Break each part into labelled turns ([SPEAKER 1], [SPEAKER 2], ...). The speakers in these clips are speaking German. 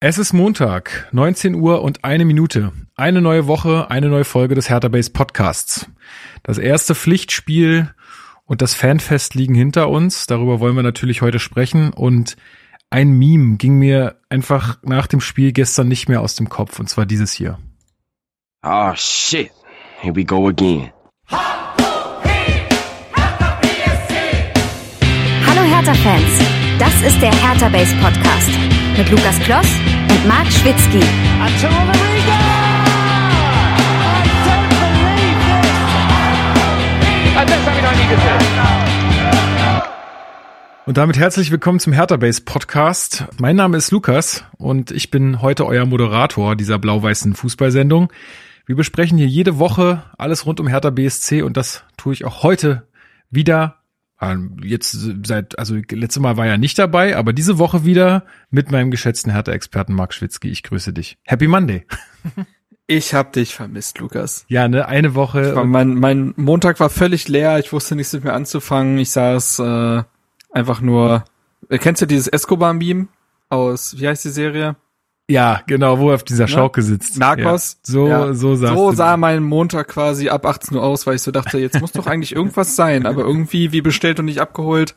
[SPEAKER 1] Es ist Montag, 19 Uhr und eine Minute. Eine neue Woche, eine neue Folge des Hertha Base Podcasts. Das erste Pflichtspiel und das Fanfest liegen hinter uns. Darüber wollen wir natürlich heute sprechen. Und ein Meme ging mir einfach nach dem Spiel gestern nicht mehr aus dem Kopf. Und zwar dieses hier.
[SPEAKER 2] Oh shit. Here we go again.
[SPEAKER 3] Hallo Hertha-Fans, das ist der Hertha Base Podcast mit Lukas Kloss und Marc Schwitzky.
[SPEAKER 1] Und damit herzlich willkommen zum Hertha Base Podcast. Mein Name ist Lukas und ich bin heute euer Moderator dieser blau-weißen Fußballsendung. Wir besprechen hier jede Woche alles rund um Hertha BSC und das tue ich auch heute wieder. Ähm, jetzt seit, also letztes Mal war er nicht dabei, aber diese Woche wieder mit meinem geschätzten Hertha-Experten Marc Schwitzky. Ich grüße dich. Happy Monday.
[SPEAKER 4] Ich hab dich vermisst, Lukas.
[SPEAKER 1] Ja, ne, eine Woche.
[SPEAKER 4] War, mein, mein Montag war völlig leer, ich wusste nichts mit mir anzufangen. Ich saß äh, einfach nur. Äh, kennst du dieses Escobar-Meme aus, wie heißt die Serie?
[SPEAKER 1] Ja, genau, wo er auf dieser ne? Schauke sitzt.
[SPEAKER 4] Narcos.
[SPEAKER 1] Ja, so,
[SPEAKER 4] ja.
[SPEAKER 1] so,
[SPEAKER 4] so sah mein Montag quasi ab 18 Uhr aus, weil ich so dachte, jetzt muss doch eigentlich irgendwas sein, aber irgendwie wie bestellt und nicht abgeholt.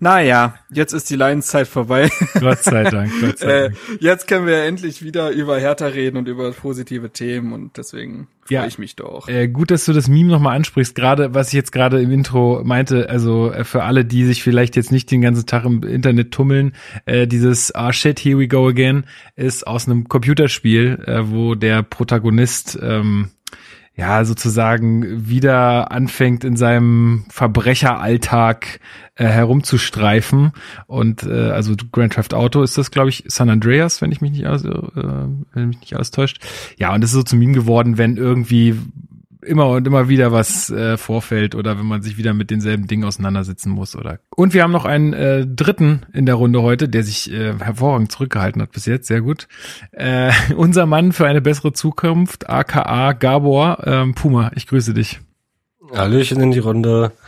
[SPEAKER 4] Naja, jetzt ist die Leidenszeit vorbei.
[SPEAKER 1] Gott sei Dank, Gott sei
[SPEAKER 4] Dank. Äh, jetzt können wir endlich wieder über Hertha reden und über positive Themen und deswegen freue ja, ich mich doch.
[SPEAKER 1] Äh, gut, dass du das Meme nochmal ansprichst. Gerade, was ich jetzt gerade im Intro meinte, also äh, für alle, die sich vielleicht jetzt nicht den ganzen Tag im Internet tummeln, äh, dieses Ah shit, here we go again ist aus einem Computerspiel, äh, wo der Protagonist ähm, ja sozusagen wieder anfängt in seinem Verbrecheralltag äh, herumzustreifen und äh, also Grand Theft Auto ist das glaube ich San Andreas, wenn ich mich nicht alles, äh, wenn mich nicht alles täuscht. Ja, und das ist so zu Meme geworden, wenn irgendwie immer und immer wieder was äh, vorfällt oder wenn man sich wieder mit denselben Dingen auseinandersetzen muss oder. Und wir haben noch einen äh, dritten in der Runde heute, der sich äh, hervorragend zurückgehalten hat bis jetzt, sehr gut. Äh, unser Mann für eine bessere Zukunft, aka Gabor ähm, Puma. Ich grüße dich.
[SPEAKER 5] Hallöchen in die Runde.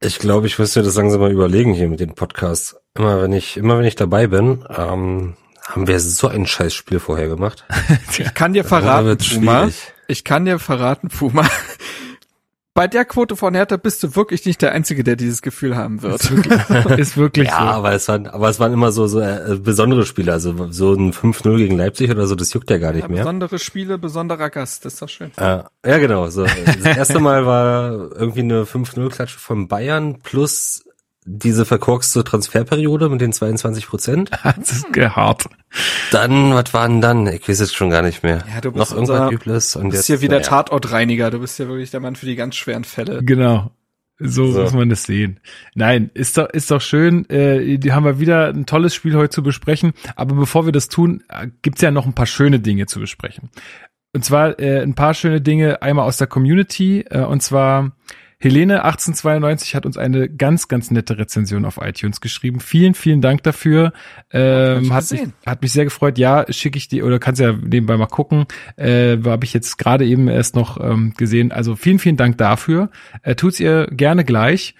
[SPEAKER 5] Ich glaube, ich müsste das langsam mal überlegen hier mit den Podcasts. Immer wenn ich, immer wenn ich dabei bin, ähm, haben wir so ein Scheißspiel vorher gemacht.
[SPEAKER 4] ich kann dir verraten, Puma, ich kann dir verraten, Puma, bei der Quote von Hertha bist du wirklich nicht der Einzige, der dieses Gefühl haben wird.
[SPEAKER 1] Ist wirklich, ist wirklich
[SPEAKER 5] ja,
[SPEAKER 1] so.
[SPEAKER 5] aber es waren, aber es waren immer so, so äh, besondere Spiele, also so ein 5-0 gegen Leipzig oder so, das juckt ja gar nicht ja, mehr.
[SPEAKER 4] Besondere Spiele, besonderer Gast, das ist doch schön.
[SPEAKER 5] Äh, ja, genau, so. Das erste Mal war irgendwie eine 5-0-Klatsche von Bayern plus diese verkorkste Transferperiode mit den 22 Prozent.
[SPEAKER 1] das ist hart.
[SPEAKER 5] Dann, was war denn dann? Ich weiß es schon gar nicht mehr.
[SPEAKER 4] Ja, du bist Noch irgendwas Übles. Und du bist jetzt, hier wieder ja. Tatortreiniger. Du bist ja wirklich der Mann für die ganz schweren Fälle.
[SPEAKER 1] Genau. So, so, muss man das sehen. Nein, ist doch, ist doch schön. Äh, die haben wir wieder ein tolles Spiel heute zu besprechen. Aber bevor wir das tun, äh, gibt's ja noch ein paar schöne Dinge zu besprechen. Und zwar äh, ein paar schöne Dinge einmal aus der Community. Äh, und zwar Helene 1892 hat uns eine ganz, ganz nette Rezension auf iTunes geschrieben. Vielen, vielen Dank dafür. Ähm, hat, mich, hat mich sehr gefreut. Ja, schicke ich dir oder kannst ja nebenbei mal gucken. Äh, Habe ich jetzt gerade eben erst noch ähm, gesehen. Also vielen, vielen Dank dafür. Äh, tut's ihr gerne gleich.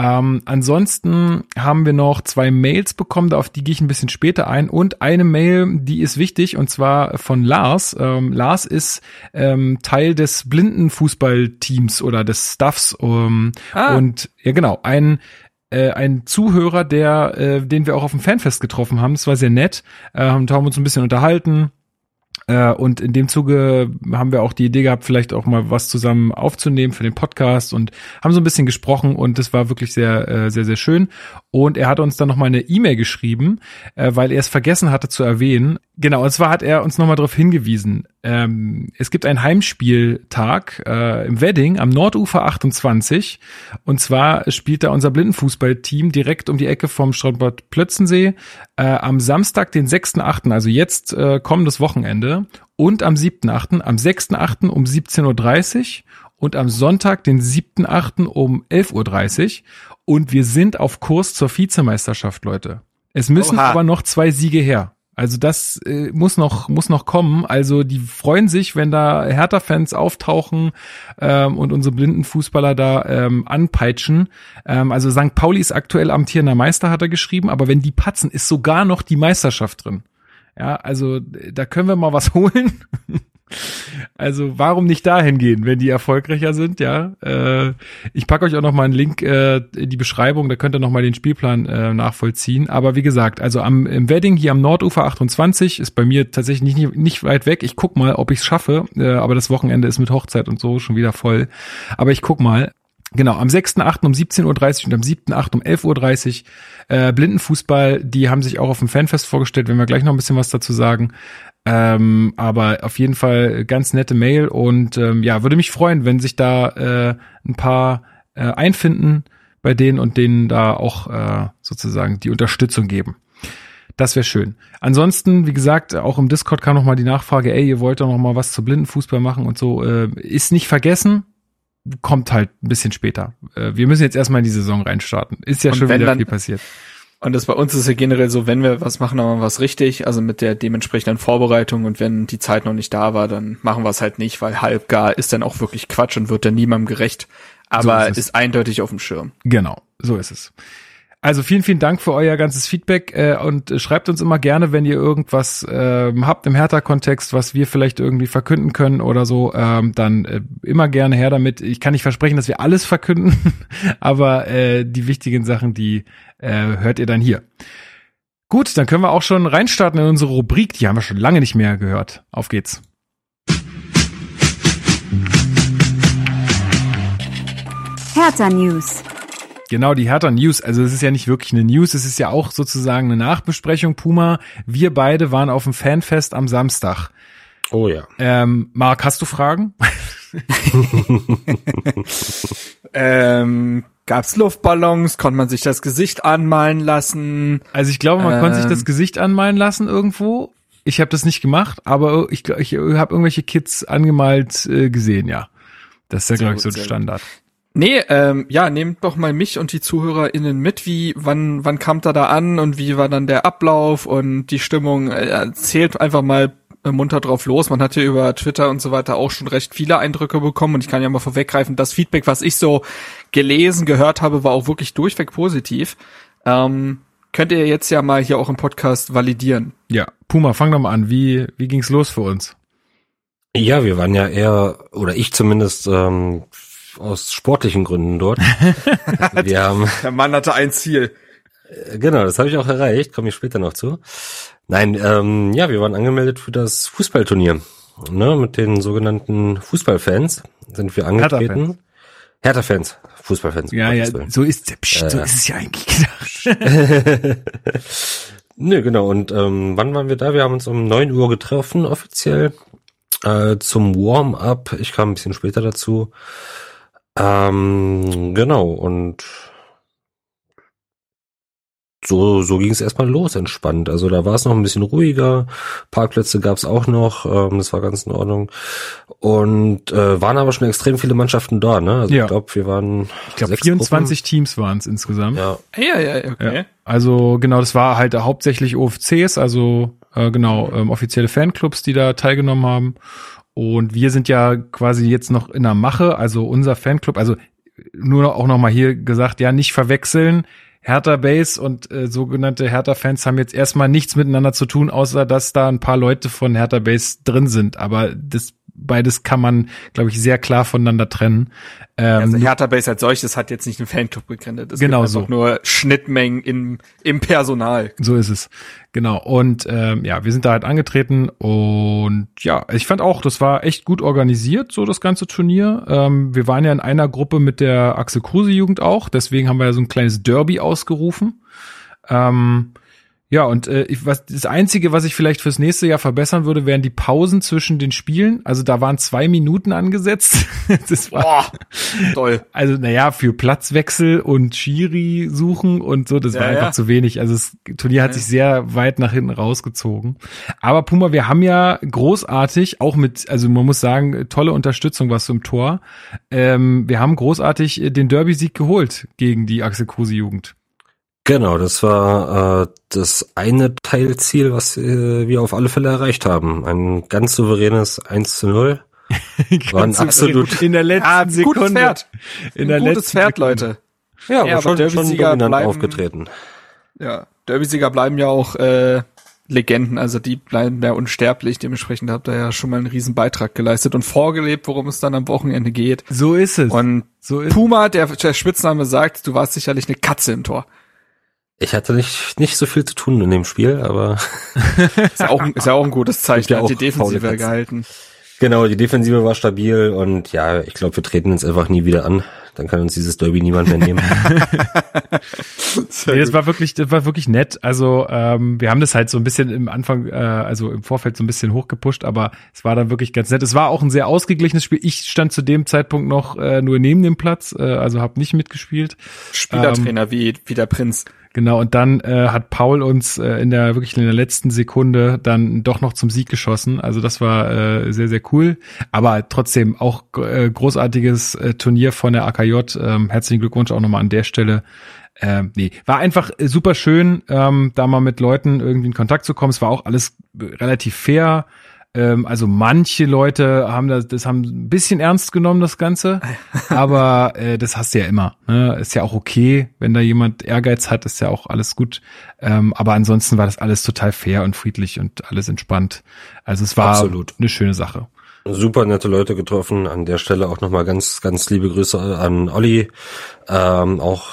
[SPEAKER 1] Ähm, ansonsten haben wir noch zwei Mails bekommen, auf die gehe ich ein bisschen später ein. Und eine Mail, die ist wichtig, und zwar von Lars. Ähm, Lars ist ähm, Teil des Blindenfußballteams oder des Staffs. Ähm, ah. Und ja, genau, ein äh, ein Zuhörer, der, äh, den wir auch auf dem Fanfest getroffen haben. Das war sehr nett. Äh, haben uns ein bisschen unterhalten und in dem Zuge haben wir auch die Idee gehabt, vielleicht auch mal was zusammen aufzunehmen für den Podcast und haben so ein bisschen gesprochen und das war wirklich sehr, äh, sehr, sehr schön. Und er hat uns dann nochmal eine E-Mail geschrieben, äh, weil er es vergessen hatte zu erwähnen. Genau, und zwar hat er uns nochmal darauf hingewiesen. Ähm, es gibt einen Heimspieltag äh, im Wedding am Nordufer 28. Und zwar spielt da unser Blindenfußballteam direkt um die Ecke vom Strandbad Plötzensee äh, am Samstag, den 6.8., also jetzt äh, kommendes Wochenende. Und am 7.8., am 6.8. um 17.30 Uhr und am Sonntag, den 7.8. um 11.30 Uhr. Und wir sind auf Kurs zur Vizemeisterschaft, Leute. Es müssen Oha. aber noch zwei Siege her. Also das äh, muss noch muss noch kommen. Also die freuen sich, wenn da Hertha-Fans auftauchen ähm, und unsere blinden Fußballer da ähm, anpeitschen. Ähm, also St. Pauli ist aktuell amtierender Meister, hat er geschrieben, aber wenn die patzen, ist sogar noch die Meisterschaft drin. Ja, also da können wir mal was holen. Also warum nicht dahin gehen, wenn die erfolgreicher sind, ja? Äh, ich packe euch auch noch mal einen Link äh, in die Beschreibung, da könnt ihr noch mal den Spielplan äh, nachvollziehen. Aber wie gesagt, also am im Wedding hier am Nordufer 28 ist bei mir tatsächlich nicht, nicht weit weg. Ich guck mal, ob ich es schaffe. Äh, aber das Wochenende ist mit Hochzeit und so schon wieder voll. Aber ich guck mal. Genau, am 6.8. um 17.30 Uhr und am 7.8. um 11.30 Uhr äh, Blindenfußball, die haben sich auch auf dem Fanfest vorgestellt, wenn wir gleich noch ein bisschen was dazu sagen. Ähm, aber auf jeden Fall ganz nette Mail und ähm, ja, würde mich freuen, wenn sich da äh, ein paar äh, einfinden bei denen und denen da auch äh, sozusagen die Unterstützung geben. Das wäre schön. Ansonsten, wie gesagt, auch im Discord kam noch mal die Nachfrage, ey, ihr wollt doch noch mal was zu Blindenfußball machen und so. Äh, ist nicht vergessen, kommt halt ein bisschen später. Äh, wir müssen jetzt erstmal in die Saison reinstarten. Ist ja
[SPEAKER 4] Und
[SPEAKER 1] schon wieder
[SPEAKER 4] dann-
[SPEAKER 1] viel passiert.
[SPEAKER 4] Und das bei uns ist ja generell so, wenn wir was machen, dann machen wir was richtig, also mit der dementsprechenden Vorbereitung und wenn die Zeit noch nicht da war, dann machen wir es halt nicht, weil halbgar ist dann auch wirklich Quatsch und wird dann niemandem gerecht. Aber
[SPEAKER 1] ist
[SPEAKER 4] ist,
[SPEAKER 1] es.
[SPEAKER 4] eindeutig auf dem Schirm.
[SPEAKER 1] Genau, so ist es. Also vielen, vielen Dank für euer ganzes Feedback äh, und äh, schreibt uns immer gerne, wenn ihr irgendwas ähm, habt im Hertha-Kontext, was wir vielleicht irgendwie verkünden können oder so, ähm, dann äh, immer gerne her damit. Ich kann nicht versprechen, dass wir alles verkünden, aber äh, die wichtigen Sachen, die äh, hört ihr dann hier. Gut, dann können wir auch schon reinstarten in unsere Rubrik. Die haben wir schon lange nicht mehr gehört. Auf geht's.
[SPEAKER 3] Hertha News.
[SPEAKER 1] Genau, die Hertha News. Also es ist ja nicht wirklich eine News, es ist ja auch sozusagen eine Nachbesprechung. Puma, wir beide waren auf dem Fanfest am Samstag.
[SPEAKER 5] Oh ja.
[SPEAKER 1] Ähm, Marc, hast du Fragen?
[SPEAKER 4] Ähm, gab's Luftballons? Konnte man sich das Gesicht anmalen lassen?
[SPEAKER 1] Also ich glaube, man konnte sich
[SPEAKER 4] Ähm.
[SPEAKER 1] das Gesicht anmalen lassen irgendwo. Ich habe das nicht gemacht, aber ich, ich habe irgendwelche Kids angemalt äh, gesehen, ja. Das ist ja, glaube ich, so
[SPEAKER 4] sehr
[SPEAKER 1] Standard.
[SPEAKER 4] Nee, ähm, ja, nehmt doch mal mich und die ZuhörerInnen mit, wie, wann, wann kamt er da an und wie war dann der Ablauf und die Stimmung, äh, erzählt einfach mal munter drauf los. Man hat ja über Twitter und so weiter auch schon recht viele Eindrücke bekommen und ich kann ja mal vorweggreifen, das Feedback, was ich so gelesen, gehört habe, war auch wirklich durchweg positiv. Ähm, könnt ihr jetzt ja mal hier auch im Podcast validieren.
[SPEAKER 1] Ja, Puma, fang doch mal an. Wie, wie ging's los für uns?
[SPEAKER 5] Ja, wir waren ja eher, oder ich zumindest, ähm, aus sportlichen Gründen dort. wir haben,
[SPEAKER 4] Der Mann hatte ein Ziel.
[SPEAKER 5] Äh, genau, das habe ich auch erreicht, komme ich später noch zu. Nein, ähm, ja, wir waren angemeldet für das Fußballturnier. Ne, mit den sogenannten Fußballfans sind wir angetreten. Hertha-Fans, Fußballfans. um
[SPEAKER 1] Ja, ja, so ist, so
[SPEAKER 5] Äh.
[SPEAKER 1] ist es ja eigentlich gedacht.
[SPEAKER 5] Nö, genau. Und ähm, wann waren wir da? Wir haben uns um 9 Uhr getroffen, offiziell, äh, zum Warm-up. Ich kam ein bisschen später dazu. Ähm, genau, und so, so ging es erstmal los, entspannt. Also da war es noch ein bisschen ruhiger. Parkplätze gab es auch noch, ähm, das war ganz in Ordnung. Und äh, waren aber schon extrem viele Mannschaften da, ne? Also
[SPEAKER 1] Ja.
[SPEAKER 5] ich glaube, wir waren
[SPEAKER 1] Ich glaube,
[SPEAKER 5] sechs
[SPEAKER 1] 24 Teams waren es insgesamt.
[SPEAKER 5] Gruppen. Ja,
[SPEAKER 4] Ja, ja, okay.
[SPEAKER 1] Ja. Also genau, das war halt hauptsächlich OFCs, also äh, genau ähm, offizielle Fanclubs, die da teilgenommen haben. Und wir sind ja quasi jetzt noch in der Mache, also unser Fanclub, also nur noch, auch noch mal hier gesagt, ja nicht verwechseln. Hertha Base und äh, sogenannte Hertha Fans haben jetzt erstmal nichts miteinander zu tun, außer dass da ein paar Leute von Hertha Base drin sind. Aber das beides kann man, glaube ich, sehr klar voneinander trennen. Ähm,
[SPEAKER 4] Also Hertha Base als solches hat jetzt nicht einen Fanclub gegründet. Es
[SPEAKER 1] Genau
[SPEAKER 4] gibt
[SPEAKER 1] so.
[SPEAKER 4] nur Schnittmengen im, im Personal.
[SPEAKER 1] So ist es. Genau. Und ähm, ja, wir sind da halt angetreten und ja, ich fand auch, das war echt gut organisiert, so das ganze Turnier. Ähm, wir waren ja in einer Gruppe mit der Axel Kruse Jugend auch, deswegen haben wir ja so ein kleines Derby ausgerufen. Ähm, ja, und äh, ich, was, das Einzige, was ich vielleicht fürs nächste Jahr verbessern würde, wären die Pausen zwischen den Spielen. Also da waren zwei Minuten angesetzt. das war,
[SPEAKER 4] Boah, toll.
[SPEAKER 1] also naja, für Platzwechsel und Schiri suchen und so, das
[SPEAKER 4] Ja,
[SPEAKER 1] war einfach
[SPEAKER 4] ja.
[SPEAKER 1] zu wenig. Also das Turnier hat
[SPEAKER 4] Ja.
[SPEAKER 1] sich sehr weit nach hinten rausgezogen. Aber Puma, wir haben ja großartig, auch mit, also man muss sagen, tolle Unterstützung was im Tor. Ähm, wir haben großartig äh, den Derby-Sieg geholt gegen die Axel Kruse Jugend.
[SPEAKER 5] Genau, das war äh, das eine Teilziel, was äh, wir auf alle Fälle erreicht haben. Ein ganz souveränes 1 zu 0. War ein absolut-
[SPEAKER 1] in der letzten
[SPEAKER 4] Ah,
[SPEAKER 1] Sekunde.
[SPEAKER 4] gutes Pferd.
[SPEAKER 1] In der
[SPEAKER 4] gutes
[SPEAKER 1] letzten
[SPEAKER 4] Pferd. Leute.
[SPEAKER 5] Ja, aber
[SPEAKER 4] Ja, aber
[SPEAKER 5] schon, schon
[SPEAKER 4] Derby-Sieger
[SPEAKER 5] dominant
[SPEAKER 4] bleiben-
[SPEAKER 5] aufgetreten.
[SPEAKER 4] Ja, Derbysieger bleiben ja auch äh, Legenden, also die bleiben ja unsterblich. Dementsprechend habt ihr ja schon mal einen riesen Beitrag geleistet und vorgelebt, worum es dann am Wochenende geht.
[SPEAKER 1] So ist es.
[SPEAKER 4] Und so ist Puma, der, der Spitzname sagt, du warst sicherlich eine Katze im Tor.
[SPEAKER 5] Ich hatte nicht, nicht so viel zu tun in dem Spiel, aber.
[SPEAKER 4] ist, ja auch, ist ja auch ein gutes Zeichen, ja hat die Defensive gehalten.
[SPEAKER 5] Genau, die Defensive war stabil und ja, ich glaube, wir treten uns einfach nie wieder an. Dann kann uns dieses Derby niemand mehr nehmen.
[SPEAKER 1] nee, das war wirklich, das war wirklich nett. Also ähm, wir haben das halt so ein bisschen im Anfang, äh, also im Vorfeld so ein bisschen hochgepusht, aber es war dann wirklich ganz nett. Es war auch ein sehr ausgeglichenes Spiel. Ich stand zu dem Zeitpunkt noch äh, nur neben dem Platz, äh, also habe nicht mitgespielt.
[SPEAKER 4] Spielertrainer ähm, wie wie der Prinz.
[SPEAKER 1] Genau, und dann äh, hat Paul uns äh, in der wirklich in der letzten Sekunde dann doch noch zum Sieg geschossen. Also das war äh, sehr, sehr cool. Aber trotzdem auch äh, großartiges äh, Turnier von der AKJ. Ähm, herzlichen Glückwunsch auch nochmal an der Stelle. Ähm, nee, war einfach super schön, ähm, da mal mit Leuten irgendwie in Kontakt zu kommen. Es war auch alles relativ fair. Ähm, also manche Leute haben das, das haben ein bisschen ernst genommen, das Ganze. aber äh, das hast du ja immer. Ne? Ist ja auch okay, wenn da jemand Ehrgeiz hat, ist ja auch alles gut. Ähm, aber ansonsten war das alles total fair und friedlich und alles entspannt. Also es war Absolut. eine schöne Sache.
[SPEAKER 5] Super nette Leute getroffen. An der Stelle auch nochmal ganz, ganz liebe Grüße an Olli. Ähm, auch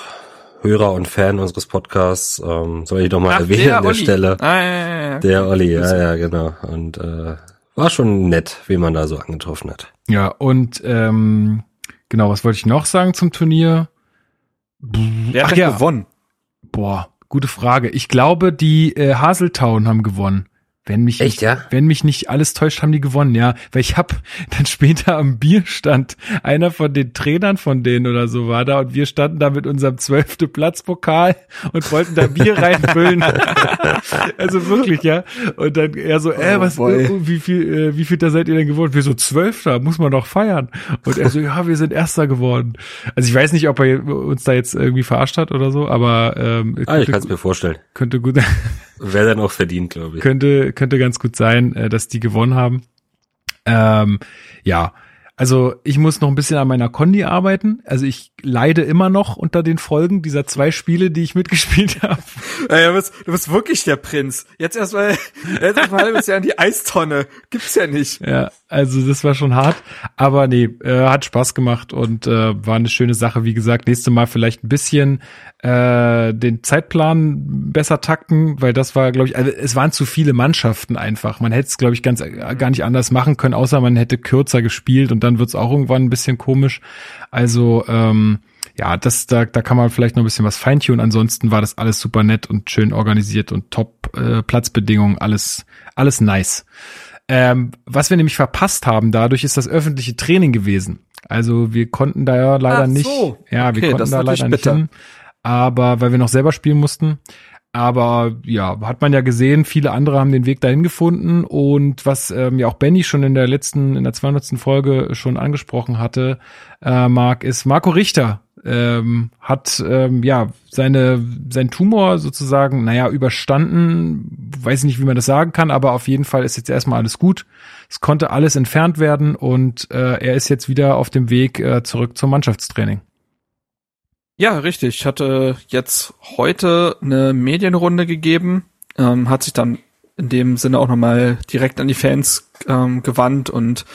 [SPEAKER 5] Hörer und Fan unseres Podcasts, ähm, soll ich doch mal Ach, erwähnen der an der Olli. Stelle. Ah, ja, ja, ja. Der Olli, ja, ja, genau. Und äh, war schon nett, wie man da so angetroffen hat.
[SPEAKER 1] Ja, und ähm, genau, was wollte ich noch sagen zum Turnier?
[SPEAKER 4] Wer hat Ach, ja. gewonnen?
[SPEAKER 1] Boah, gute Frage. Ich glaube, die äh, Haseltown haben gewonnen. Wenn mich,
[SPEAKER 5] Echt,
[SPEAKER 1] nicht,
[SPEAKER 5] ja?
[SPEAKER 1] wenn mich nicht alles täuscht, haben die gewonnen, ja. Weil ich hab dann später am Bierstand, einer von den Trainern von denen oder so war da und wir standen da mit unserem zwölfte Platzpokal und wollten da Bier reinfüllen. also wirklich, ja. Und dann er so, äh, oh, was, oh, wie viel, äh, wie viel da seid ihr denn geworden? Wir so zwölfter, muss man doch feiern. Und er so, ja, wir sind Erster geworden. Also ich weiß nicht, ob er uns da jetzt irgendwie verarscht hat oder so, aber ähm,
[SPEAKER 5] ah, ich kann es mir vorstellen.
[SPEAKER 1] Könnte gut.
[SPEAKER 5] Wäre dann auch verdient, glaube ich.
[SPEAKER 1] Könnte, könnte ganz gut sein, äh, dass die gewonnen haben. Ähm, ja, also ich muss noch ein bisschen an meiner Kondi arbeiten. Also ich leide immer noch unter den Folgen dieser zwei Spiele, die ich mitgespielt habe.
[SPEAKER 4] Ja, du, bist, du bist wirklich der Prinz. Jetzt erstmal jetzt erstmal ein halbes Jahr in die Eistonne. Gibt's ja nicht.
[SPEAKER 1] Ja, also das war schon hart. Aber nee, äh, hat Spaß gemacht und äh, war eine schöne Sache. Wie gesagt, nächste Mal vielleicht ein bisschen äh, den Zeitplan besser takten, weil das war, glaube ich, also es waren zu viele Mannschaften einfach. Man hätte es, glaube ich, ganz äh, gar nicht anders machen können, außer man hätte kürzer gespielt und dann wird's auch irgendwann ein bisschen komisch. Also ähm, ja, das da, da kann man vielleicht noch ein bisschen was feintunen. Ansonsten war das alles super nett und schön organisiert und top äh, Platzbedingungen, alles alles nice. Ähm, was wir nämlich verpasst haben, dadurch ist das öffentliche Training gewesen. Also wir konnten da ja leider so. nicht, ja, okay, wir konnten da leider nicht hin aber weil wir noch selber spielen mussten. Aber ja, hat man ja gesehen, viele andere haben den Weg dahin gefunden und was ähm, ja auch Benny schon in der letzten, in der 200. Folge schon angesprochen hatte, äh, Marc, ist Marco Richter ähm, hat ähm, ja seine sein Tumor sozusagen, naja, überstanden. Weiß nicht, wie man das sagen kann, aber auf jeden Fall ist jetzt erstmal alles gut. Es konnte alles entfernt werden und äh, er ist jetzt wieder auf dem Weg äh, zurück zum Mannschaftstraining.
[SPEAKER 4] Ja, richtig. Ich hatte jetzt heute eine Medienrunde gegeben, ähm, hat sich dann in dem Sinne auch nochmal direkt an die Fans ähm, gewandt und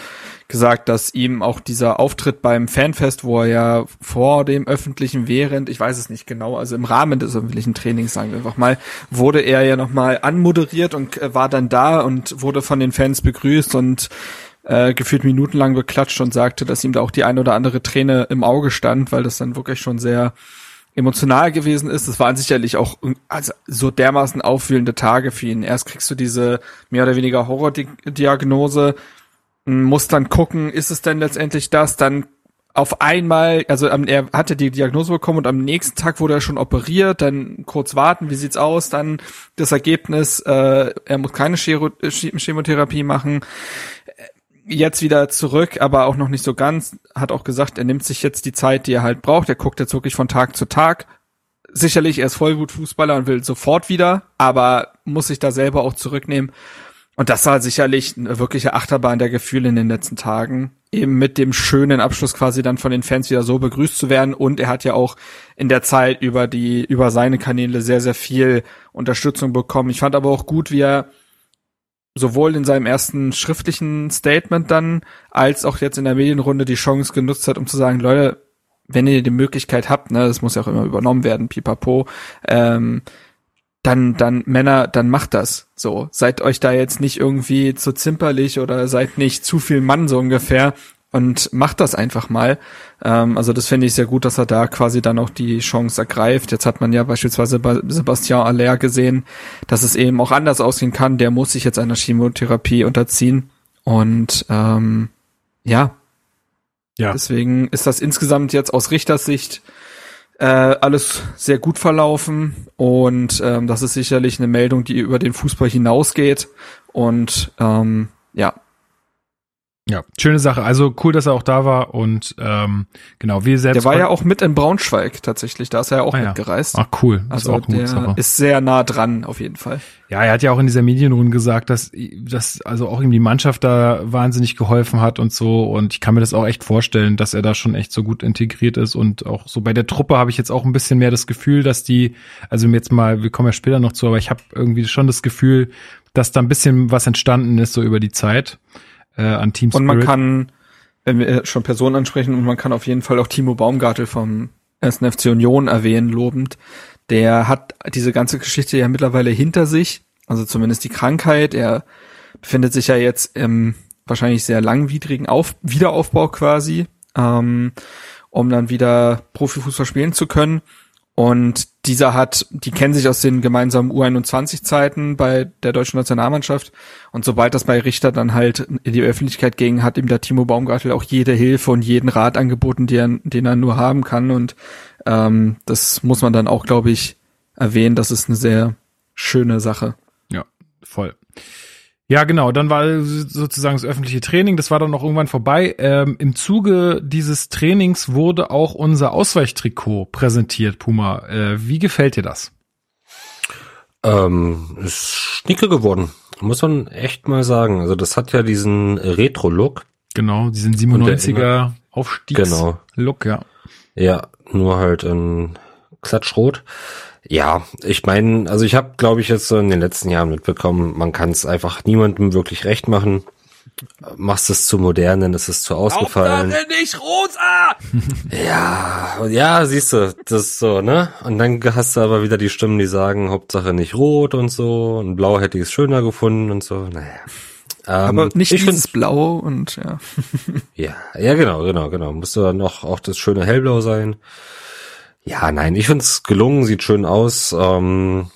[SPEAKER 4] gesagt, dass ihm auch dieser Auftritt beim Fanfest, wo er ja vor dem öffentlichen während, ich weiß es nicht genau, also im Rahmen des öffentlichen Trainings, sagen wir einfach mal, wurde er ja nochmal anmoderiert und äh, war dann da und wurde von den Fans begrüßt und äh, gefühlt minutenlang beklatscht und sagte, dass ihm da auch die ein oder andere Träne im Auge stand, weil das dann wirklich schon sehr emotional gewesen ist. Das waren sicherlich auch also so dermaßen aufwühlende Tage für ihn. Erst kriegst du diese mehr oder weniger Horrordiagnose, musst dann gucken, ist es denn letztendlich das? Dann auf einmal, also er hatte die Diagnose bekommen und am nächsten Tag wurde er schon operiert, dann kurz warten, wie sieht's aus, dann das Ergebnis, äh, er muss keine Chemotherapie machen jetzt wieder zurück, aber auch noch nicht so ganz. Hat auch gesagt, er nimmt sich jetzt die Zeit, die er halt braucht. Er guckt jetzt wirklich von Tag zu Tag. Sicherlich, er ist Vollblutfußballer und will sofort wieder, aber muss sich da selber auch zurücknehmen. Und das war sicherlich eine wirkliche Achterbahn der Gefühle in den letzten Tagen. Eben mit dem schönen Abschluss quasi dann von den Fans wieder so begrüßt zu werden. Und er hat ja auch in der Zeit über die, über seine Kanäle sehr, sehr viel Unterstützung bekommen. Ich fand aber auch gut, wie er sowohl in seinem ersten schriftlichen Statement dann, als auch jetzt in der Medienrunde die Chance genutzt hat, um zu sagen, Leute, wenn ihr die Möglichkeit habt, ne, das muss ja auch immer übernommen werden, pipapo, ähm, dann, dann Männer, dann macht das. So, seid euch da jetzt nicht irgendwie zu zimperlich oder seid nicht zu viel Mann so ungefähr und macht das einfach mal. Ähm, also das finde ich sehr gut, dass er da quasi dann auch die Chance ergreift. Jetzt hat man ja beispielsweise bei Sebastian Aller gesehen, dass es eben auch anders ausgehen kann. Der muss sich jetzt einer Chemotherapie unterziehen und ähm, ja, ja. Deswegen ist das insgesamt jetzt aus Richtersicht äh, alles sehr gut verlaufen und ähm, das ist sicherlich eine Meldung, die über den Fußball hinausgeht und ähm, ja,
[SPEAKER 1] ja, schöne Sache. Also cool, dass er auch da war und ähm, genau, wir selbst.
[SPEAKER 4] Der war ja auch mit in Braunschweig tatsächlich, da ist er ja auch ah, mitgereist.
[SPEAKER 1] Ach cool.
[SPEAKER 4] Also ist der ist sehr nah dran auf jeden Fall.
[SPEAKER 1] Ja, er hat ja auch in dieser Medienrunde gesagt, dass dass also auch ihm die Mannschaft da wahnsinnig geholfen hat und so und ich kann mir das auch echt vorstellen, dass er da schon echt so gut integriert ist und auch so bei der Truppe habe ich jetzt auch ein bisschen mehr das Gefühl, dass die also jetzt mal, wir kommen ja später noch zu, aber ich habe irgendwie schon das Gefühl, dass da ein bisschen was entstanden ist so über die Zeit äh, an Team
[SPEAKER 4] Spirit. Und man kann, wenn wir schon Personen ansprechen, und man kann auf jeden Fall auch Timo Baumgartel vom 1. FC Union erwähnen, lobend. Der hat diese ganze Geschichte ja mittlerweile hinter sich, also zumindest die Krankheit. Er befindet sich ja jetzt im wahrscheinlich sehr langwidrigen Auf Wiederaufbau quasi, ähm, um dann wieder Profifußball spielen zu können. Und dieser hat, die kennen sich aus den gemeinsamen U21-Zeiten bei der deutschen Nationalmannschaft. Und sobald das bei Richter dann halt in die Öffentlichkeit ging, hat ihm der Timo Baumgartel auch jede Hilfe und jeden Rat angeboten, den, den er nur haben kann. Und ähm, das muss man dann auch, glaube ich, erwähnen. Das ist eine sehr schöne Sache.
[SPEAKER 1] Ja, voll. Ja, genau. Dann war sozusagen das öffentliche Training. Das war dann noch irgendwann vorbei. Ähm, Im Zuge dieses Trainings wurde auch unser Ausweichtrikot präsentiert, Puma. Äh, wie gefällt dir das?
[SPEAKER 5] Ähm, ist schnicke geworden. Muss man echt mal sagen. Also das hat ja diesen Retro-Look.
[SPEAKER 1] Genau, diesen 97er Aufstiegs-Look, genau. ja.
[SPEAKER 5] Ja, nur halt in Klatschrot. Ja, ich meine, also ich habe, glaube ich, jetzt so in den letzten Jahren mitbekommen, man kann es einfach niemandem wirklich recht machen. Machst es zu modern, dann ist es zu ausgefallen.
[SPEAKER 4] Hauptsache nicht rosa!
[SPEAKER 5] ja, ja, siehst du, das ist so, ne? Und dann hast du aber wieder die Stimmen, die sagen, Hauptsache nicht rot und so, und blau hätte ich es schöner gefunden und so, naja.
[SPEAKER 4] Ähm, aber nicht ich dieses Blau und ja.
[SPEAKER 5] ja, ja, genau, genau, genau. Musste dann auch, auch das schöne Hellblau sein. Ja, nein, ich find's gelungen, sieht schön aus. Ähm,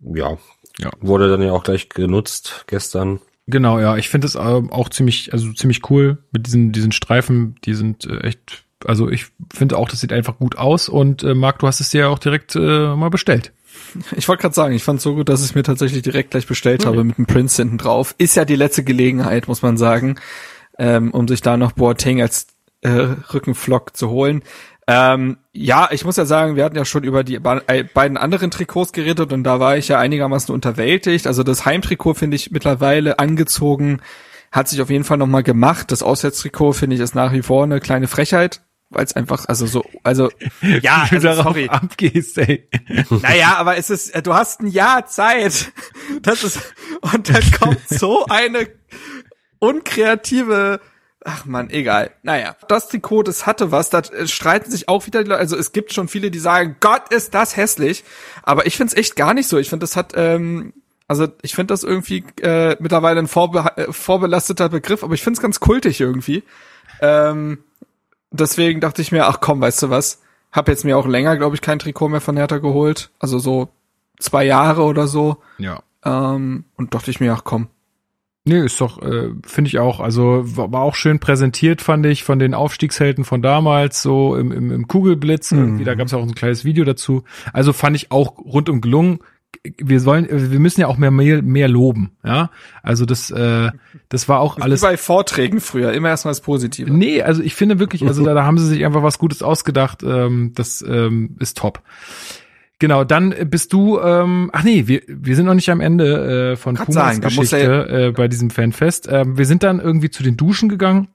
[SPEAKER 5] ja, ja, wurde dann ja auch gleich genutzt gestern.
[SPEAKER 1] Genau, ja, ich finde es ähm, auch ziemlich, also ziemlich cool mit diesen diesen Streifen. Die sind äh, echt, also ich finde auch, das sieht einfach gut aus. Und äh, Marc, du hast es dir ja auch direkt äh, mal bestellt.
[SPEAKER 4] Ich wollte gerade sagen, ich fand so gut, dass ich es mir tatsächlich direkt gleich bestellt mhm. habe mit dem Prince hinten drauf. Ist ja die letzte Gelegenheit, muss man sagen, ähm, um sich da noch Boateng als äh, Rückenflock zu holen. Ähm, ja, ich muss ja sagen, wir hatten ja schon über die äh, beiden anderen Trikots geredet und da war ich ja einigermaßen unterwältigt. Also das Heimtrikot finde ich mittlerweile angezogen, hat sich auf jeden Fall nochmal gemacht. Das Auswärtstrikot finde ich ist nach wie vor eine kleine Frechheit, weil es einfach, also so, also
[SPEAKER 1] ja, also, sorry. abgehst, ey.
[SPEAKER 4] Naja, aber es ist, du hast ein Jahr Zeit. Das ist, und dann kommt so eine unkreative Ach man, egal. Naja, das Trikot, das hatte was, da streiten sich auch wieder die Leute, also es gibt schon viele, die sagen, Gott, ist das hässlich, aber ich find's echt gar nicht so. Ich finde, das hat, ähm, also ich finde das irgendwie äh, mittlerweile ein vorbe äh, vorbelasteter Begriff, aber ich find's ganz kultig irgendwie. Ähm, deswegen dachte ich mir, ach komm, weißt du was, hab jetzt mir auch länger, glaube ich, kein Trikot mehr von Hertha geholt, also so zwei Jahre oder so.
[SPEAKER 1] Ja.
[SPEAKER 4] Ähm, und dachte ich mir, ach komm,
[SPEAKER 1] Nee, ist doch, äh, finde ich auch. Also war, auch schön präsentiert, fand ich, von den Aufstiegshelden von damals, so im, im, im Kugelblitz. Mhm. Irgendwie, da gab es auch ein kleines Video dazu. Also fand ich auch rundum gelungen. Wir sollen, wir müssen ja auch mehr, mehr, mehr loben, ja. Also das, äh, das war auch alles.
[SPEAKER 4] Wie bei Vorträgen früher, immer erstmal das Positive.
[SPEAKER 1] Nee, also ich finde wirklich, also da, da haben sie sich einfach was Gutes ausgedacht. Ähm, das ähm, ist top. Genau, dann bist du, ähm, ach nee, wir, wir sind noch nicht am Ende äh, von
[SPEAKER 4] Kann
[SPEAKER 1] Pumas
[SPEAKER 4] sein,
[SPEAKER 1] Geschichte äh, bei diesem Fanfest. Ähm, wir sind dann irgendwie zu den Duschen gegangen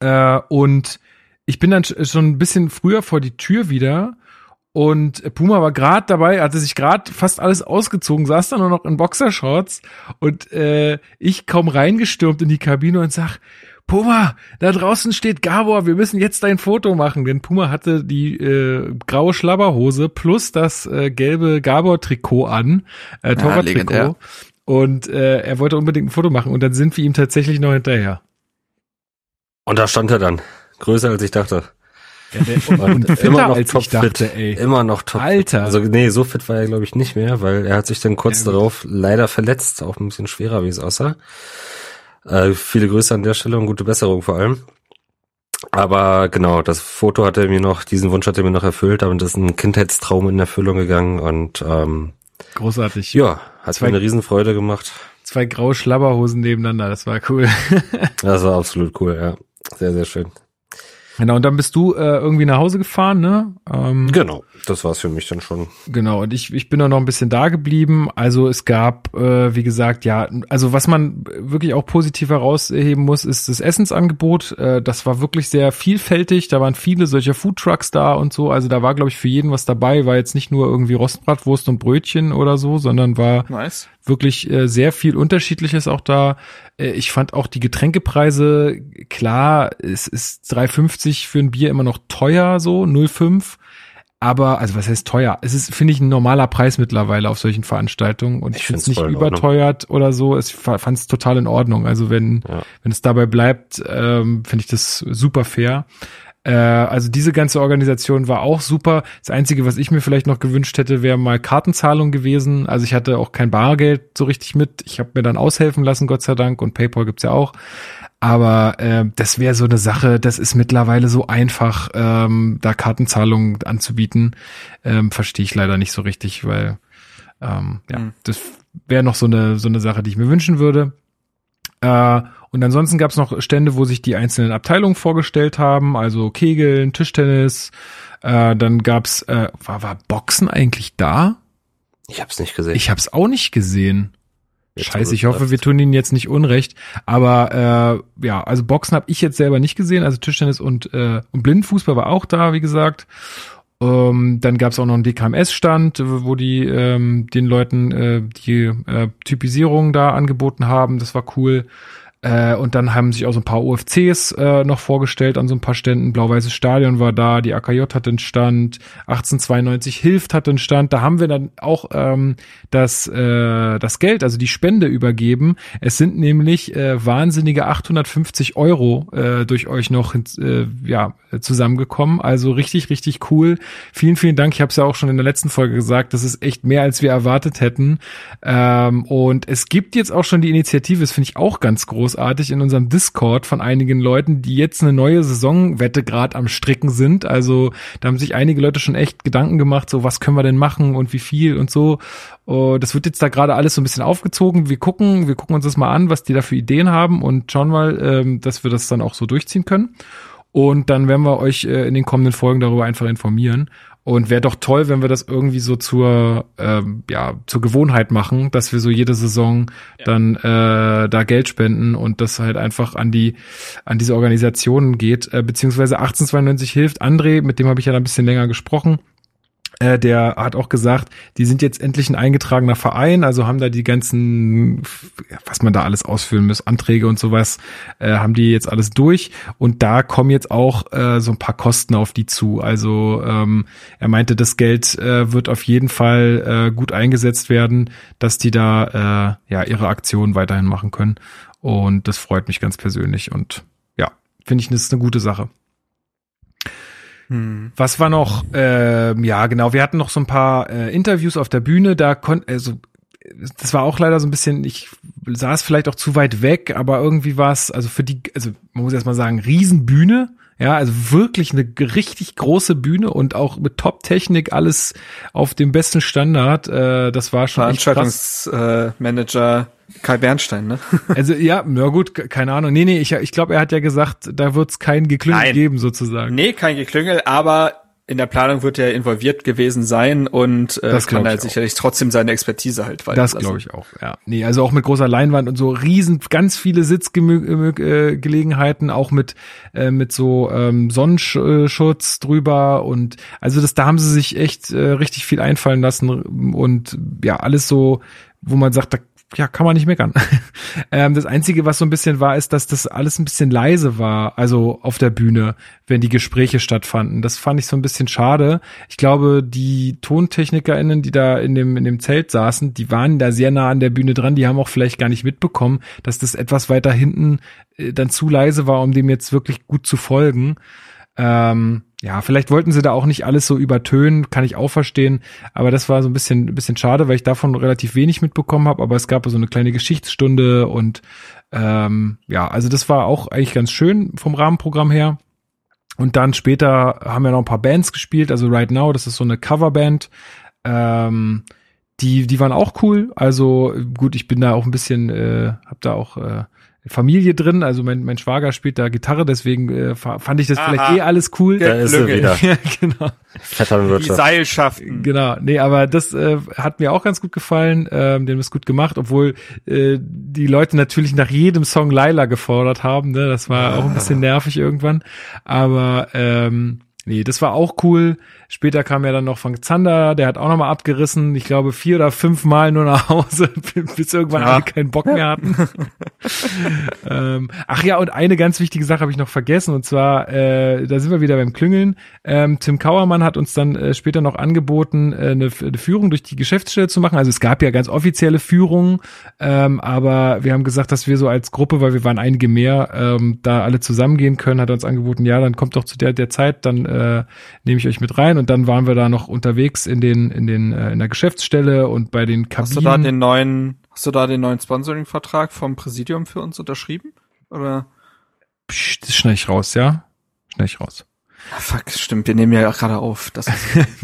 [SPEAKER 1] äh, und ich bin dann sch- schon ein bisschen früher vor die Tür wieder und Puma war gerade dabei, hatte sich gerade fast alles ausgezogen, saß dann nur noch in Boxershorts und äh, ich kaum reingestürmt in die Kabine und sag, Puma, da draußen steht Gabor, wir müssen jetzt dein Foto machen. Denn Puma hatte die äh, graue Schlabberhose plus das äh, gelbe Gabor-Trikot an, äh, Torwart-Trikot.
[SPEAKER 4] legendär.
[SPEAKER 1] und äh, er wollte unbedingt ein Foto machen und dann sind wir ihm tatsächlich noch hinterher.
[SPEAKER 5] Und da stand er dann. Größer als ich dachte.
[SPEAKER 1] Ja, der, und
[SPEAKER 5] immer noch
[SPEAKER 1] als
[SPEAKER 5] topfit.
[SPEAKER 1] dachte, ey.
[SPEAKER 5] Immer noch top.
[SPEAKER 1] Alter.
[SPEAKER 5] Also nee, so fit war er glaube ich nicht mehr, weil er hat sich dann kurz
[SPEAKER 1] Ja,
[SPEAKER 5] darauf leider verletzt, auch ein bisschen schwerer, wie es aussah. Äh, viele Grüße an der Stelle und gute Besserung vor allem. Aber genau, das Foto hat er mir noch, diesen Wunsch hat er mir noch erfüllt, das ist ein Kindheitstraum in Erfüllung gegangen und ähm,
[SPEAKER 1] Großartig.
[SPEAKER 5] ja, hat
[SPEAKER 1] Zwei-
[SPEAKER 5] mir eine Riesenfreude gemacht.
[SPEAKER 1] Zwei graue Schlabberhosen nebeneinander, das war cool.
[SPEAKER 5] Das war absolut cool, ja. Sehr, sehr schön.
[SPEAKER 1] Genau, und dann bist du äh, irgendwie nach Hause gefahren, ne? Ähm,
[SPEAKER 5] Genau, das war's für mich dann schon.
[SPEAKER 1] Genau, und ich, ich bin auch noch ein bisschen da geblieben. Also es gab, äh, wie gesagt, ja, also was man wirklich auch positiv herausheben muss, ist das Essensangebot. Äh, das war wirklich sehr vielfältig. Da waren viele solcher Foodtrucks da und so. Also da war, glaube ich, für jeden was dabei. War jetzt nicht nur irgendwie Rostbratwurst und Brötchen oder so, sondern war
[SPEAKER 4] Nice.
[SPEAKER 1] Wirklich äh, sehr viel Unterschiedliches auch da. Äh, ich fand auch die Getränkepreise, klar, es ist 3,50 für ein Bier immer noch teuer, so 0,5. Aber, also was heißt teuer? Es ist, finde ich, ein normaler Preis mittlerweile auf solchen Veranstaltungen. Und ich,
[SPEAKER 5] Ich
[SPEAKER 1] finde es nicht überteuert oder so. Ich fand es total in Ordnung. Also wenn,
[SPEAKER 5] Ja.
[SPEAKER 1] wenn es dabei bleibt, ähm, finde ich das super fair. Äh, also diese ganze Organisation war auch super. Das Einzige, was ich mir vielleicht noch gewünscht hätte, wäre mal Kartenzahlung gewesen. Also ich hatte auch kein Bargeld so richtig mit. Ich habe mir dann aushelfen lassen, Gott sei Dank. Und PayPal gibt's ja auch. Aber äh, das wäre so eine Sache, das ist mittlerweile so einfach, ähm, da Kartenzahlungen anzubieten. Ähm, Verstehe ich leider nicht so richtig, weil ähm, ja,
[SPEAKER 4] Hm.
[SPEAKER 1] das wäre noch so eine, so eine Sache, die ich mir wünschen würde. Äh, und ansonsten gab es noch Stände, wo sich die einzelnen Abteilungen vorgestellt haben, also Kegeln, Tischtennis. Äh, dann gab's, äh, war, war Boxen eigentlich da?
[SPEAKER 5] Ich hab's nicht gesehen.
[SPEAKER 1] Ich habe es auch nicht gesehen.
[SPEAKER 5] Jetzt,
[SPEAKER 1] Scheiße, ich hoffe, wir tun ihnen jetzt nicht unrecht. Aber äh, ja, also Boxen habe ich jetzt selber nicht gesehen. Also Tischtennis und, äh, und Blindenfußball war auch da, wie gesagt. Ähm, dann gab es auch noch einen DKMS-Stand, wo die ähm, den Leuten äh, die äh, Typisierung da angeboten haben. Das war cool. Äh, und dann haben sich auch so ein paar OFCs äh, noch vorgestellt an so ein paar Ständen. Blau-Weißes Stadion war da, die AKJ hatte einen Stand, 1892 Hilft hatte einen Stand. Da haben wir dann auch ähm, das, äh, das Geld, also die Spende übergeben. Es sind nämlich äh, wahnsinnige 850 Euro äh, durch euch noch äh, ja, zusammengekommen. Also richtig, richtig cool. Vielen, vielen Dank. Ich habe es ja auch schon in der letzten Folge gesagt. Das ist echt mehr, als wir erwartet hätten. Ähm, und es gibt jetzt auch schon die Initiative, das finde ich auch ganz großartig, in unserem Discord von einigen Leuten, die jetzt eine neue Saisonwette gerade am Stricken sind. Also da haben sich einige Leute schon echt Gedanken gemacht, so was können wir denn machen und wie viel und so. Oh, das wird jetzt da gerade alles so ein bisschen aufgezogen. Wir gucken, wir gucken uns das mal an, was die da für Ideen haben und schauen mal, ähm, dass wir das dann auch so durchziehen können. Und dann werden wir euch äh, in den kommenden Folgen darüber einfach informieren. Und wäre doch toll, wenn wir das irgendwie so zur, ähm, ja, zur Gewohnheit machen, dass wir so jede Saison dann äh, da Geld spenden und das halt einfach an die, an diese Organisationen geht. Äh, beziehungsweise 1892 hilft. André, mit dem habe ich ja da ein bisschen länger gesprochen. Äh, der hat auch gesagt, die sind jetzt endlich ein eingetragener Verein, also haben da die ganzen, was man da alles ausfüllen muss, Anträge und sowas, äh, haben die jetzt alles durch und da kommen jetzt auch äh, so ein paar Kosten auf die zu. Also ähm, er meinte, das Geld äh, wird auf jeden Fall äh, gut eingesetzt werden, dass die da äh, ja ihre Aktionen weiterhin machen können und das freut mich ganz persönlich und ja, finde ich, das ist eine gute Sache.
[SPEAKER 4] Hm.
[SPEAKER 1] Was war noch? Ähm, ja, genau. Wir hatten noch so ein paar äh, Interviews auf der Bühne. Da konnte, also das war auch leider so ein bisschen. Ich saß vielleicht auch zu weit weg, aber irgendwie war es, also für die, also man muss erst mal sagen, Riesenbühne. Ja, also wirklich eine richtig große Bühne und auch mit Top-Technik, alles auf dem besten Standard. Äh, das war schon.
[SPEAKER 4] Veranstaltungsmanager Kai Bernstein, ne?
[SPEAKER 1] Also ja, na gut, ke- keine Ahnung. Nee, nee, ich, ich glaube, er hat ja gesagt, da wird es kein Geklüngel
[SPEAKER 4] Nein.
[SPEAKER 1] geben sozusagen.
[SPEAKER 4] nee, kein Geklüngel, aber in der Planung wird er involviert gewesen sein und äh, das kann er sicherlich auch. trotzdem seine Expertise halt
[SPEAKER 1] weiter. Das glaube ich auch, ja. Nee, also auch mit großer Leinwand und so riesen, ganz viele Sitzgelegenheiten, auch mit, äh, mit so ähm, Sonnenschutz drüber und also das, da haben sie sich echt äh, richtig viel einfallen lassen und ja, alles so, wo man sagt, da ja, kann man nicht meckern. ähm, das Einzige, was so ein bisschen war, ist, dass das alles ein bisschen leise war, also auf der Bühne, wenn die Gespräche stattfanden. Das fand ich so ein bisschen schade. Ich glaube, die TontechnikerInnen, die da in dem, in dem Zelt saßen, die waren da sehr nah an der Bühne dran, die haben auch vielleicht gar nicht mitbekommen, dass das etwas weiter hinten äh, dann zu leise war, um dem jetzt wirklich gut zu folgen. Ähm, ja, vielleicht wollten sie da auch nicht alles so übertönen, kann ich auch verstehen. Aber das war so ein bisschen, ein bisschen schade, weil ich davon relativ wenig mitbekommen habe. Aber es gab so eine kleine Geschichtsstunde und ähm, ja, also das war auch eigentlich ganz schön vom Rahmenprogramm her. Und dann später haben wir noch ein paar Bands gespielt. Also Right Now, das ist so eine Coverband. Ähm, die, die waren auch cool. Also gut, ich bin da auch ein bisschen, äh, hab da auch äh, Familie drin, also mein, mein Schwager spielt da Gitarre, deswegen äh, fand ich das Aha. vielleicht eh alles cool.
[SPEAKER 5] Da ist er wieder.
[SPEAKER 1] ja, genau.
[SPEAKER 4] Die Seilschaften.
[SPEAKER 1] Genau, nee, aber das äh, hat mir auch ganz gut gefallen, ähm, dem ist gut gemacht, obwohl äh, die Leute natürlich nach jedem Song Laila gefordert haben, ne? das war auch ein bisschen nervig irgendwann, aber ähm, Nee, das war auch cool. Später kam ja dann noch von Zander, der hat auch nochmal abgerissen. Ich glaube vier oder fünf Mal nur nach Hause, bis irgendwann ja. alle keinen Bock mehr hatten. ähm, ach ja, und eine ganz wichtige Sache habe ich noch vergessen. Und zwar, äh, da sind wir wieder beim Klüngeln. Ähm, Tim Kauermann hat uns dann äh, später noch angeboten, äh, eine, eine, Führung durch die Geschäftsstelle zu machen. Also es gab ja ganz offizielle Führungen, ähm, aber wir haben gesagt, dass wir so als Gruppe, weil wir waren einige mehr, ähm, da alle zusammengehen können, hat er uns angeboten, ja, dann kommt doch zu der, der Zeit, dann äh, nehme ich euch mit rein und dann waren wir da noch unterwegs in den in den äh, in der Geschäftsstelle und bei den Kabinen.
[SPEAKER 4] Hast du da den neuen hast du da den neuen Sponsoring Vertrag vom Präsidium für uns unterschrieben oder
[SPEAKER 1] Psst, das schneide ich raus, ja? Schneide ich raus.
[SPEAKER 4] Ja, fuck, stimmt, wir nehmen ja gerade auf. Das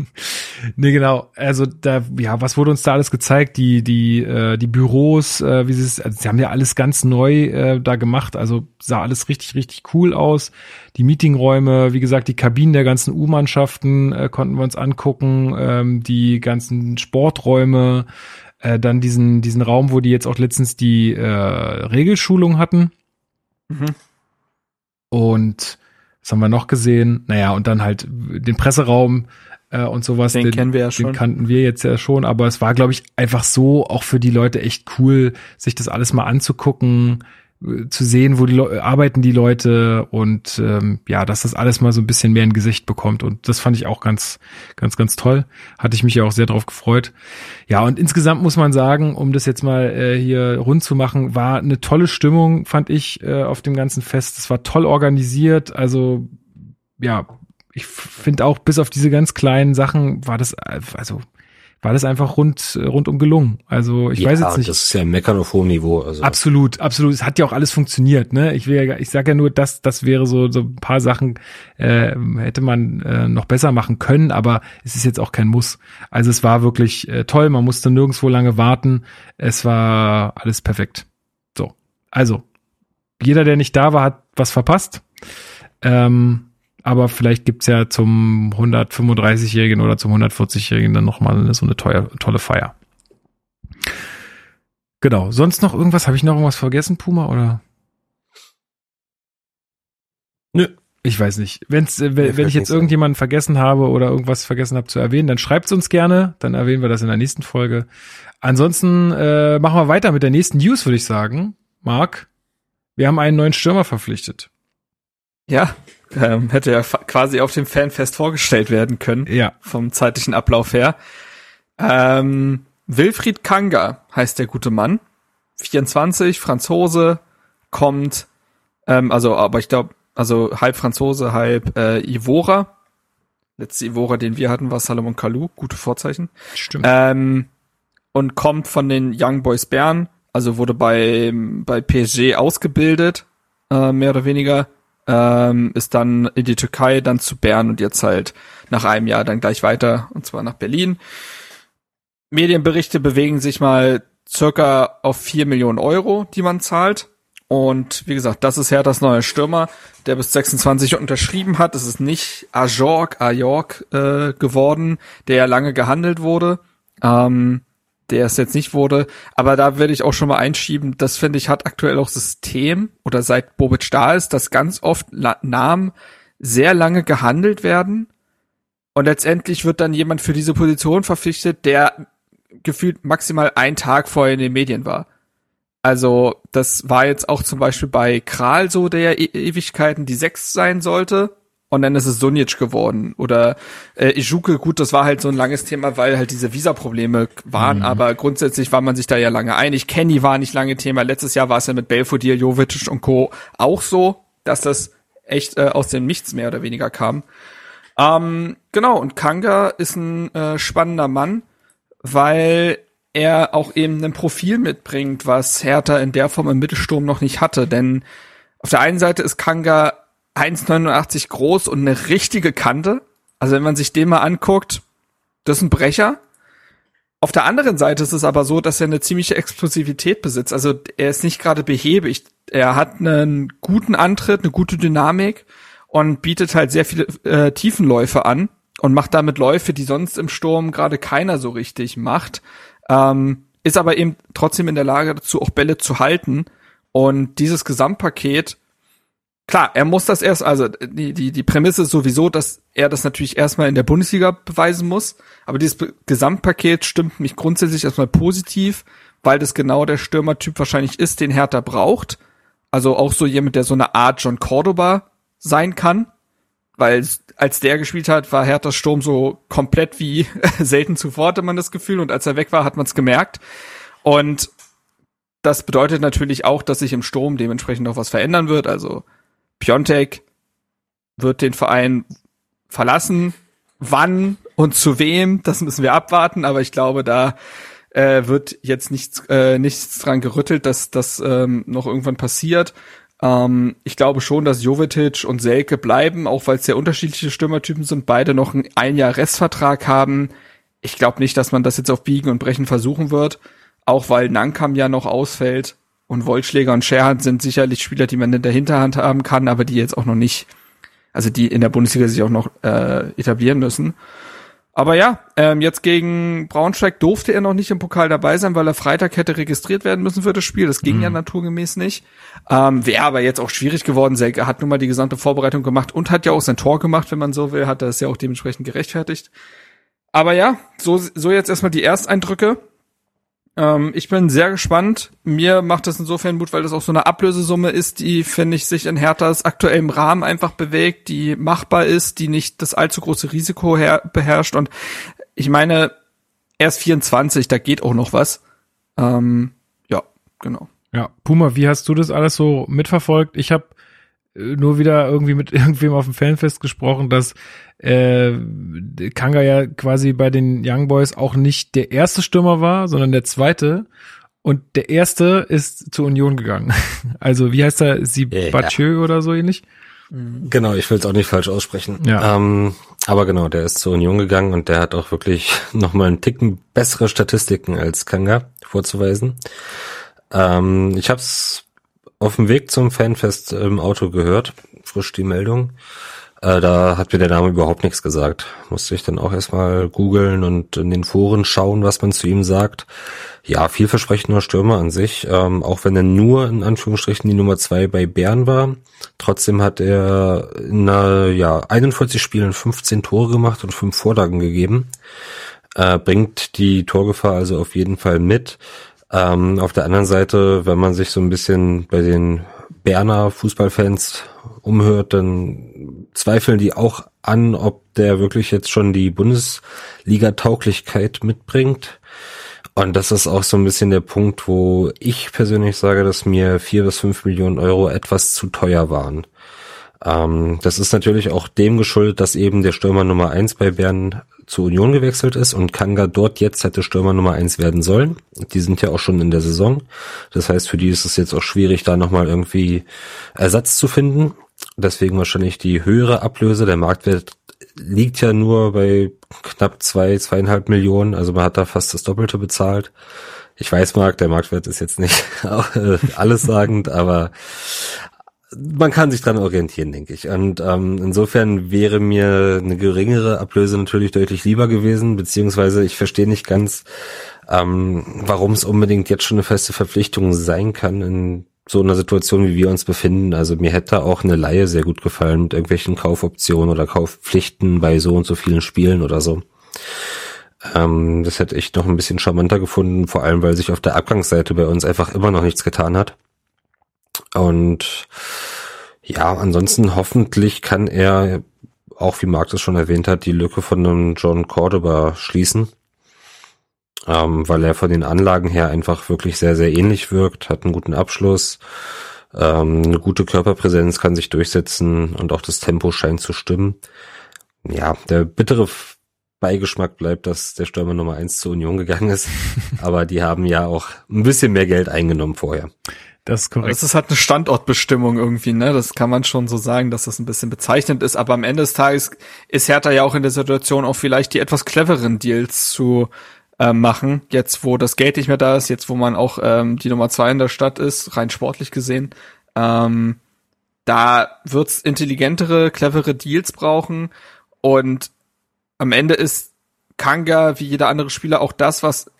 [SPEAKER 1] nee, genau. Also da, ja, was wurde uns da alles gezeigt? Die, die, äh, die Büros, äh, wie sie es, also sie haben ja alles ganz neu äh, da gemacht. Also sah alles richtig, richtig cool aus. Die Meetingräume, wie gesagt, die Kabinen der ganzen U-Mannschaften äh, konnten wir uns angucken. Ähm, die ganzen Sporträume, äh, dann diesen, diesen Raum, wo die jetzt auch letztens die äh, Regelschulung hatten. Mhm. Und was haben wir noch gesehen? Naja, und dann halt den Presseraum äh, und sowas.
[SPEAKER 4] Den, den kennen wir ja schon.
[SPEAKER 1] Den kannten wir jetzt ja schon, aber es war, glaube ich, einfach so auch für die Leute echt cool, sich das alles mal anzugucken, zu sehen, wo die Le arbeiten die Leute und ähm, ja, dass das alles mal so ein bisschen mehr ein Gesicht bekommt und das fand ich auch ganz, ganz, ganz toll. Hatte ich mich ja auch sehr drauf gefreut. Ja, und insgesamt muss man sagen, um das jetzt mal äh, hier rund zu machen, war eine tolle Stimmung, fand ich, äh, auf dem ganzen Fest. Es war toll organisiert, also ja, ich finde auch bis auf diese ganz kleinen Sachen war das, äh, also war das einfach rund rundum gelungen. Also ich ja, weiß jetzt nicht.
[SPEAKER 5] Das ist ja Meckern auf hohem Niveau.
[SPEAKER 1] Also. Absolut, absolut. Es hat ja auch alles funktioniert. Ne, ich will ja, ich sage ja nur, dass das wäre so so ein paar Sachen äh, hätte man äh, noch besser machen können, aber es ist jetzt auch kein Muss. Also es war wirklich äh, toll. Man musste nirgendwo lange warten. Es war alles perfekt. So, also jeder, der nicht da war, hat was verpasst. Ähm, aber vielleicht gibt's ja zum 135-Jährigen oder zum 140-Jährigen dann nochmal so eine teuer, tolle Feier. Genau. Sonst noch irgendwas? Habe ich noch irgendwas vergessen, Puma, oder? Nö. Ich weiß nicht. Wenn's, äh, wenn, wenn ich jetzt irgendjemanden vergessen habe oder irgendwas vergessen habe zu erwähnen, dann schreibt's uns gerne. Dann erwähnen wir das in der nächsten Folge. Ansonsten äh, machen wir weiter mit der nächsten News, würde ich sagen. Marc, wir haben einen neuen Stürmer verpflichtet.
[SPEAKER 4] Ja, ähm, hätte ja quasi auf dem Fanfest vorgestellt werden können.
[SPEAKER 1] Ja.
[SPEAKER 4] Vom zeitlichen Ablauf her. Ähm, Wilfried Kanga heißt der gute Mann. 24, Franzose, kommt, ähm, also, aber ich glaube, also halb Franzose, halb äh, Ivora. Letzte Ivora, den wir hatten, war Salomon Kalou, gute Vorzeichen.
[SPEAKER 1] Stimmt.
[SPEAKER 4] Ähm, und kommt von den Young Boys Bern, also wurde bei, bei PSG ausgebildet, äh, mehr oder weniger ähm, ist dann in die Türkei, dann zu Bern und jetzt halt nach einem Jahr dann gleich weiter und zwar nach Berlin. Medienberichte bewegen sich mal circa auf vier Millionen Euro, die man zahlt. Und wie gesagt, das ist Herthas neuer Stürmer, der bis 26 unterschrieben hat. Es ist nicht Ajork, Ajork äh, geworden, der ja lange gehandelt wurde. Ähm, der es jetzt nicht wurde. Aber da werde ich auch schon mal einschieben, das finde ich hat aktuell auch System oder seit Bobic da ist, dass ganz oft Namen sehr lange gehandelt werden und letztendlich wird dann jemand für diese Position verpflichtet, der gefühlt maximal einen Tag vorher in den Medien war. Also das war jetzt auch zum Beispiel bei Kral so, der e Ewigkeiten die Sechs sein sollte. Und dann ist es Sunic geworden. Oder äh, Ijuke, gut, das war halt so ein langes Thema, weil halt diese Visa-Probleme waren. Mhm. Aber grundsätzlich war man sich da ja lange einig. Kenny war nicht lange Thema. Letztes Jahr war es ja mit Belfodil, Jovic und Co. auch so, dass das echt äh, aus dem Nichts mehr oder weniger kam. Ähm, genau, und Kanga ist ein äh, spannender Mann, weil er auch eben ein Profil mitbringt, was Hertha in der Form im Mittelsturm noch nicht hatte. Denn auf der einen Seite ist Kanga 1,89 groß und eine richtige Kante. Also wenn man sich den mal anguckt, das ist ein Brecher. Auf der anderen Seite ist es aber so, dass er eine ziemliche Explosivität besitzt. Also er ist nicht gerade behäbig. Er hat einen guten Antritt, eine gute Dynamik und bietet halt sehr viele äh, Tiefenläufe an und macht damit Läufe, die sonst im Sturm gerade keiner so richtig macht. Ähm, ist aber eben trotzdem in der Lage dazu, auch Bälle zu halten. Und dieses Gesamtpaket klar, er muss das erst, also die, die, die Prämisse ist sowieso, dass er das natürlich erstmal in der Bundesliga beweisen muss. Aber dieses Gesamtpaket stimmt mich grundsätzlich erstmal positiv, weil das genau der Stürmertyp wahrscheinlich ist, den Hertha braucht. Also auch so jemand, der so eine Art John Cordoba sein kann. Weil als der gespielt hat, war Herthas Sturm so komplett wie selten zuvor, hatte man das Gefühl. Und als er weg war, hat man es gemerkt. Und das bedeutet natürlich auch, dass sich im Sturm dementsprechend auch was verändern wird. Also Piontek wird den Verein verlassen. Wann und zu wem, das müssen wir abwarten, aber ich glaube, da äh, wird jetzt nichts, äh, nichts dran gerüttelt, dass das ähm, noch irgendwann passiert. Ähm, ich glaube schon, dass Jovetic und Selke bleiben, auch weil es sehr unterschiedliche Stürmertypen sind, beide noch einen ein Jahr Restvertrag haben. Ich glaube nicht, dass man das jetzt auf Biegen und Brechen versuchen wird, auch weil Nankam ja noch ausfällt. Und Wollschläger und Scherhand sind sicherlich Spieler, die man in der Hinterhand haben kann, aber die jetzt auch noch nicht, also die in der Bundesliga sich auch noch äh, etablieren müssen. Aber ja, ähm, jetzt gegen Braunschweig durfte er noch nicht im Pokal dabei sein, weil er Freitag hätte registriert werden müssen für das Spiel. Das ging mhm. ja naturgemäß nicht. Ähm, Wäre aber jetzt auch schwierig geworden. Selke hat nun mal die gesamte Vorbereitung gemacht und hat ja auch sein Tor gemacht, wenn man so will, hat er es ja auch dementsprechend gerechtfertigt. Aber ja, so, so jetzt erstmal die Ersteindrücke. Ähm, ich bin sehr gespannt. Mir macht das insofern Mut, weil das auch so eine Ablösesumme ist, die, finde ich, sich in Herthas aktuellem Rahmen einfach bewegt, die machbar ist, die nicht das allzu große Risiko beherrscht. Und ich meine, er ist 24, da geht auch noch was. Ähm, ja, genau.
[SPEAKER 1] Ja, Puma, wie hast du das alles so mitverfolgt? Ich habe nur wieder irgendwie mit irgendwem auf dem Fanfest gesprochen, dass äh, Kanga ja quasi bei den Young Boys auch nicht der erste Stürmer war, sondern der zweite. Und der erste ist zur Union gegangen. Also wie heißt er? Sibachö ja. oder so ähnlich?
[SPEAKER 5] Genau, ich will es auch nicht falsch aussprechen. Ja. Ähm, aber genau, der ist zur Union gegangen und der hat auch wirklich nochmal einen Ticken bessere Statistiken als Kanga vorzuweisen. Ähm, ich habe es auf dem Weg zum Fanfest im Auto gehört, frisch die Meldung. Äh, da hat mir der Name überhaupt nichts gesagt. Musste ich dann auch erstmal googeln und in den Foren schauen, was man zu ihm sagt. Ja, vielversprechender Stürmer an sich, ähm, auch wenn er nur in Anführungsstrichen die Nummer zwei bei Bern war. Trotzdem hat er in einer, ja, 41 Spielen 15 Tore gemacht und 5 Vorlagen gegeben. Äh, bringt die Torgefahr also auf jeden Fall mit. Ähm, auf der anderen Seite, wenn man sich so ein bisschen bei den Berner Fußballfans umhört, dann zweifeln die auch an, ob der wirklich jetzt schon die Bundesliga-Tauglichkeit mitbringt. Und das ist auch so ein bisschen der Punkt, wo ich persönlich sage, dass mir vier bis fünf Millionen Euro etwas zu teuer waren. Ähm, das ist natürlich auch dem geschuldet, dass eben der Stürmer Nummer eins bei Bern zur Union gewechselt ist und Kanga dort jetzt hätte Stürmer Nummer eins werden sollen. Die sind ja auch schon in der Saison. Das heißt, für die ist es jetzt auch schwierig, da nochmal irgendwie Ersatz zu finden. Deswegen wahrscheinlich die höhere Ablöse. Der Marktwert liegt ja nur bei knapp zwei, zweieinhalb Millionen. Also man hat da fast das Doppelte bezahlt. Ich weiß, Marc, der Marktwert ist jetzt nicht allessagend, aber man kann sich dran orientieren, denke ich. Und ähm, insofern wäre mir eine geringere Ablöse natürlich deutlich lieber gewesen, beziehungsweise ich verstehe nicht ganz, ähm, warum es unbedingt jetzt schon eine feste Verpflichtung sein kann in so einer Situation, wie wir uns befinden. Also mir hätte auch eine Laie sehr gut gefallen mit irgendwelchen Kaufoptionen oder Kaufpflichten bei so und so vielen Spielen oder so. Ähm, das hätte ich noch ein bisschen charmanter gefunden, vor allem weil sich auf der Abgangsseite bei uns einfach immer noch nichts getan hat. Und ja, ansonsten hoffentlich kann er, auch wie Marc das schon erwähnt hat, die Lücke von einem John Cordoba schließen. Ähm, weil er von den Anlagen her einfach wirklich sehr, sehr ähnlich wirkt, hat einen guten Abschluss, ähm, eine gute Körperpräsenz kann sich durchsetzen und auch das Tempo scheint zu stimmen. Ja, der bittere Beigeschmack bleibt, dass der Stürmer Nummer eins zur Union gegangen ist. Aber die haben ja auch ein bisschen mehr Geld eingenommen vorher.
[SPEAKER 4] Das ist korrekt. Das ist halt eine Standortbestimmung irgendwie, ne? Das kann man schon so sagen, dass das ein bisschen bezeichnend ist. Aber am Ende des Tages ist Hertha ja auch in der Situation, auch vielleicht die etwas cleveren Deals zu äh, machen. Jetzt, wo das Geld nicht mehr da ist, jetzt, wo man auch ähm, die Nummer zwei in der Stadt ist, rein sportlich gesehen. Ähm, da wird's intelligentere, clevere Deals brauchen. Und am Ende ist Kanga, wie jeder andere Spieler, auch das, was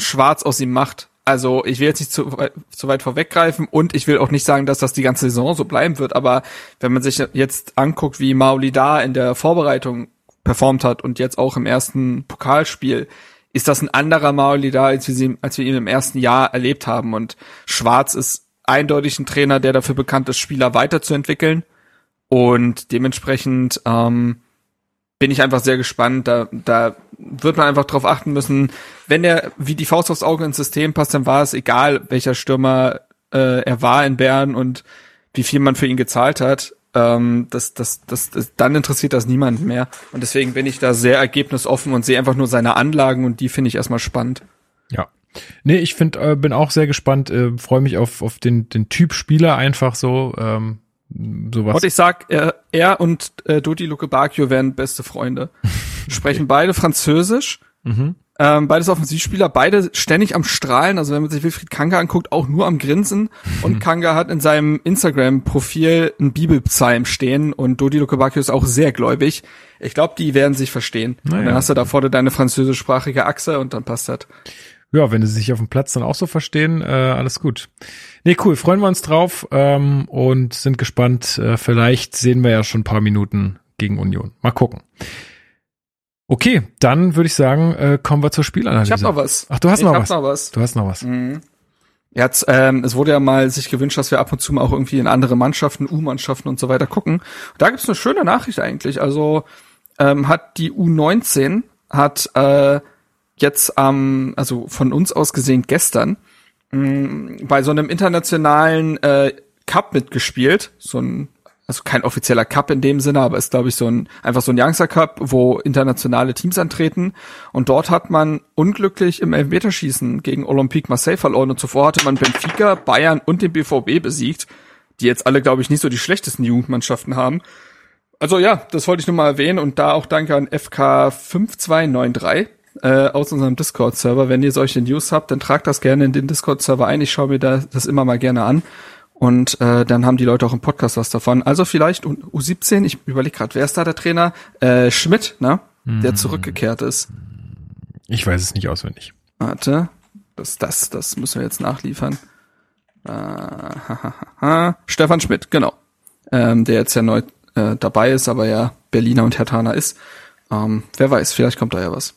[SPEAKER 4] Schwarz aus ihm macht. Also ich will jetzt nicht zu, zu weit vorweggreifen und ich will auch nicht sagen, dass das die ganze Saison so bleiben wird, aber wenn man sich jetzt anguckt, wie Mauli da in der Vorbereitung performt hat und jetzt auch im ersten Pokalspiel, ist das ein anderer Mauli da, als wir, sie, als wir ihn im ersten Jahr erlebt haben. Und Schwarz ist eindeutig ein Trainer, der dafür bekannt ist, Spieler weiterzuentwickeln. Und dementsprechend ähm, bin ich einfach sehr gespannt. Da, da wird man einfach drauf achten müssen, wenn er wie die Faust aufs Auge ins System passt, dann war es egal, welcher Stürmer äh, er war in Bern und wie viel man für ihn gezahlt hat. Ähm, das, das, das, das, dann interessiert das niemand mehr. Und deswegen bin ich da sehr ergebnisoffen und sehe einfach nur seine Anlagen und die finde ich erstmal spannend.
[SPEAKER 1] Ja. Nee, ich finde, äh, bin auch sehr gespannt, äh, freue mich auf, auf den, den Typ Spieler einfach so. Ähm,
[SPEAKER 4] sowas. Und ich sag, er, er und äh, Dodi Luke Bacchio werden beste Freunde. Sprechen okay. beide Französisch. Mhm. Ähm, beides Offensivspieler, beide ständig am Strahlen. Also wenn man sich Wilfried Kanga anguckt, auch nur am Grinsen. Und mhm. Kanga hat in seinem Instagram-Profil ein Bibelpsalm stehen und Dodi Lukebakio ist auch sehr gläubig. Ich glaube, die werden sich verstehen. Naja. Und dann hast du da vorne deine französischsprachige Achse und dann passt das.
[SPEAKER 1] Ja, wenn sie sich auf dem Platz dann auch so verstehen, äh, alles gut. Nee, cool, freuen wir uns drauf ähm, und sind gespannt. Äh, vielleicht sehen wir ja schon ein paar Minuten gegen Union. Mal gucken. Okay, dann würde ich sagen, äh, kommen wir zur Spielanalyse.
[SPEAKER 4] Ich habe noch was.
[SPEAKER 1] Ach, du hast
[SPEAKER 4] ich
[SPEAKER 1] noch was.
[SPEAKER 4] noch was.
[SPEAKER 1] Du hast noch was. Mhm.
[SPEAKER 4] Jetzt, ähm, es wurde ja mal sich gewünscht, dass wir ab und zu mal auch irgendwie in andere Mannschaften, U-Mannschaften und so weiter gucken. Da gibt's eine schöne Nachricht eigentlich. Also ähm, hat die U19 hat äh, jetzt ähm, also von uns aus gesehen gestern mh, bei so einem internationalen äh, Cup mitgespielt, so ein also kein offizieller Cup in dem Sinne, aber ist glaube ich so ein einfach so ein Youngster Cup, wo internationale Teams antreten. Und dort hat man unglücklich im Elfmeterschießen gegen Olympique Marseille verloren. Und zuvor hatte man Benfica, Bayern und den BVB besiegt, die jetzt alle glaube ich nicht so die schlechtesten Jugendmannschaften haben. Also ja, das wollte ich nur mal erwähnen. Und da auch danke an FK 5293 äh, aus unserem Discord-Server. Wenn ihr solche News habt, dann tragt das gerne in den Discord-Server ein. Ich schaue mir da das immer mal gerne an. Und äh, dann haben die Leute auch im Podcast was davon. Also vielleicht U17, ich überlege gerade, wer ist da der Trainer? Äh, Schmidt, ne? Der hm. zurückgekehrt ist.
[SPEAKER 1] Ich weiß es nicht auswendig.
[SPEAKER 4] Warte, das, das, das müssen wir jetzt nachliefern. Äh, ha, ha, ha. Stefan Schmidt, genau. Ähm, der jetzt ja neu äh, dabei ist, aber ja Berliner und Hertaner ist. Ähm, wer weiß, vielleicht kommt da ja was.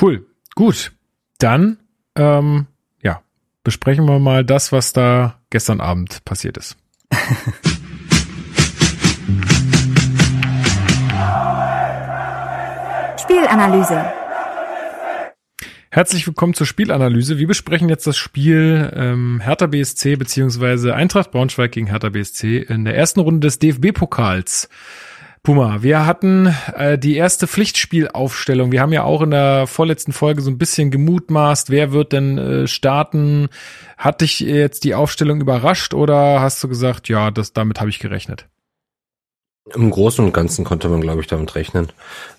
[SPEAKER 1] Cool. Gut. Dann, ähm, ja, besprechen wir mal das, was da gestern Abend passiert ist.
[SPEAKER 3] Spielanalyse.
[SPEAKER 1] Herzlich willkommen zur Spielanalyse. Wir besprechen jetzt das Spiel ähm, Hertha BSC beziehungsweise Eintracht Braunschweig gegen Hertha BSC in der ersten Runde des DFB-Pokals. Puma, wir hatten äh, die erste Pflichtspielaufstellung. Wir haben ja auch in der vorletzten Folge so ein bisschen gemutmaßt, wer wird denn äh, starten. Hat dich jetzt die Aufstellung überrascht oder hast du gesagt, ja, das damit habe ich gerechnet?
[SPEAKER 5] Im Großen und Ganzen konnte man, glaube ich, damit rechnen.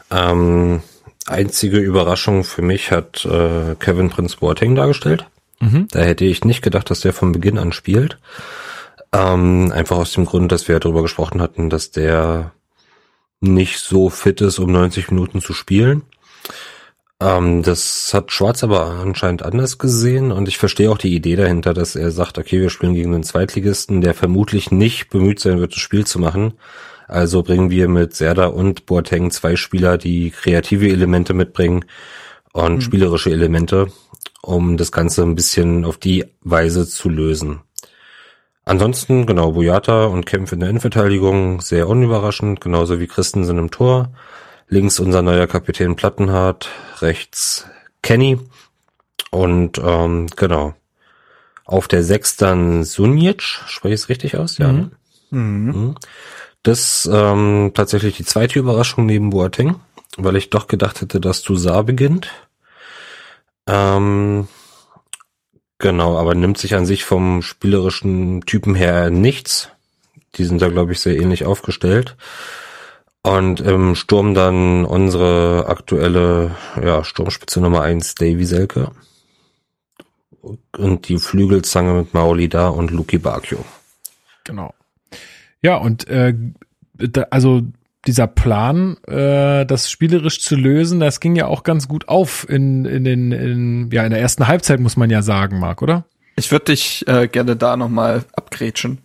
[SPEAKER 5] Ähm, einzige Überraschung für mich hat äh, Kevin Prince Boateng dargestellt. Mhm. Da hätte ich nicht gedacht, dass der von Beginn an spielt. Ähm, einfach aus dem Grund, dass wir darüber gesprochen hatten, dass der nicht so fit ist, um 90 Minuten zu spielen. Ähm, das hat Schwarz aber anscheinend anders gesehen und ich verstehe auch die Idee dahinter, dass er sagt, okay, wir spielen gegen einen Zweitligisten, der vermutlich nicht bemüht sein wird, das Spiel zu machen. Also bringen wir mit Serda und Boateng zwei Spieler, die kreative Elemente mitbringen und mhm. spielerische Elemente, um das Ganze ein bisschen auf die Weise zu lösen. Ansonsten, genau, Boyata und Kempf in der Innenverteidigung, sehr unüberraschend, genauso wie Christensen im Tor. Links unser neuer Kapitän Plattenhardt, rechts Kenny. Und ähm, genau. Auf der Sechs dann Sunic, spreche ich es richtig aus? Ja. Mhm. Ne? Mhm. mhm. Das ähm, tatsächlich die zweite Überraschung neben Boateng, weil ich doch gedacht hätte, dass Toussaint beginnt. Ähm, genau, aber nimmt sich an sich vom spielerischen Typen her nichts. Die sind da, glaube ich, sehr ähnlich aufgestellt. Und im Sturm dann unsere aktuelle ja, Sturmspitze Nummer eins Davy Selke. Und die Flügelzange mit Maoli da und Luki Bakio.
[SPEAKER 1] Genau. Ja, und äh, da, also dieser Plan, äh, das spielerisch zu lösen, das ging ja auch ganz gut auf in, in den, in, ja, in der ersten Halbzeit, muss man ja sagen, Marc, oder?
[SPEAKER 4] Ich würde dich äh, gerne da nochmal abgrätschen,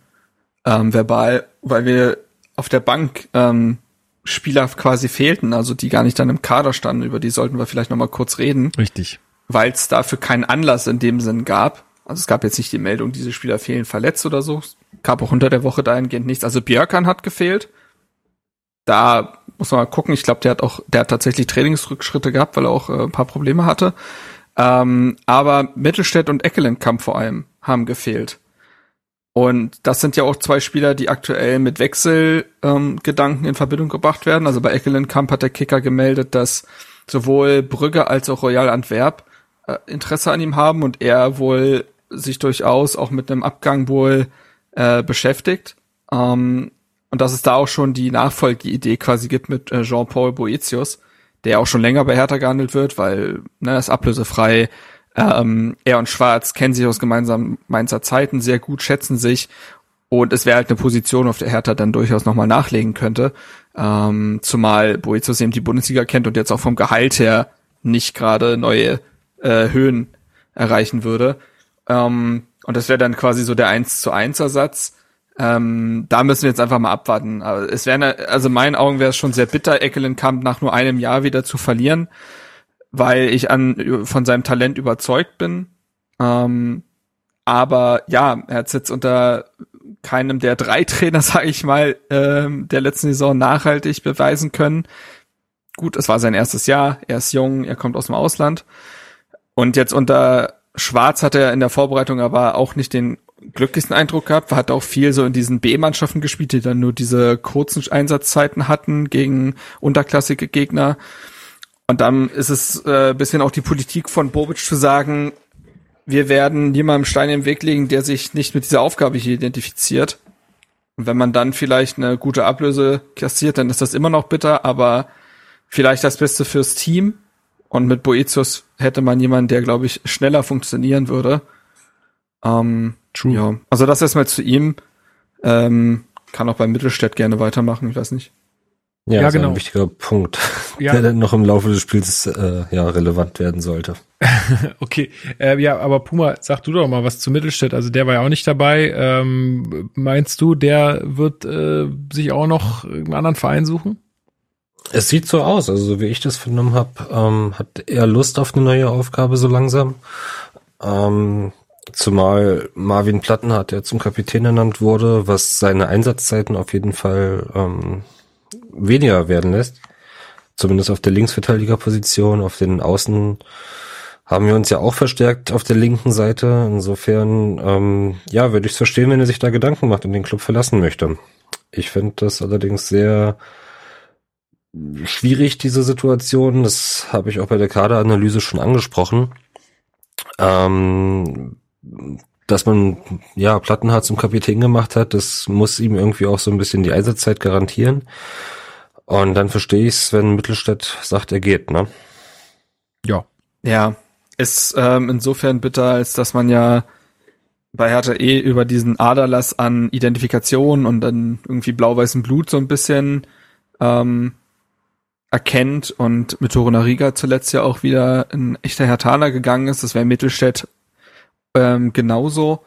[SPEAKER 4] ähm, verbal, weil wir auf der Bank ähm, Spieler quasi fehlten, also die gar nicht dann im Kader standen, über die sollten wir vielleicht nochmal kurz reden.
[SPEAKER 1] Richtig.
[SPEAKER 4] Weil es dafür keinen Anlass in dem Sinn gab. Also es gab jetzt nicht die Meldung, diese Spieler fehlen verletzt oder so. Es gab auch unter der Woche dahingehend nichts. Also Björkan hat gefehlt. Da muss man mal gucken. Ich glaube, der hat auch, der hat tatsächlich Trainingsrückschritte gehabt, weil er auch äh, ein paar Probleme hatte. Ähm, aber Mittelstädt und Eckelenkamp vor allem haben gefehlt. Und das sind ja auch zwei Spieler, die aktuell mit Wechselgedanken ähm, in Verbindung gebracht werden. Also bei Eckelenkamp hat der Kicker gemeldet, dass sowohl Brügge als auch Royal Antwerp äh, Interesse an ihm haben und er wohl sich durchaus auch mit einem Abgang wohl äh, beschäftigt. Ähm, und dass es da auch schon die Nachfolgeidee quasi gibt mit äh, Jean-Paul Boetius, der auch schon länger bei Hertha gehandelt wird, weil ne, ist ablösefrei. Ähm, er und Schwarz kennen sich aus gemeinsamen Mainzer Zeiten sehr gut, schätzen sich und es wäre halt eine Position, auf der Hertha dann durchaus nochmal nachlegen könnte. Ähm, zumal Boetius eben die Bundesliga kennt und jetzt auch vom Gehalt her nicht gerade neue äh, Höhen erreichen würde. Ähm, und das wäre dann quasi so der 1 zu 1 Ersatz. Ähm, da müssen wir jetzt einfach mal abwarten. Aber es wäre, also in meinen Augen wäre es schon sehr bitter, Eckelenkamp nach nur einem Jahr wieder zu verlieren, weil ich an von seinem Talent überzeugt bin. Ähm, aber ja, er hat jetzt unter keinem der drei Trainer, sage ich mal, ähm, der letzten Saison nachhaltig beweisen können. Gut, es war sein erstes Jahr, er ist jung, er kommt aus dem Ausland. Und jetzt unter Schwarz hat er in der Vorbereitung aber auch nicht den glücklichsten Eindruck gehabt, hat auch viel so in diesen B-Mannschaften gespielt, die dann nur diese kurzen Einsatzzeiten hatten gegen unterklassige Gegner. Und dann ist es äh, bisschen auch die Politik von Bobic zu sagen, wir werden niemandem Stein im Weg legen, der sich nicht mit dieser Aufgabe hier identifiziert. Und wenn man dann vielleicht eine gute Ablöse kassiert, dann ist das immer noch bitter, aber vielleicht das Beste fürs Team. Und mit Boetius hätte man jemanden, der, glaube ich, schneller funktionieren würde. Ähm, True. Ja, also das erstmal zu ihm. Ähm, kann auch beim Mittelstädt gerne weitermachen, ich weiß nicht.
[SPEAKER 5] Ja, ja genau. ein wichtiger Punkt, ja. der dann noch im Laufe des Spiels äh, ja relevant werden sollte.
[SPEAKER 1] okay, äh, ja, aber Puma, sag du doch mal was zu Mittelstädt. Also der war ja auch nicht dabei. Ähm, meinst du, der wird äh, sich auch noch einen anderen Verein suchen?
[SPEAKER 5] Es sieht so aus, also so wie ich das vernommen habe, ähm, hat er Lust auf eine neue Aufgabe so langsam. Ähm, zumal Marvin Plattenhardt, der zum Kapitän ernannt wurde, was seine Einsatzzeiten auf jeden Fall ähm, weniger werden lässt. Zumindest auf der Linksverteidigerposition, auf den Außen haben wir uns ja auch verstärkt auf der linken Seite. Insofern, ähm, ja, würde ich es verstehen, wenn er sich da Gedanken macht und den Club verlassen möchte. Ich finde das allerdings sehr schwierig, diese Situation. Das habe ich auch bei der Kaderanalyse schon angesprochen. Ähm, dass man ja Plattenhardt zum Kapitän gemacht hat, das muss ihm irgendwie auch so ein bisschen die Einsatzzeit garantieren. Und dann verstehe ich es, wenn Mittelstädt sagt, er geht, ne?
[SPEAKER 1] Ja.
[SPEAKER 4] Ja, ist ähm, insofern bitter, als dass man ja bei Hertha eh über diesen Aderlass an Identifikation und dann irgendwie blau-weißem Blut so ein bisschen ähm, erkennt und mit Torunariga zuletzt ja auch wieder ein echter Hertaner gegangen ist. Das wäre Mittelstädt ähm, genauso.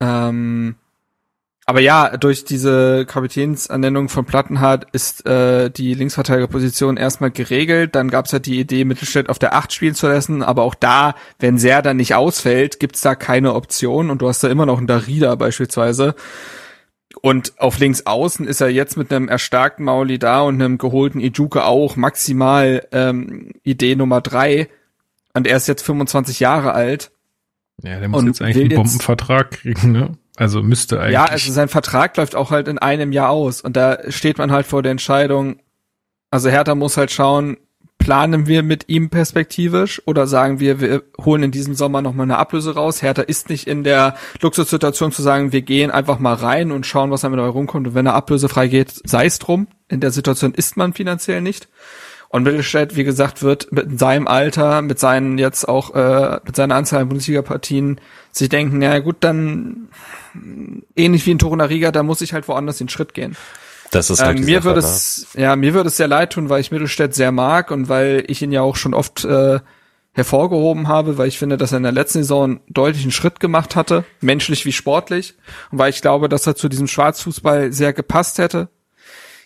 [SPEAKER 4] Ähm, aber ja, durch diese Kapitänsernennung von Plattenhardt ist äh, die Linksverteidigerposition erstmal geregelt. Dann gab es halt die Idee, Mittelstädt auf der Acht spielen zu lassen. Aber auch da, wenn Serda nicht ausfällt, gibt's da keine Option. Und du hast da immer noch einen Darida beispielsweise. Und auf links außen ist er jetzt mit einem erstarkten Mauli da und einem geholten Ijuke auch maximal ähm, Idee Nummer drei. Und er ist jetzt 25 Jahre alt.
[SPEAKER 1] Ja, der muss jetzt eigentlich einen Bombenvertrag kriegen, ne? Also müsste eigentlich.
[SPEAKER 4] Ja, also sein Vertrag läuft auch halt in einem Jahr aus und da steht man halt vor der Entscheidung, also Hertha muss halt schauen, planen wir mit ihm perspektivisch oder sagen wir, wir holen in diesem Sommer nochmal eine Ablöse raus. Hertha ist nicht in der Luxussituation zu sagen, wir gehen einfach mal rein und schauen, was damit rumkommt. Und wenn er ablösefrei geht, sei es drum. In der Situation ist man finanziell nicht. Und Mittelstädt, wie gesagt, wird mit seinem Alter, mit seinen jetzt auch, äh, mit seiner Anzahl an Bundesliga-Partien sich denken, ja gut, dann ähnlich wie in Torunariga, da muss ich halt woanders den Schritt gehen.
[SPEAKER 5] Das ist halt
[SPEAKER 4] ähm, mir würde es, ja, mir würde es sehr leid tun, weil ich Mittelstädt sehr mag und weil ich ihn ja auch schon oft äh, hervorgehoben habe, weil ich finde, dass er in der letzten Saison einen deutlichen Schritt gemacht hatte, menschlich wie sportlich, und weil ich glaube, dass er zu diesem Schwarzfußball sehr gepasst hätte.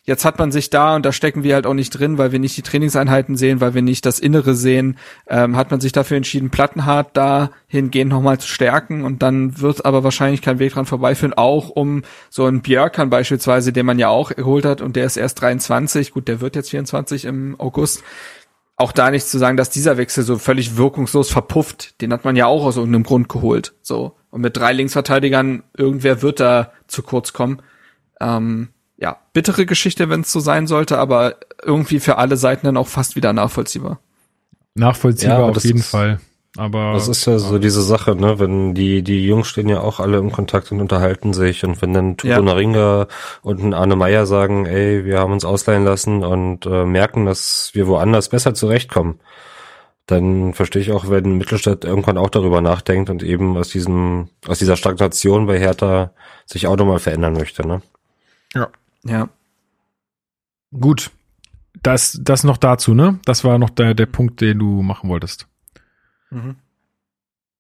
[SPEAKER 4] Jetzt hat man sich da, und da stecken wir halt auch nicht drin, weil wir nicht die Trainingseinheiten sehen, weil wir nicht das Innere sehen, ähm, hat man sich dafür entschieden, Plattenhart da hingehend nochmal zu stärken und dann wird aber wahrscheinlich kein Weg dran vorbeiführen, auch um so einen Björkan beispielsweise, den man ja auch geholt hat und der ist erst 23, gut, der wird jetzt 24 im August, auch da nicht zu sagen, dass dieser Wechsel so völlig wirkungslos verpufft, den hat man ja auch aus irgendeinem Grund geholt, so. Und mit drei Linksverteidigern, irgendwer wird da zu kurz kommen. Ähm, ja, bittere Geschichte, wenn es so sein sollte, aber irgendwie für alle Seiten dann auch fast wieder nachvollziehbar.
[SPEAKER 1] Nachvollziehbar ja, auf jeden Fall. Aber
[SPEAKER 5] das ist ja so diese Sache, ne? Wenn die die Jungs stehen ja auch alle im Kontakt und unterhalten sich und wenn dann Tupo ja. Naringa und ein Arne Meyer sagen, ey, wir haben uns ausleihen lassen und äh, merken, dass wir woanders besser zurechtkommen, dann verstehe ich auch, wenn Mittelstadt irgendwann auch darüber nachdenkt und eben aus diesem aus dieser Stagnation bei Hertha sich auch nochmal verändern möchte, ne?
[SPEAKER 1] Ja. Ja. Gut. Das, das noch dazu, ne? Das war noch der, der Punkt, den du machen wolltest. Mhm.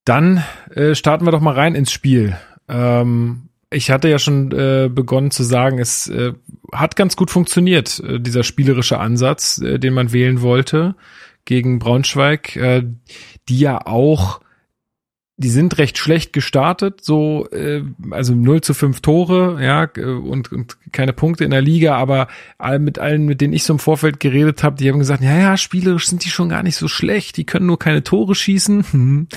[SPEAKER 1] Dann äh, starten wir doch mal rein ins Spiel. Ähm, ich hatte ja schon äh, begonnen zu sagen, es äh, hat ganz gut funktioniert, äh, dieser spielerische Ansatz, äh, den man wählen wollte gegen Braunschweig, äh, die ja auch die sind recht schlecht gestartet, so äh, also 0 zu 5 Tore, ja, äh, und, und keine Punkte in der Liga, aber all, mit allen, mit denen ich so im Vorfeld geredet habe, die haben gesagt, ja, ja, spielerisch sind die schon gar nicht so schlecht, die können nur keine Tore schießen. Hm.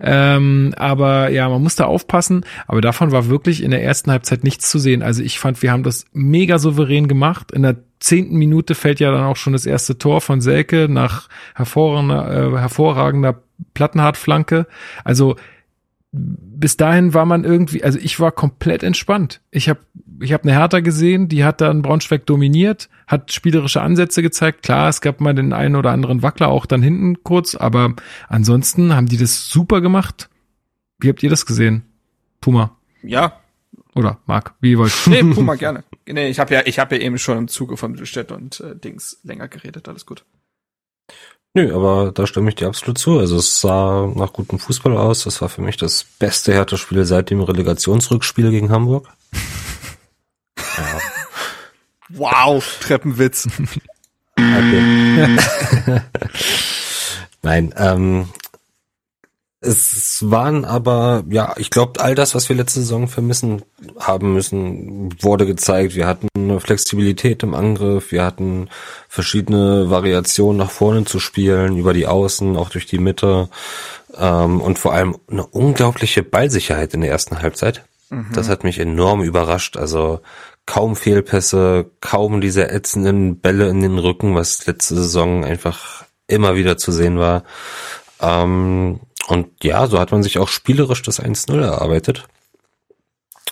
[SPEAKER 1] ähm, aber ja, man muss da aufpassen. Aber davon war wirklich in der ersten Halbzeit nichts zu sehen. Also ich fand, wir haben das mega souverän gemacht. In der zehnten Minute fällt ja dann auch schon das erste Tor von Selke nach hervorragender, äh, hervorragender Plattenhartflanke. Also bis dahin war man irgendwie, also ich war komplett entspannt. Ich habe ich hab eine Hertha gesehen, die hat dann Braunschweig dominiert, hat spielerische Ansätze gezeigt. Klar, es gab mal den einen oder anderen Wackler auch dann hinten kurz, aber ansonsten haben die das super gemacht. Wie habt ihr das gesehen? Puma.
[SPEAKER 4] Ja.
[SPEAKER 1] Oder Marc, wie wollt
[SPEAKER 4] Nee, Puma gerne. Nee, ich habe ja ich habe ja eben schon im Zuge von Mittelstädt und äh, Dings länger geredet, alles gut.
[SPEAKER 5] Nö, aber da stimme ich dir absolut zu. Also es sah nach gutem Fußball aus. Das war für mich das beste Hertha-Spiel seit dem Relegationsrückspiel gegen Hamburg.
[SPEAKER 4] ja. Wow, Treppenwitz.
[SPEAKER 5] Nein, ähm, es waren aber, ja, ich glaube, all das, was wir letzte Saison vermissen haben müssen, wurde gezeigt. Wir hatten eine Flexibilität im Angriff, wir hatten verschiedene Variationen nach vorne zu spielen, über die Außen, auch durch die Mitte ähm, und vor allem eine unglaubliche Ballsicherheit in der ersten Halbzeit. Mhm. Das hat mich enorm überrascht. Also kaum Fehlpässe, kaum diese ätzenden Bälle in den Rücken, was letzte Saison einfach immer wieder zu sehen war. Ähm, und ja, so hat man sich auch spielerisch das 1-0 erarbeitet.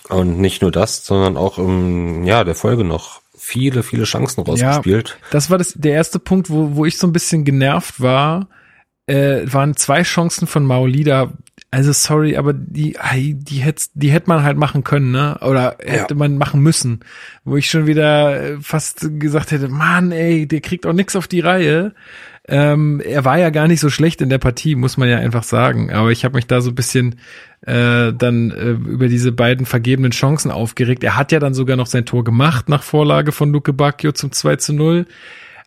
[SPEAKER 5] Und nicht nur das, sondern auch im, ja, der Folge noch viele, viele Chancen rausgespielt.
[SPEAKER 1] Ja, das war das, der erste Punkt, wo, wo ich so ein bisschen genervt war. äh, waren zwei Chancen von Maolida. Also sorry, aber die, die hätte, die hätte man halt machen können, ne? Oder hätte ja. man machen müssen. Wo ich schon wieder äh, fast gesagt hätte, Mann, ey, der kriegt auch nix auf die Reihe. Ähm, er war ja gar nicht so schlecht in der Partie, muss man ja einfach sagen. Aber ich habe mich da so ein bisschen äh, dann äh, über diese beiden vergebenen Chancen aufgeregt. Er hat ja dann sogar noch sein Tor gemacht nach Vorlage von Luke Bacchio zum 2 zu 0.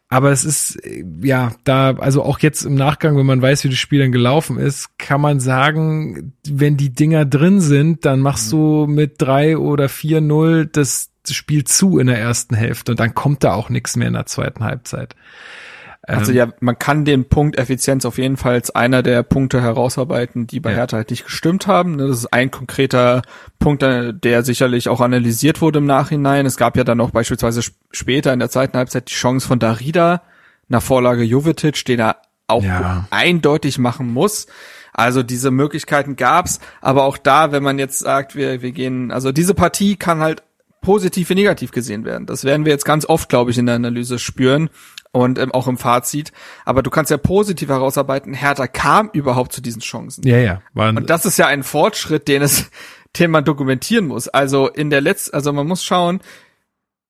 [SPEAKER 1] Aber es ist, ja, da, also auch jetzt im Nachgang, wenn man weiß, wie das Spiel dann gelaufen ist, kann man sagen, wenn die Dinger drin sind, dann machst du mit drei oder vier null das Spiel zu in der ersten Hälfte und dann kommt da auch nichts mehr in der zweiten Halbzeit.
[SPEAKER 4] Also ähm, ja, man kann den Punkt Effizienz auf jeden Fall als einer der Punkte herausarbeiten, die bei ja. Hertha halt nicht gestimmt haben. Das ist ein konkreter Punkt, äh, der sicherlich auch analysiert wurde im Nachhinein. Es gab ja dann auch beispielsweise später in der zweiten Halbzeit die Chance von Darida nach Vorlage Jovetic, den er auch ja. eindeutig machen muss. Also diese Möglichkeiten gab's, aber auch da, wenn man jetzt sagt, wir, wir gehen, also diese Partie kann halt positiv wie negativ gesehen werden. Das werden wir jetzt ganz oft, glaube ich, in der Analyse spüren und ähm, auch im Fazit. Aber du kannst ja positiv herausarbeiten, Hertha kam überhaupt zu diesen Chancen.
[SPEAKER 1] Ja, ja.
[SPEAKER 4] Waren und das ist ja ein Fortschritt, den es, den man dokumentieren muss. Also in der letzten, also man muss schauen,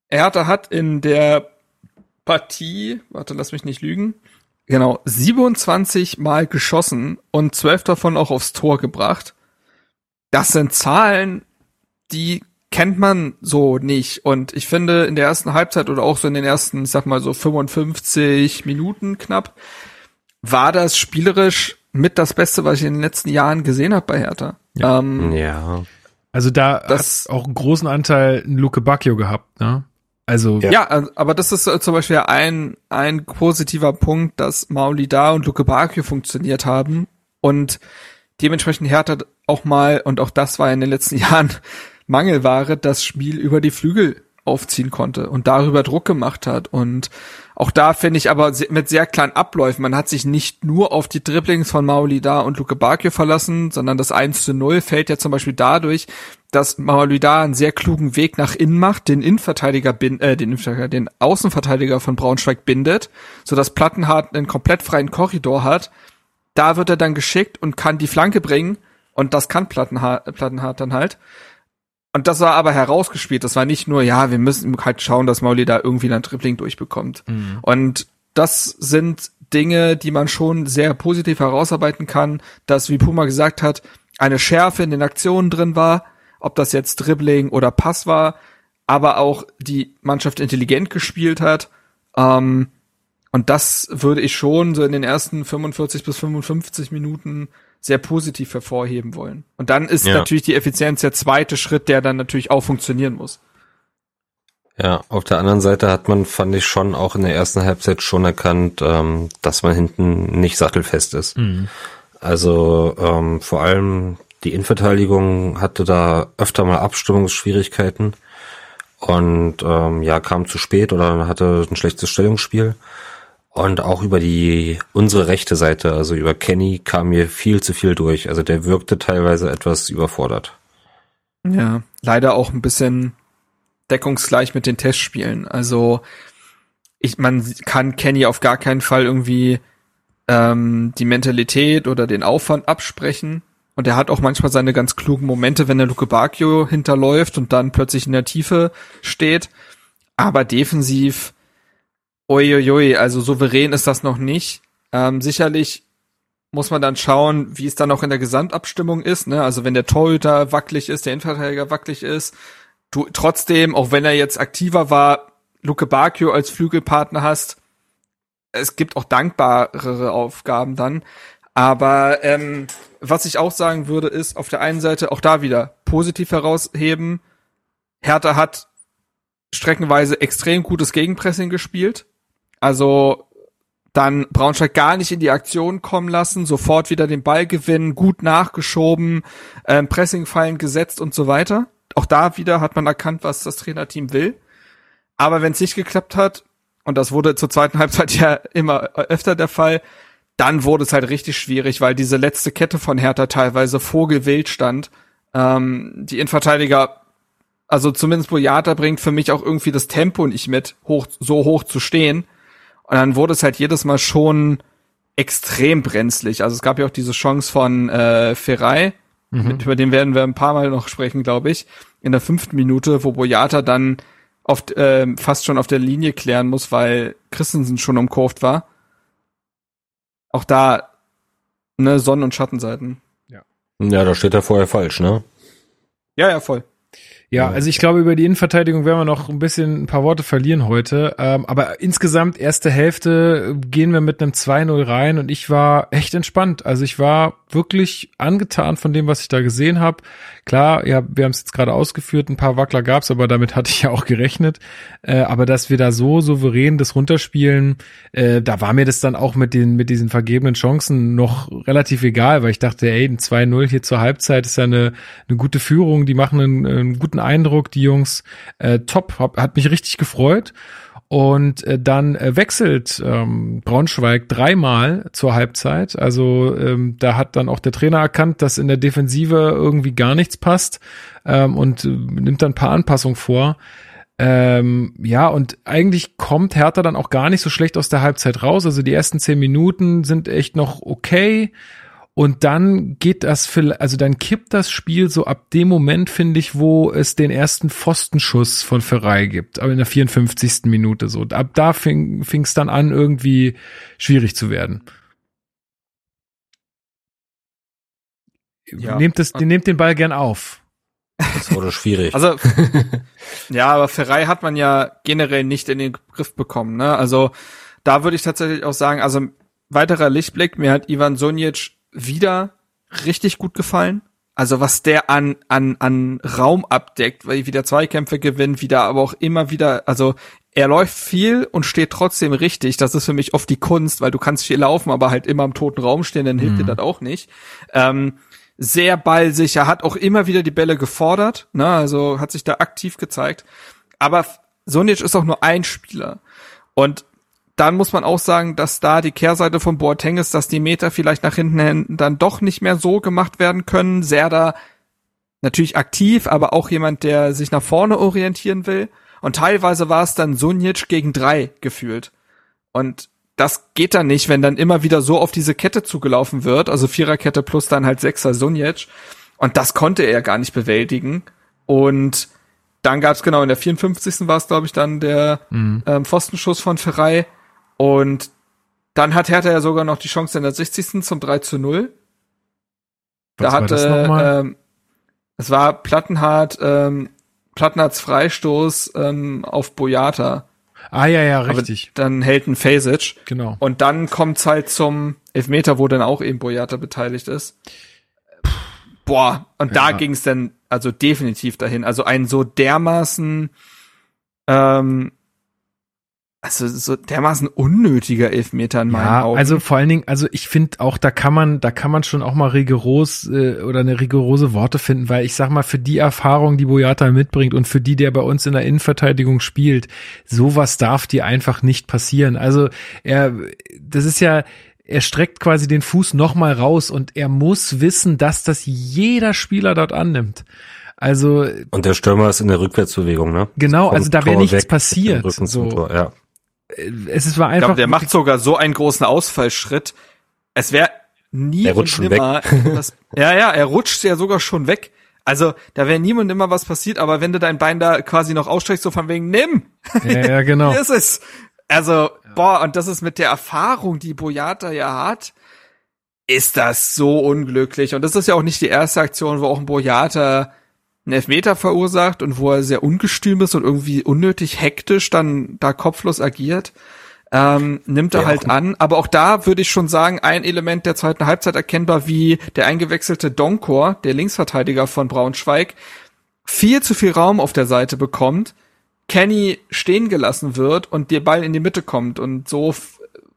[SPEAKER 4] Hertha hat in der Partie, warte, lass mich nicht lügen, genau, 27 Mal geschossen und 12 davon auch aufs Tor gebracht. Das sind Zahlen, die kennt man so nicht. Und ich finde, in der ersten Halbzeit oder auch so in den ersten, ich sag mal so 55 Minuten knapp, war das spielerisch mit das Beste, was ich in den letzten Jahren gesehen habe bei Hertha.
[SPEAKER 1] Ja. Ähm, ja. Also da das, hat auch einen großen Anteil ein Luke Bacchio gehabt, ne?
[SPEAKER 4] Also ja. ja, aber das ist zum Beispiel ein ein positiver Punkt, dass Mauli da und Luke Bacchio funktioniert haben und dementsprechend Hertha auch mal und auch das war in den letzten Jahren Mangelware das Spiel über die Flügel aufziehen konnte und darüber Druck gemacht hat. Und auch da finde ich aber mit sehr kleinen Abläufen. Man hat sich nicht nur auf die Dribblings von Maolida und Luke Bakio verlassen, sondern das 1 zu 0 fällt ja zum Beispiel dadurch, dass Maolida einen sehr klugen Weg nach innen macht, den Innenverteidiger, bin, äh, den, Innenverteidiger, den Außenverteidiger von Braunschweig bindet, sodass Plattenhardt einen komplett freien Korridor hat. Da wird er dann geschickt und kann die Flanke bringen und das kann Plattenhardt, Plattenhardt dann halt. Und das war aber herausgespielt. Das war nicht nur, ja, wir müssen halt schauen, dass Mauli da irgendwie ein Tripling durchbekommt. Mhm. Und das sind Dinge, die man schon sehr positiv herausarbeiten kann, dass, wie Puma gesagt hat, eine Schärfe in den Aktionen drin war, ob das jetzt Dribbling oder Pass war, aber auch die Mannschaft intelligent gespielt hat. Ähm, und das würde ich schon so in den ersten 45 bis 55 Minuten sehr positiv hervorheben wollen. Und dann ist ja. natürlich die Effizienz der zweite Schritt, der dann natürlich auch funktionieren muss.
[SPEAKER 5] Ja, auf der anderen Seite hat man, fand ich schon auch in der ersten Halbzeit schon erkannt, ähm, dass man hinten nicht sattelfest ist. Mhm. Also ähm, vor allem die Innenverteidigung hatte da öfter mal Abstimmungsschwierigkeiten und ähm, ja kam zu spät oder hatte ein schlechtes Stellungsspiel. Und auch über die, unsere rechte Seite, also über Kenny, kam mir viel zu viel durch. Also der wirkte teilweise etwas überfordert.
[SPEAKER 4] Ja, leider auch ein bisschen deckungsgleich mit den Testspielen. Also ich, man kann Kenny auf gar keinen Fall irgendwie ähm, die Mentalität oder den Aufwand absprechen. Und er hat auch manchmal seine ganz klugen Momente, wenn der Luke Bacchio hinterläuft und dann plötzlich in der Tiefe steht. Aber defensiv Uiuiui, also souverän ist das noch nicht. Ähm, sicherlich muss man dann schauen, wie es dann auch in der Gesamtabstimmung ist. Ne? Also wenn der Torhüter wackelig ist, der Innenverteidiger wackelig ist, du trotzdem, auch wenn er jetzt aktiver war, Luke Bacchio als Flügelpartner hast, es gibt auch dankbarere Aufgaben dann. Aber ähm, was ich auch sagen würde, ist auf der einen Seite auch da wieder positiv herausheben. Hertha hat streckenweise extrem gutes Gegenpressing gespielt. Also dann Braunschweig gar nicht in die Aktion kommen lassen, sofort wieder den Ball gewinnen, gut nachgeschoben, ähm, Pressingfallen gesetzt und so weiter. Auch da wieder hat man erkannt, was das Trainerteam will. Aber wenn es nicht geklappt hat, und das wurde zur zweiten Halbzeit ja immer öfter der Fall, dann wurde es halt richtig schwierig, weil diese letzte Kette von Hertha teilweise vogelwild stand. Ähm, die Innenverteidiger also zumindest Boyata bringt für mich auch irgendwie das Tempo nicht mit, hoch, so hoch zu stehen. Und dann wurde es halt jedes Mal schon extrem brenzlig. Also es gab ja auch diese Chance von äh, Ferrei, mhm. mit, über den werden wir ein paar Mal noch sprechen, glaube ich, in der fünften Minute, wo Boyata dann oft äh, fast schon auf der Linie klären muss, weil Christensen schon umkurvt war. Auch da ne Sonnen- und Schattenseiten.
[SPEAKER 5] Ja. Ja, da steht er vorher falsch, ne?
[SPEAKER 4] Ja, ja, voll.
[SPEAKER 1] Ja, also ich glaube, über die Innenverteidigung werden wir noch ein bisschen ein paar Worte verlieren heute. Ähm, aber insgesamt, erste Hälfte gehen wir mit einem 2-0 rein und ich war echt entspannt. Also ich war wirklich angetan von dem, was ich da gesehen habe. Klar, ja, wir haben es jetzt gerade ausgeführt, ein paar Wackler gab's, aber damit hatte ich ja auch gerechnet. Äh, aber dass wir da so souverän das runterspielen, äh, da war mir das dann auch mit den mit diesen vergebenen Chancen noch relativ egal, weil ich dachte, ey, ein 2-0 hier zur Halbzeit ist ja eine, eine gute Führung, die machen einen, einen guten Eindruck, die Jungs. Äh, top, hab, hat mich richtig gefreut. Und äh, dann äh, wechselt ähm, Braunschweig dreimal zur Halbzeit. Also ähm, da hat dann auch der Trainer erkannt, dass in der Defensive irgendwie gar nichts passt ähm, und äh, nimmt dann ein paar Anpassungen vor. Ähm, ja, und eigentlich kommt Hertha dann auch gar nicht so schlecht aus der Halbzeit raus. Also die ersten zehn Minuten sind echt noch okay. Und dann geht das, für, also dann kippt das Spiel so ab dem Moment, finde ich, wo es den ersten Pfostenschuss von Ferrei gibt, aber in der 54. Minute so. Ab da fing es dann an, irgendwie schwierig zu werden. Ja. Nehmt, das, nehmt den Ball gern auf.
[SPEAKER 5] Das wurde schwierig.
[SPEAKER 4] Also, ja, aber Ferrei hat man ja generell nicht in den Griff bekommen, ne? Also, da würde ich tatsächlich auch sagen, also, weiterer Lichtblick, mir hat Ivan Sonjic wieder richtig gut gefallen. Also was der an, an, an Raum abdeckt, weil wieder Zweikämpfe gewinnt, wieder aber auch immer wieder, also er läuft viel und steht trotzdem richtig. Das ist für mich oft die Kunst, weil du kannst viel laufen, aber halt immer im toten Raum stehen, dann hilft mhm. dir das auch nicht. Ähm, sehr ballsicher, hat auch immer wieder die Bälle gefordert, ne, also hat sich da aktiv gezeigt. Aber Sonic ist auch nur ein Spieler. Und dann muss man auch sagen, dass da die Kehrseite von Boateng ist, dass die Meter vielleicht nach hinten hin dann doch nicht mehr so gemacht werden können. Serda natürlich aktiv, aber auch jemand, der sich nach vorne orientieren will. Und teilweise war es dann Sunic gegen drei gefühlt. Und das geht dann nicht, wenn dann immer wieder so auf diese Kette zugelaufen wird, also Viererkette plus dann halt Sechser Sunic. Und das konnte er gar nicht bewältigen. Und dann gab es genau in der 54. war es, glaube ich, dann der mhm. ähm, Pfostenschuss von Ferrei und dann hat Hertha ja sogar noch die Chance in der 60. zum 3 zu 0. Was da hatte, ähm, es war Plattenhardt, ähm, Plattenhardts Freistoß ähm, auf Boyata.
[SPEAKER 1] Ah ja, ja, richtig.
[SPEAKER 4] Aber dann hält ein Fasic.
[SPEAKER 1] Genau.
[SPEAKER 4] Und dann kommt's halt zum Elfmeter, wo dann auch eben Boyata beteiligt ist. Boah, und ja. da ging's dann also definitiv dahin. Also ein so dermaßen ähm, also so dermaßen unnötiger Elfmeter in meinen ja, Augen.
[SPEAKER 1] Also vor allen Dingen, also ich finde auch, da kann man, da kann man schon auch mal rigoros äh, oder eine rigorose Worte finden, weil ich sag mal, für die Erfahrung, die Boyata mitbringt und für die, der bei uns in der Innenverteidigung spielt, sowas darf dir einfach nicht passieren. Also er, das ist ja, er streckt quasi den Fuß nochmal raus und er muss wissen, dass das jeder Spieler dort annimmt. Also
[SPEAKER 5] und der Stürmer ist in der Rückwärtsbewegung, ne?
[SPEAKER 1] Genau, also da wäre nichts passiert. So. Tor, ja es war einfach. Ich
[SPEAKER 4] glaube, der macht sogar so einen großen Ausfallschritt. Es wäre nie
[SPEAKER 5] er rutscht und nimmer.
[SPEAKER 4] Was, ja, ja, er rutscht ja sogar schon weg. Also, da wäre niemand immer was passiert, aber wenn du dein Bein da quasi noch ausstreckst, so von wegen, nimm!
[SPEAKER 1] Ja, ja genau.
[SPEAKER 4] Hier ist es. Also, ja. boah, und das ist mit der Erfahrung, die Boyata ja hat, ist das so unglücklich. Und das ist ja auch nicht die erste Aktion, wo auch ein Boyata einen Elfmeter verursacht und wo er sehr ungestüm ist und irgendwie unnötig hektisch dann da kopflos agiert, ähm, nimmt er ja, halt an. Aber auch da würde ich schon sagen, ein Element der zweiten Halbzeit erkennbar, wie der eingewechselte Donkor, der Linksverteidiger von Braunschweig, viel zu viel Raum auf der Seite bekommt, Kenny stehen gelassen wird und der Ball in die Mitte kommt. Und so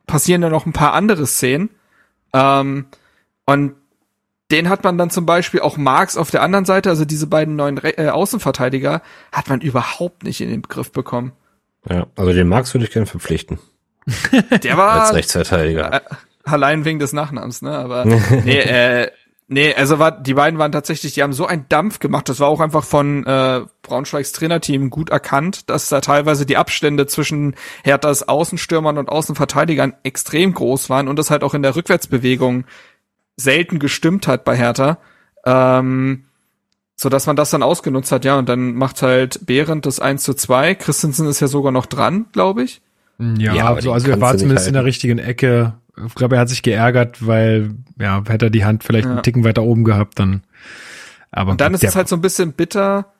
[SPEAKER 4] passieren dann noch ein paar andere Szenen. Ähm, und den hat man dann zum Beispiel auch Marx auf der anderen Seite, also diese beiden neuen Re äh, Außenverteidiger, hat man überhaupt nicht in den Griff bekommen.
[SPEAKER 5] Ja, also den Marx würde ich gerne verpflichten.
[SPEAKER 4] Der war
[SPEAKER 5] als Rechtsverteidiger. Äh,
[SPEAKER 4] allein wegen des Nachnamens, ne? Aber nee, äh, Nee, also war, die beiden waren tatsächlich, die haben so einen Dampf gemacht. Das war auch einfach von äh, Braunschweigs Trainerteam gut erkannt, dass da teilweise die Abstände zwischen Herthas Außenstürmern und Außenverteidigern extrem groß waren und das halt auch in der Rückwärtsbewegung selten gestimmt hat bei Hertha. Ähm, so dass man das dann ausgenutzt hat, ja, und dann macht halt Behrendt das 1 zu 2. Christensen ist ja sogar noch dran, glaube ich.
[SPEAKER 1] Ja, ja also, also er war zumindest in der richtigen Ecke ich glaube, er hat sich geärgert, weil, ja, hätte er die Hand vielleicht ja. einen Ticken weiter oben gehabt, dann.
[SPEAKER 4] Aber und dann ist es halt so ein bisschen bitter,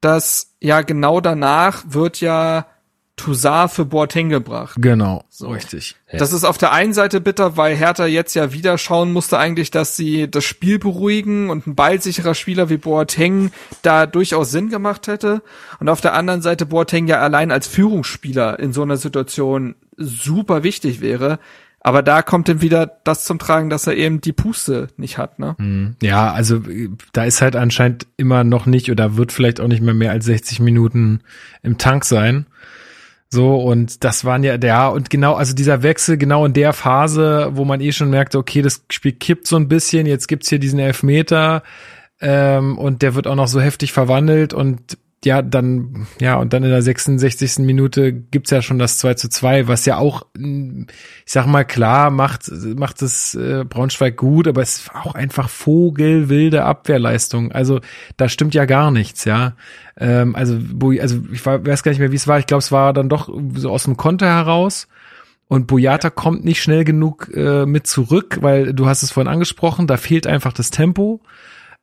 [SPEAKER 4] dass ja genau danach wird ja Toussaint für Boateng gebracht.
[SPEAKER 1] Genau, so richtig.
[SPEAKER 4] Das ist auf der einen Seite bitter, weil Hertha jetzt ja wieder schauen musste eigentlich, dass sie das Spiel beruhigen und ein ballsicherer Spieler wie Boateng da durchaus Sinn gemacht hätte. Und auf der anderen Seite Boateng ja allein als Führungsspieler in so einer Situation super wichtig wäre. Aber da kommt dann wieder das zum Tragen, dass er eben die Puste nicht hat, ne?
[SPEAKER 1] Mhm. Ja, also da ist halt anscheinend immer noch nicht oder wird vielleicht auch nicht mehr mehr als 60 Minuten im Tank sein. So, und das waren ja der, und genau, also dieser Wechsel genau in der Phase, wo man eh schon merkte, okay, das Spiel kippt so ein bisschen, jetzt gibt's hier diesen Elfmeter, ähm, und der wird auch noch so heftig verwandelt und ja, dann, ja, und dann in der 66. Minute gibt's ja schon das 2 zu 2, was ja auch, ich sag mal, klar, macht, macht es äh, Braunschweig gut, aber es ist auch einfach vogelwilde Abwehrleistung. Also da stimmt ja gar nichts, ja. Ähm, also, wo, also ich weiß gar nicht mehr, wie es war. Ich glaube, es war dann doch so aus dem Konter heraus. Und Boyata kommt nicht schnell genug äh, mit zurück, weil du hast es vorhin angesprochen, da fehlt einfach das Tempo.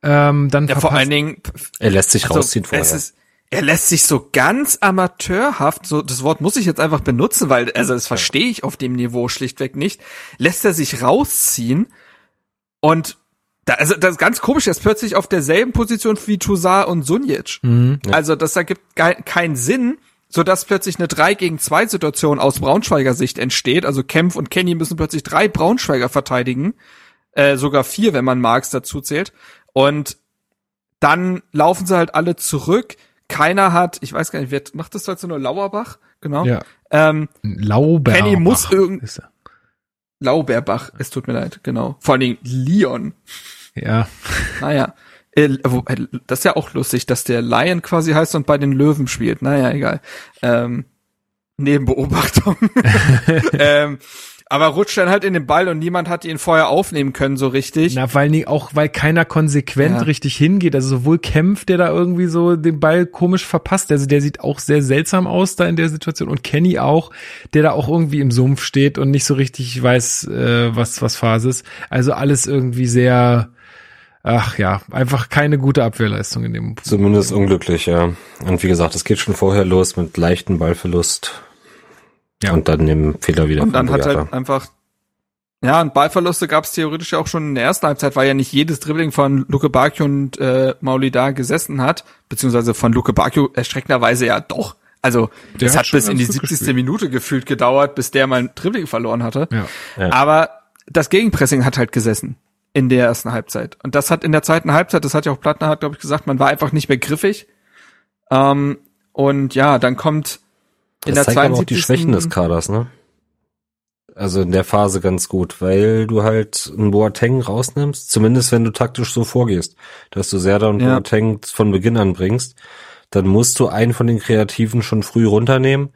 [SPEAKER 1] Ähm, dann
[SPEAKER 4] ja, vor allen Dingen,
[SPEAKER 5] er lässt sich also, rausziehen vorher.
[SPEAKER 4] Es ist, er lässt sich so ganz amateurhaft, so das Wort muss ich jetzt einfach benutzen, weil also das verstehe ich auf dem Niveau schlichtweg nicht, lässt er sich rausziehen und da, also das ist ganz komisch, er ist plötzlich auf derselben Position wie Toussaint und Sunjic. Mhm, ja. Also das ergibt keinen Sinn, so dass plötzlich eine 3 gegen 2 Situation aus Braunschweiger Sicht entsteht. Also Kempf und Kenny müssen plötzlich drei Braunschweiger verteidigen, äh, sogar vier, wenn man Marx dazu zählt. Und dann laufen sie halt alle zurück keiner hat, ich weiß gar nicht, wer macht das heute nur Lauerbach? Genau.
[SPEAKER 1] Ja.
[SPEAKER 4] Ähm,
[SPEAKER 1] Lauberbach.
[SPEAKER 4] Kenny muss irgend Lauberbach, es tut mir leid, genau. Vor allen Dingen Leon.
[SPEAKER 1] Ja.
[SPEAKER 4] Naja. Äh, äh, das ist ja auch lustig, dass der Lion quasi heißt und bei den Löwen spielt. Naja, egal. Ähm, Nebenbeobachtung. ähm, aber rutscht dann halt in den Ball und niemand hat ihn vorher aufnehmen können so richtig.
[SPEAKER 1] Na, weil nie, auch weil keiner konsequent ja. richtig hingeht. Also sowohl Kempf, der da irgendwie so den Ball komisch verpasst, also der sieht auch sehr seltsam aus da in der Situation und Kenny auch, der da auch irgendwie im Sumpf steht und nicht so richtig weiß, äh, was was Phase ist. Also alles irgendwie sehr Ach ja, einfach keine gute Abwehrleistung in dem.
[SPEAKER 5] Zumindest unglücklich, ja. Und wie gesagt, es geht schon vorher los mit leichten Ballverlust. Ja. Und dann im Fehler wieder.
[SPEAKER 4] Und dann hat halt einfach, ja, und Ballverluste gab es theoretisch ja auch schon in der ersten Halbzeit, weil ja nicht jedes Dribbling von Luke Bakio und äh, Mauli da gesessen hat, beziehungsweise von Luke Bakio erschreckenderweise ja doch. Also es hat, hat bis in die 70. Gespielt. Minute gefühlt gedauert, bis der mal ein Dribbling verloren hatte. Ja. ja. Aber das Gegenpressing hat halt gesessen in der ersten Halbzeit. Und das hat in der zweiten Halbzeit, das hat ja auch Plattner hat, glaube ich, gesagt, man war einfach nicht mehr griffig. Ähm, und ja, dann kommt
[SPEAKER 5] in das der zeigt aber auch die Schwächen des Kaders, ne? Also in der Phase ganz gut, weil du halt einen Boateng rausnimmst, zumindest wenn du taktisch so vorgehst, dass du Serda und ja. Boateng von Beginn an bringst, dann musst du einen von den Kreativen schon früh runternehmen,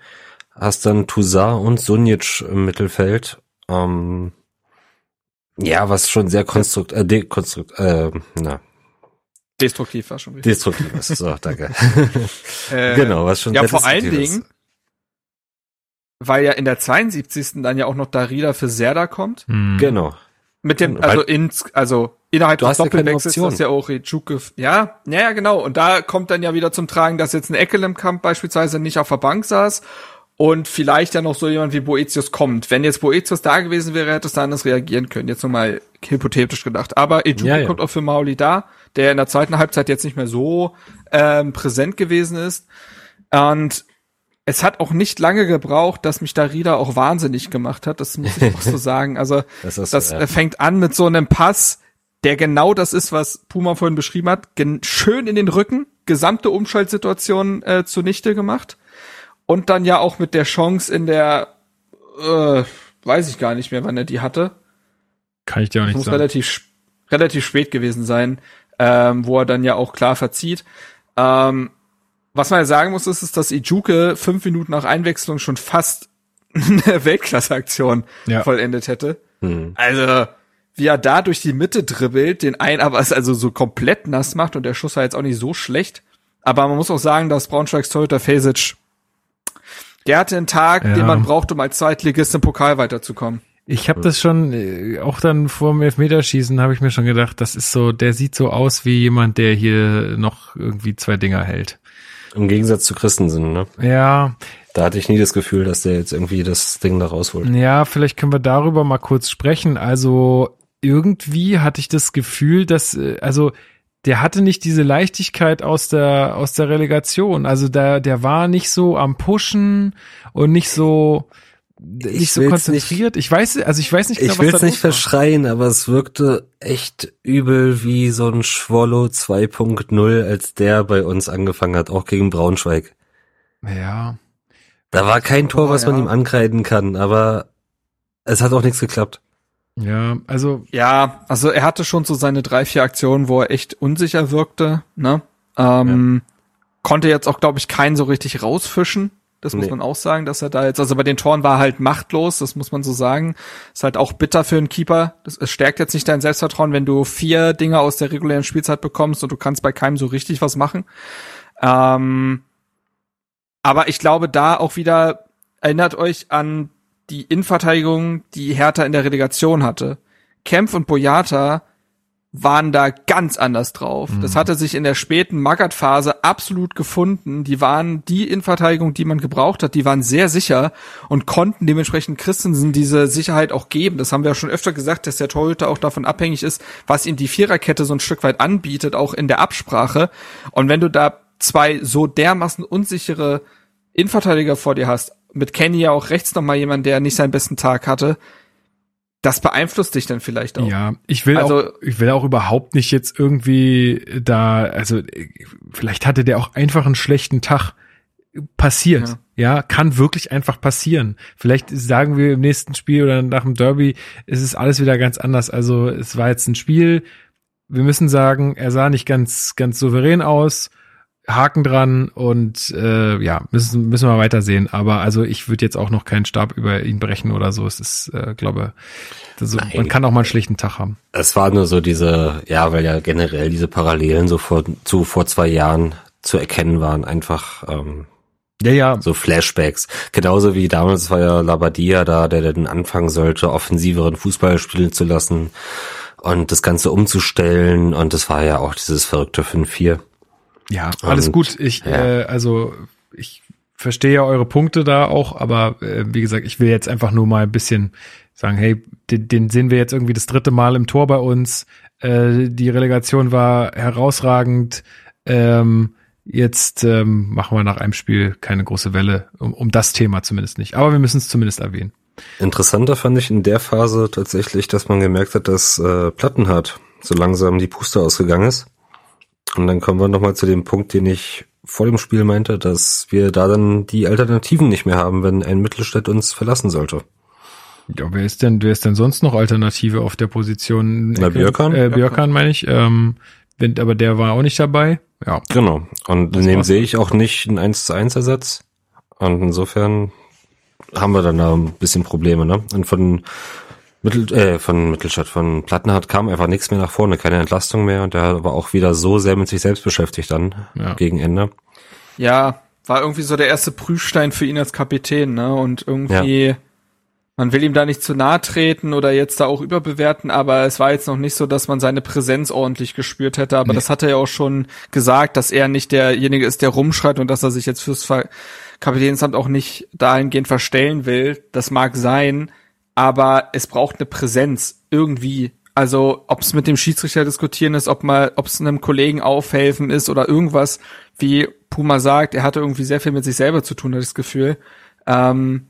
[SPEAKER 5] hast dann Toussaint und Sunic im Mittelfeld, ähm, ja, was schon sehr konstrukt, äh, dekonstrukt, äh, na,
[SPEAKER 4] Destruktiv war schon
[SPEAKER 5] richtig. Destruktiv ist so, danke. äh, genau, was schon
[SPEAKER 4] Ja, vor allen Dingen, weil ja in der 72. dann ja auch noch Darida für Serda kommt.
[SPEAKER 5] Mhm. Genau.
[SPEAKER 4] Mit dem, also ins, also innerhalb des Doppelwechsels, ja dass ja auch Rechuke, ja, ja, ja, genau. Und da kommt dann ja wieder zum Tragen, dass jetzt ein Eckelemkamp beispielsweise nicht auf der Bank saß und vielleicht ja noch so jemand wie Boetius kommt. Wenn jetzt Boetius da gewesen wäre, hätte es da anders reagieren können. Jetzt nochmal hypothetisch gedacht. Aber Ejuke ja, ja. kommt auch für Mauli da, der in der zweiten Halbzeit jetzt nicht mehr so ähm, präsent gewesen ist. Und es hat auch nicht lange gebraucht, dass mich Darida auch wahnsinnig gemacht hat. Das muss ich auch so sagen. Also das, ist, das ja. fängt an mit so einem Pass, der genau das ist, was Puma vorhin beschrieben hat. Schön in den Rücken, gesamte Umschaltsituation äh, zunichte gemacht. Und dann ja auch mit der Chance in der, äh, weiß ich gar nicht mehr, wann er die hatte.
[SPEAKER 1] Kann ich dir auch nicht
[SPEAKER 4] muss
[SPEAKER 1] sagen.
[SPEAKER 4] relativ, relativ spät gewesen sein, ähm, wo er dann ja auch klar verzieht. Ähm, was man ja sagen muss, ist, ist, dass Ijuke fünf Minuten nach Einwechslung schon fast eine Weltklasse-Aktion ja. vollendet hätte. Hm. Also, wie er da durch die Mitte dribbelt, den einen aber es also so komplett nass macht und der Schuss war jetzt auch nicht so schlecht. Aber man muss auch sagen, dass Braunschweigs Torhüter Fesic, der hatte einen Tag, ja. den man braucht, um als Zweitligist im Pokal weiterzukommen.
[SPEAKER 1] Ich habe das schon, äh, auch dann vor dem Elfmeterschießen habe ich mir schon gedacht, das ist so, der sieht so aus wie jemand, der hier noch irgendwie zwei Dinger hält.
[SPEAKER 5] Im Gegensatz zu Christensen, ne?
[SPEAKER 1] Ja.
[SPEAKER 5] Da hatte ich nie das Gefühl, dass der jetzt irgendwie das Ding da rausholt.
[SPEAKER 1] Ja, vielleicht können wir darüber mal kurz sprechen. Also irgendwie hatte ich das Gefühl, dass, äh, also der hatte nicht diese Leichtigkeit aus der aus der Relegation. Also da der war nicht so am Pushen und nicht so nicht ich so konzentriert. Nicht, ich weiß, also ich weiß nicht
[SPEAKER 5] genau, ich will es nicht verschreien, aber es wirkte echt übel wie so ein Schwollo 2.0, als der bei uns angefangen hat, auch gegen Braunschweig.
[SPEAKER 1] Ja.
[SPEAKER 5] Da war kein Tor, was man ja. ihm ankreiden kann, aber es hat auch nichts geklappt.
[SPEAKER 1] Ja, also.
[SPEAKER 4] Ja, also er hatte schon so seine drei, vier Aktionen, wo er echt unsicher wirkte, ne? Ähm, ja. Konnte jetzt auch, glaube ich, keinen so richtig rausfischen. Das muss nee. man auch sagen, dass er da jetzt, also bei den Toren war er halt machtlos, das muss man so sagen. Ist halt auch bitter für einen Keeper. Das, es stärkt jetzt nicht dein Selbstvertrauen, wenn du vier Dinge aus der regulären Spielzeit bekommst und du kannst bei keinem so richtig was machen. Ähm, aber ich glaube, da auch wieder erinnert euch an die Innenverteidigung, die Hertha in der Relegation hatte. Kempf und Boyata waren da ganz anders drauf. Mhm. Das hatte sich in der späten Magath-Phase absolut gefunden. Die waren die Innenverteidigung, die man gebraucht hat. Die waren sehr sicher und konnten dementsprechend Christensen diese Sicherheit auch geben. Das haben wir ja schon öfter gesagt, dass der Torhüter auch davon abhängig ist, was ihm die Viererkette so ein Stück weit anbietet, auch in der Absprache. Und wenn du da zwei so dermaßen unsichere Innenverteidiger vor dir hast, mit Kenny ja auch rechts nochmal jemand, der nicht seinen besten Tag hatte, das beeinflusst dich dann vielleicht auch.
[SPEAKER 1] Ja, ich will also, auch, ich will auch überhaupt nicht jetzt irgendwie da, also vielleicht hatte der auch einfach einen schlechten Tag. Passiert, ja. ja, kann wirklich einfach passieren. Vielleicht sagen wir im nächsten Spiel oder nach dem Derby, ist es alles wieder ganz anders. Also es war jetzt ein Spiel. Wir müssen sagen, er sah nicht ganz, ganz souverän aus. Haken dran und äh, ja, müssen, müssen wir weitersehen. Aber also ich würde jetzt auch noch keinen Stab über ihn brechen oder so. Es ist, äh, glaube, so, man kann auch mal einen schlichten Tag haben.
[SPEAKER 5] Es war nur so diese, ja, weil ja generell diese Parallelen so vor, zu vor zwei Jahren zu erkennen waren, einfach ähm, ja, ja. So Flashbacks. Genauso wie damals war ja Labadia da, der dann anfangen sollte, offensiveren Fußball spielen zu lassen und das Ganze umzustellen. Und das war ja auch dieses verrückte 5-4.
[SPEAKER 1] Ja, alles und, gut. Ich, ja. äh, also ich verstehe ja eure Punkte da auch, aber äh, wie gesagt, ich will jetzt einfach nur mal ein bisschen sagen, hey, den, den sehen wir jetzt irgendwie das dritte Mal im Tor bei uns. Äh, die Relegation war herausragend. Ähm, jetzt ähm, machen wir nach einem Spiel keine große Welle, um, um das Thema zumindest nicht. Aber wir müssen es zumindest erwähnen.
[SPEAKER 5] Interessanter fand ich in der Phase tatsächlich, dass man gemerkt hat, dass äh, Plattenhardt so langsam die Puste ausgegangen ist. Und dann kommen wir nochmal zu dem Punkt, den ich vor dem Spiel meinte, dass wir da dann die Alternativen nicht mehr haben, wenn ein Mittelstädt uns verlassen sollte.
[SPEAKER 1] Ja, wer ist denn, wer ist denn sonst noch Alternative auf der Position?
[SPEAKER 5] Na, Björkan?
[SPEAKER 1] Äh, Björkan meine ich. Ähm, wenn, aber der war auch nicht dabei. Ja.
[SPEAKER 5] Genau. Und in dem sehe ich auch nicht einen 1 zu 1 Ersatz. Und insofern haben wir dann da ein bisschen Probleme, ne? Und von Mittel, äh, von Mittelstadt, von Plattenhardt kam einfach nichts mehr nach vorne, keine Entlastung mehr und der war auch wieder so sehr mit sich selbst beschäftigt dann ja. gegen Ende.
[SPEAKER 4] Ja, war irgendwie so der erste Prüfstein für ihn als Kapitän, ne? Und irgendwie, ja. man will ihm da nicht zu nahe treten oder jetzt da auch überbewerten, aber es war jetzt noch nicht so, dass man seine Präsenz ordentlich gespürt hätte. Aber nee. das hat er ja auch schon gesagt, dass er nicht derjenige ist, der rumschreit und dass er sich jetzt fürs Kapitänsamt auch nicht dahingehend verstellen will. Das mag sein aber es braucht eine Präsenz irgendwie. Also ob es mit dem Schiedsrichter diskutieren ist, ob mal, ob es einem Kollegen aufhelfen ist oder irgendwas, wie Puma sagt, er hatte irgendwie sehr viel mit sich selber zu tun, hat das Gefühl. Ähm,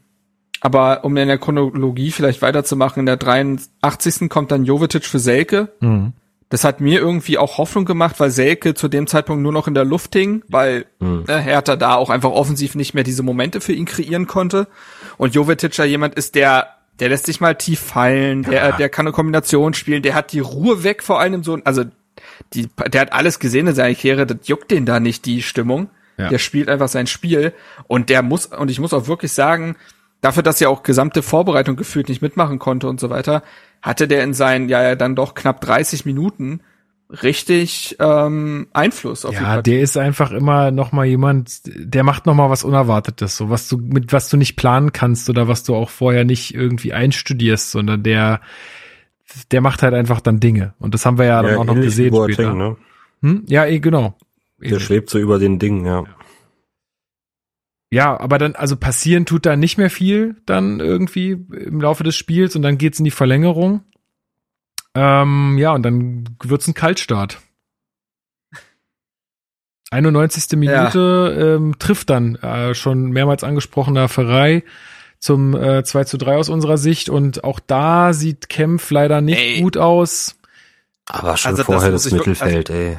[SPEAKER 4] aber um in der Chronologie vielleicht weiterzumachen, in der 83. kommt dann Jovetic für Selke. Mhm. Das hat mir irgendwie auch Hoffnung gemacht, weil Selke zu dem Zeitpunkt nur noch in der Luft hing, weil mhm. ne, Hertha da auch einfach offensiv nicht mehr diese Momente für ihn kreieren konnte. Und Jovetic ja jemand ist, der Der lässt sich mal tief fallen, der, ja. der kann eine Kombination spielen, der hat die Ruhe weg vor allem so, also die, der hat alles gesehen in seiner Karriere, das juckt den da nicht, die Stimmung. Ja. Der spielt einfach sein Spiel und der muss, und ich muss auch wirklich sagen, dafür, dass er auch gesamte Vorbereitung gefühlt nicht mitmachen konnte und so weiter, hatte der in seinen, ja, ja, dann doch knapp 30 Minuten richtig ähm, Einfluss
[SPEAKER 1] auf ja, der ist einfach immer noch mal jemand, der macht noch mal was Unerwartetes, so was du mit was du nicht planen kannst oder was du auch vorher nicht irgendwie einstudierst, sondern der der macht halt einfach dann Dinge und das haben wir ja, ja dann auch noch gesehen später. Ne? Hm? Ja, eh, genau.
[SPEAKER 5] Der schwebt so über den Dingen, ja.
[SPEAKER 1] Ja, aber dann, also passieren tut da nicht mehr viel dann irgendwie im Laufe des Spiels und dann geht's in die Verlängerung. Ähm, ja, und dann wird's ein Kaltstart. 91. Minute ja. ähm, trifft dann äh, schon mehrmals angesprochener Ferrei zum äh, 2 zu 3 aus unserer Sicht und auch da sieht Kempf leider nicht ey. gut aus.
[SPEAKER 5] Aber schon also vorher das, das Mittelfeld, also, ey.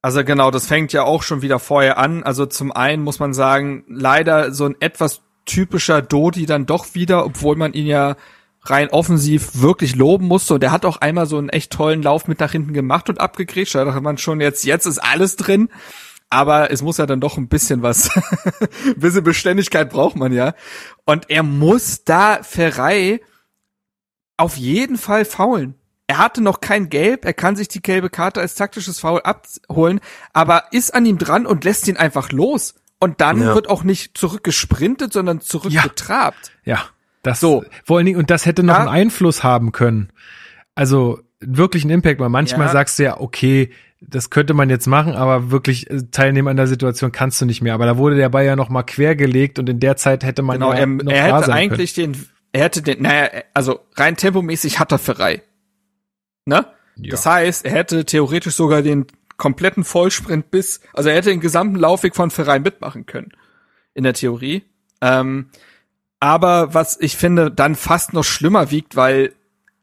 [SPEAKER 4] Also genau, das fängt ja auch schon wieder vorher an. Also zum einen muss man sagen, leider so ein etwas typischer Dodi dann doch wieder, obwohl man ihn ja rein offensiv wirklich loben musste. Und er hat auch einmal so einen echt tollen Lauf mit nach hinten gemacht und abgegrätscht. Da dachte man schon, jetzt, jetzt ist alles drin. Aber es muss ja dann doch ein bisschen was, ein bisschen Beständigkeit braucht man ja. Und er muss da Ferrei auf jeden Fall faulen. Er hatte noch kein Gelb, er kann sich die gelbe Karte als taktisches Foul abholen, aber ist an ihm dran und lässt ihn einfach los. Und dann ja. wird auch nicht zurückgesprintet, sondern zurückgetrabt.
[SPEAKER 1] Ja. ja. Das so. Vor allen Dingen, und das hätte noch ja. einen Einfluss haben können. Also wirklich einen Impact, weil manchmal ja. sagst du ja, okay, das könnte man jetzt machen, aber wirklich äh, teilnehmen an der Situation kannst du nicht mehr. Aber da wurde der Ball ja noch mal quergelegt und in der Zeit hätte man
[SPEAKER 4] genau,
[SPEAKER 1] ja
[SPEAKER 4] er, noch er hätte eigentlich können. den, er hätte den, naja, also rein tempomäßig hat er Ferrei. Ne? Ja. Das heißt, er hätte theoretisch sogar den kompletten Vollsprint bis, also er hätte den gesamten Laufweg von Ferrei mitmachen können. In der Theorie. Ähm, aber was ich finde dann fast noch schlimmer wiegt, weil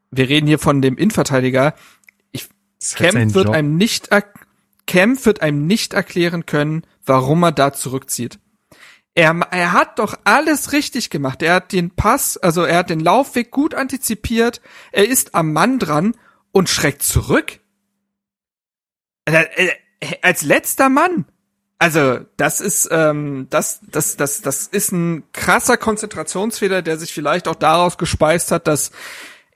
[SPEAKER 4] wir reden hier von dem Innenverteidiger. Ich, Kemp wird Job. einem nicht, Kemp wird einem nicht erklären können, warum er da zurückzieht. Er, er hat doch alles richtig gemacht. Er hat den Pass, also er hat den Laufweg gut antizipiert. Er ist am Mann dran und schreckt zurück. Äh, äh, als letzter Mann. Also, das ist, ähm, das, das, das, das ist ein krasser Konzentrationsfehler, der sich vielleicht auch daraus gespeist hat, dass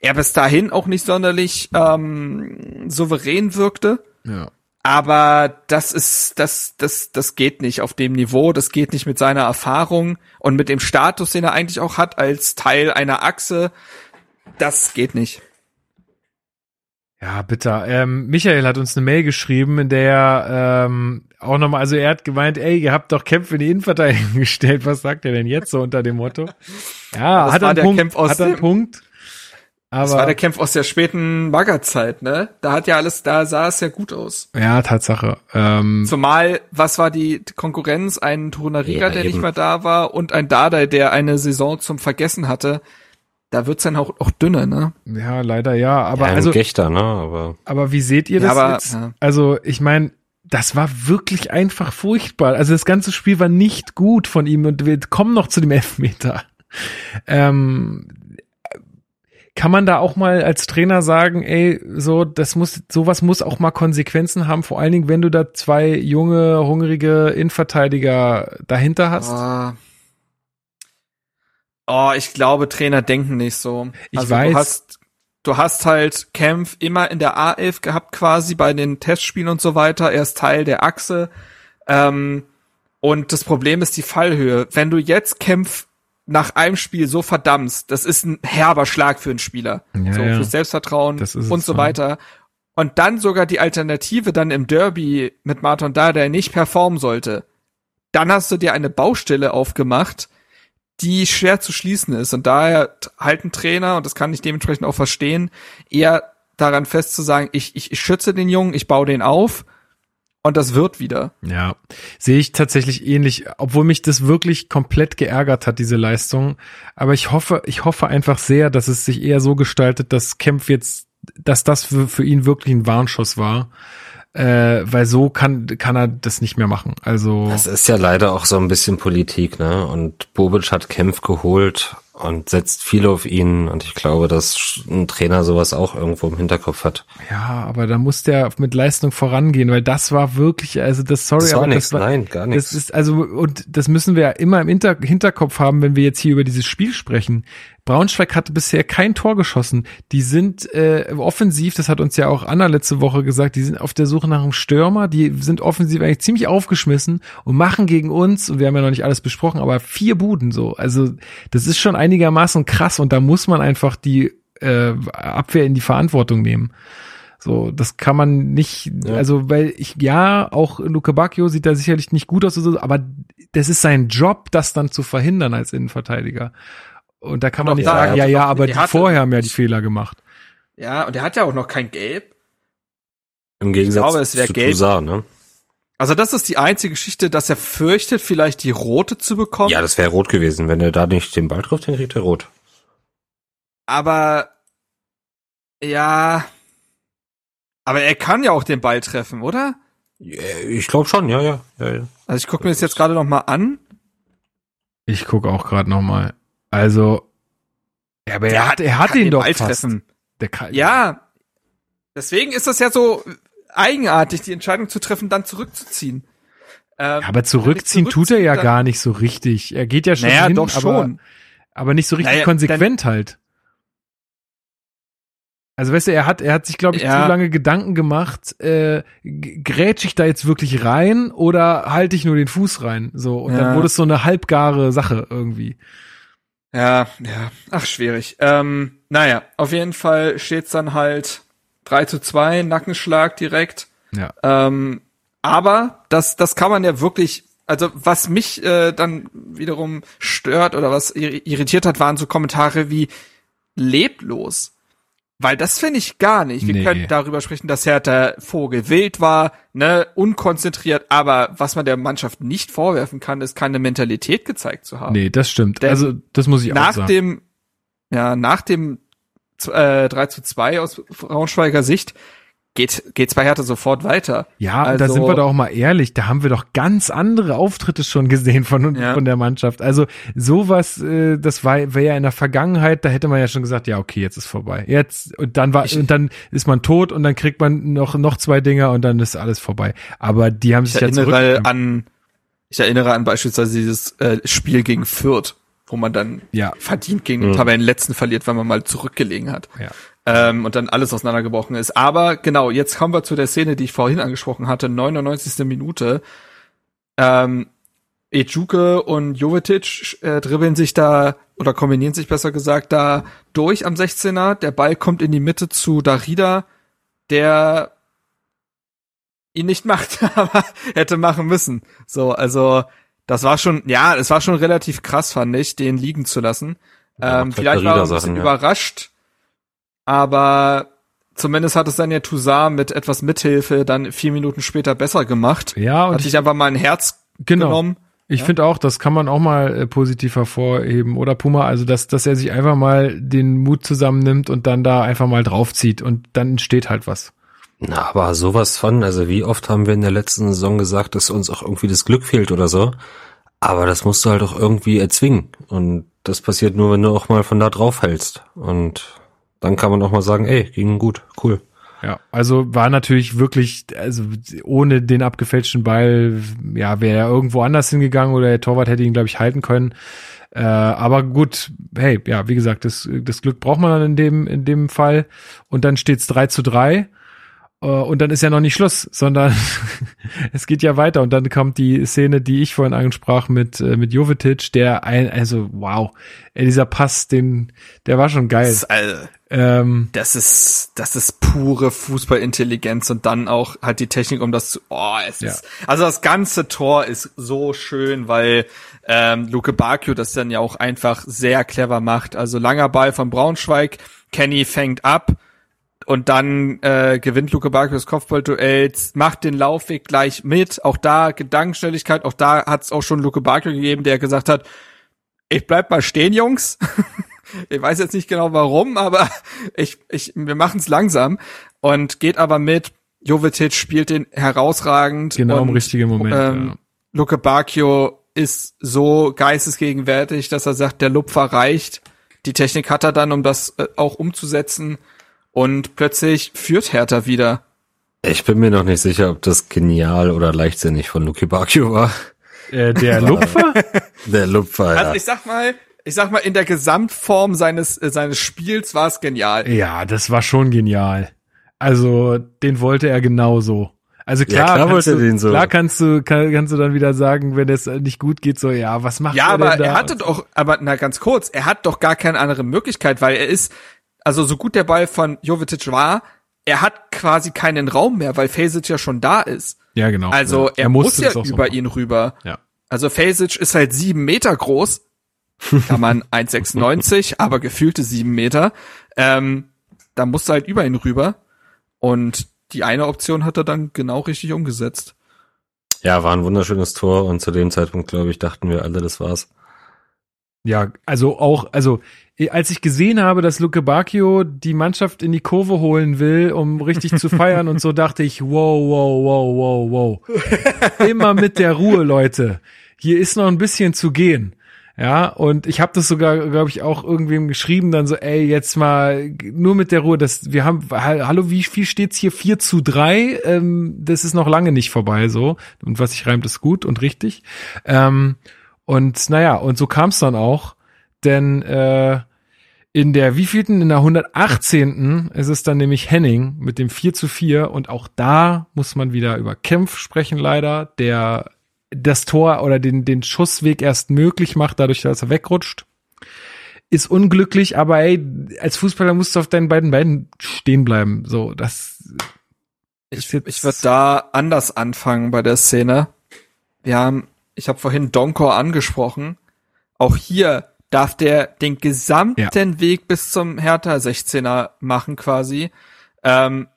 [SPEAKER 4] er bis dahin auch nicht sonderlich ähm, souverän wirkte.
[SPEAKER 1] Ja.
[SPEAKER 4] Aber das ist, das, das, das geht nicht auf dem Niveau, das geht nicht mit seiner Erfahrung und mit dem Status, den er eigentlich auch hat als Teil einer Achse. Das geht nicht.
[SPEAKER 1] Ja, bitte. Ähm, Michael hat uns eine Mail geschrieben, in der ähm, auch nochmal, also er hat gemeint, ey, ihr habt doch Kämpfe in die Innenverteidigung gestellt. Was sagt er denn jetzt so unter dem Motto? Ja, hat er einen Punkt. Hat er einen Punkt.
[SPEAKER 4] Aber das war der Kampf aus der späten Baggerzeit, ne? Da hat ja alles, da sah es ja gut aus.
[SPEAKER 1] Ja, Tatsache. Ähm,
[SPEAKER 4] Zumal, was war die Konkurrenz? Ein Torunariga, ja, der eben. nicht mehr da war und ein Dardai, der eine Saison zum Vergessen hatte da wird's dann auch, auch dünner, ne?
[SPEAKER 1] Ja, leider ja. Aber ja,
[SPEAKER 5] also Gechter, ne? Aber,
[SPEAKER 1] aber wie seht ihr das ja, aber, jetzt? Ja. Also ich meine, das war wirklich einfach furchtbar. Also das ganze Spiel war nicht gut von ihm und wir kommen noch zu dem Elfmeter. Ähm, kann man da auch mal als Trainer sagen, ey, so, das muss, sowas muss auch mal Konsequenzen haben, vor allen Dingen, wenn du da zwei junge, hungrige Innenverteidiger dahinter hast?
[SPEAKER 4] Ah. Oh, ich glaube, Trainer denken nicht so.
[SPEAKER 1] Ich also weiß.
[SPEAKER 4] Du hast, du hast halt Kempf immer in der A11 gehabt quasi bei den Testspielen und so weiter. Er ist Teil der Achse. Ähm, und das Problem ist die Fallhöhe. Wenn du jetzt Kempf nach einem Spiel so verdammst, das ist ein herber Schlag für einen Spieler. Ja, so ja. fürs Selbstvertrauen und so weiter. Und dann sogar die Alternative dann im Derby mit Martin da, der nicht performen sollte. Dann hast du dir eine Baustelle aufgemacht, die schwer zu schließen ist. Und daher halten Trainer, und das kann ich dementsprechend auch verstehen, eher daran fest zu sagen, ich, ich, ich schütze den Jungen, ich baue den auf und das wird wieder.
[SPEAKER 1] Ja, sehe ich tatsächlich ähnlich, obwohl mich das wirklich komplett geärgert hat, diese Leistung. Aber ich hoffe, ich hoffe einfach sehr, dass es sich eher so gestaltet, dass Kempf jetzt, dass das für, für ihn wirklich ein Warnschuss war äh, weil so kann kann er das nicht mehr machen. Also
[SPEAKER 5] das ist ja leider auch so ein bisschen Politik, ne? Und Bobic hat Kempf geholt und setzt viel auf ihn. Und ich glaube, dass ein Trainer sowas auch irgendwo im Hinterkopf hat.
[SPEAKER 1] Ja, aber da muss der mit Leistung vorangehen, weil das war wirklich, also das, sorry,
[SPEAKER 5] das war
[SPEAKER 1] aber
[SPEAKER 5] nichts,
[SPEAKER 1] das war,
[SPEAKER 5] nein, gar nichts.
[SPEAKER 1] Das ist also, und das müssen wir ja immer im Hinter Hinterkopf haben, wenn wir jetzt hier über dieses Spiel sprechen. Braunschweig hatte bisher kein Tor geschossen. Die sind äh, offensiv, das hat uns ja auch Anna letzte Woche gesagt, die sind auf der Suche nach einem Stürmer, die sind offensiv eigentlich ziemlich aufgeschmissen und machen gegen uns, und wir haben ja noch nicht alles besprochen, aber vier Buden so. Also das ist schon einigermaßen krass und da muss man einfach die äh, Abwehr in die Verantwortung nehmen. So, das kann man nicht, ja. also weil ich, ja, auch Luke Bacchio sieht da sicherlich nicht gut aus, aber das ist sein Job, das dann zu verhindern als Innenverteidiger. Und da kann man nicht sagen, ja, ja, aber die vorher haben ja die Fehler gemacht.
[SPEAKER 4] Ja, und er hat ja auch noch kein Gelb.
[SPEAKER 5] Im Gegensatz
[SPEAKER 4] glaube, es
[SPEAKER 5] zu
[SPEAKER 4] gelb.
[SPEAKER 5] Toussaint, ne?
[SPEAKER 4] Also das ist die einzige Geschichte, dass er fürchtet, vielleicht die rote zu bekommen.
[SPEAKER 5] Ja, das wäre rot gewesen. Wenn er da nicht den Ball trifft, dann kriegt er rot.
[SPEAKER 4] Aber ja, aber er kann ja auch den Ball treffen, oder?
[SPEAKER 5] Ich glaube schon, ja, ja. ja, ja.
[SPEAKER 4] Also ich gucke mir das jetzt gerade noch mal an.
[SPEAKER 1] Ich gucke auch gerade noch mal. Also, ja, aber er hat, er hat ihn doch fast.
[SPEAKER 4] Der kann, ja, deswegen ist das ja so eigenartig, die Entscheidung zu treffen, dann zurückzuziehen.
[SPEAKER 1] Ähm, ja, aber zurückziehen, tut er ja gar nicht so richtig. Er geht ja schon
[SPEAKER 4] naja,
[SPEAKER 1] hin,
[SPEAKER 4] doch schon.
[SPEAKER 1] Aber, aber nicht so richtig naja, konsequent halt. Also weißt du, er hat, er hat sich, glaube ich, ja. zu lange Gedanken gemacht, äh, grätsch ich da jetzt wirklich rein oder halte ich nur den Fuß rein? So, und ja. dann wurde es so eine halbgare Sache irgendwie.
[SPEAKER 4] Ja, ja, ach, schwierig. Ähm, naja, auf jeden Fall steht's dann halt 3 zu 2, Nackenschlag direkt.
[SPEAKER 1] Ja.
[SPEAKER 4] Ähm, aber das, das kann man ja wirklich, also was mich äh, dann wiederum stört oder was irritiert hat, waren so Kommentare wie leblos. Weil das finde ich gar nicht. Wir nee. können darüber sprechen, dass Hertha Vogel wild war, ne, unkonzentriert, aber was man der Mannschaft nicht vorwerfen kann, ist keine Mentalität gezeigt zu haben.
[SPEAKER 1] Nee, das stimmt. Denn also, das muss ich
[SPEAKER 4] auch
[SPEAKER 1] sagen.
[SPEAKER 4] Nach dem, ja, nach dem äh, 3 zu 2 aus Braunschweiger Sicht geht geht's bei Hertha sofort weiter.
[SPEAKER 1] Ja, also, da sind wir doch auch mal ehrlich, da haben wir doch ganz andere Auftritte schon gesehen von ja. von der Mannschaft. Also sowas, äh, das war wäre ja in der Vergangenheit, da hätte man ja schon gesagt, ja okay, jetzt ist vorbei. Jetzt und dann war ich, und dann ist man tot und dann kriegt man noch noch zwei Dinger und dann ist alles vorbei. Aber die haben sich ja
[SPEAKER 4] zurück an ich erinnere an beispielsweise dieses äh, Spiel gegen Fürth, wo man dann
[SPEAKER 1] ja.
[SPEAKER 4] verdient gegen den mhm. Tabellenletzten verliert, weil man mal zurückgelegen hat.
[SPEAKER 1] Ja
[SPEAKER 4] ähm, und dann alles auseinandergebrochen ist. Aber genau, jetzt kommen wir zu der Szene, die ich vorhin angesprochen hatte, 99. Minute. Ähm, Ejuke und Jovetic äh, dribbeln sich da oder kombinieren sich besser gesagt da durch am 16er. Der Ball kommt in die Mitte zu Darida, der ihn nicht macht, aber hätte machen müssen. So, also das war schon, ja, es war schon relativ krass, fand ich, den liegen zu lassen. Ähm, vielleicht war er ein bisschen ja. überrascht, aber zumindest hat es dann ja Toussaint mit etwas Mithilfe dann vier Minuten später besser gemacht.
[SPEAKER 1] Ja,
[SPEAKER 4] und hat sich einfach mal ein Herz
[SPEAKER 1] genau.
[SPEAKER 4] genommen.
[SPEAKER 1] Ich ja? finde auch, das kann man auch mal äh, positiv hervorheben. Oder Puma, also dass, dass er sich einfach mal den Mut zusammennimmt und dann da einfach mal draufzieht und dann entsteht halt was.
[SPEAKER 5] Na, aber sowas von, also wie oft haben wir in der letzten Saison gesagt, dass uns auch irgendwie das Glück fehlt oder so. Aber das musst du halt auch irgendwie erzwingen. Und das passiert nur, wenn du auch mal von da drauf hältst. Und dann kann man auch mal sagen, ey, ging gut, cool.
[SPEAKER 1] Ja, also war natürlich wirklich, also ohne den abgefälschten Ball, ja, wäre er irgendwo anders hingegangen oder der Torwart hätte ihn, glaube ich, halten können. Äh, aber gut, hey, ja, wie gesagt, das, das Glück braucht man dann in dem, in dem Fall. Und dann steht's 3 zu 3. Äh, und dann ist ja noch nicht Schluss, sondern es geht ja weiter. Und dann kommt die Szene, die ich vorhin ansprach mit, äh, mit Jovetic, der ein, also wow, dieser Pass, den, der war schon geil. Das ist,
[SPEAKER 4] also, ähm, das ist, das ist pure Fußballintelligenz und dann auch halt die Technik, um das zu, oh, es ja. ist, also das ganze Tor ist so schön, weil, ähm, Luke Bakio das dann ja auch einfach sehr clever macht. Also langer Ball von Braunschweig, Kenny fängt ab, und dann äh, gewinnt Luke Bakio das Kopfballduell, macht den Laufweg gleich mit. Auch da Gedankenstelligkeit, auch da hat es auch schon Luke Bakio gegeben, der gesagt hat, ich bleib mal stehen, Jungs. ich weiß jetzt nicht genau warum, aber ich, ich, wir machen es langsam und geht aber mit. Jovetic spielt den herausragend.
[SPEAKER 1] Genau im richtigen Moment. Ähm,
[SPEAKER 4] ja. Luke Bacchio ist so geistesgegenwärtig, dass er sagt, der Lupfer reicht. Die Technik hat er dann, um das äh, auch umzusetzen. Und plötzlich führt Hertha wieder.
[SPEAKER 5] Ich bin mir noch nicht sicher, ob das genial oder leichtsinnig von Luki Bakio war.
[SPEAKER 1] Äh, der Lupfer?
[SPEAKER 5] der Lupfer, ja.
[SPEAKER 4] Also ich sag mal, ich sag mal, in der Gesamtform seines, äh, seines Spiels war es genial.
[SPEAKER 1] Ja, das war schon genial. Also, den wollte er genauso. Also klar,
[SPEAKER 5] Ja, klar
[SPEAKER 1] kannst
[SPEAKER 5] wollte
[SPEAKER 1] du,
[SPEAKER 5] er den so.
[SPEAKER 1] klar kannst du, kann, kannst du dann wieder sagen, wenn es nicht gut geht, so, ja, was macht
[SPEAKER 4] Ja,
[SPEAKER 1] er
[SPEAKER 4] aber
[SPEAKER 1] denn da?
[SPEAKER 4] er hatte doch, aber na ganz kurz, er hat doch gar keine andere Möglichkeit, weil er ist, also so gut der Ball von Jovetic war, er hat quasi keinen Raum mehr, weil Fesic ja schon da ist.
[SPEAKER 1] ja, genau.
[SPEAKER 4] Also
[SPEAKER 1] ja.
[SPEAKER 4] er, muss
[SPEAKER 1] musste
[SPEAKER 4] ja
[SPEAKER 1] so
[SPEAKER 4] über
[SPEAKER 1] machen.
[SPEAKER 4] ihn rüber.
[SPEAKER 1] Ja.
[SPEAKER 4] Also Fesic ist halt sieben Meter groß, kann man 1,96, aber gefühlte sieben Meter. Ähm, da musste halt über ihn rüber. Und die eine Option hat er dann genau richtig umgesetzt.
[SPEAKER 5] Ja, war ein wunderschönes Tor und zu dem Zeitpunkt, glaube ich, dachten wir alle, das war's.
[SPEAKER 1] Ja, also auch, also als ich gesehen habe, dass Luke Bacchio die Mannschaft in die Kurve holen will, um richtig zu feiern und so, dachte ich, wow, wow, wow, wow, wow. Immer mit der Ruhe, Leute. Hier ist noch ein bisschen zu gehen. Ja, und ich habe das sogar, glaube ich, auch irgendwem geschrieben, dann so, ey, jetzt mal nur mit der Ruhe, das, wir haben, ha- hallo, wie viel steht's hier? 4 zu 3, ähm, das ist noch lange nicht vorbei, so. Und was sich reimt, ist gut und richtig. Ähm, und naja, und so kam es dann auch, denn äh, in der wievielten, in der 118. ist es dann nämlich Henning mit dem 4 zu 4 und auch da muss man wieder über Kempf sprechen leider, der das Tor oder den, den Schussweg erst möglich macht, dadurch, dass er wegrutscht. Ist unglücklich, aber ey, als Fußballer musst du auf deinen beiden Beinen stehen bleiben. So, das
[SPEAKER 4] Ich,
[SPEAKER 1] jetzt-
[SPEAKER 4] ich würde da anders anfangen bei der Szene. Wir haben, ich habe vorhin Donkor angesprochen. Auch hier darf der den gesamten Weg bis zum Hertha 16er machen quasi. Ähm,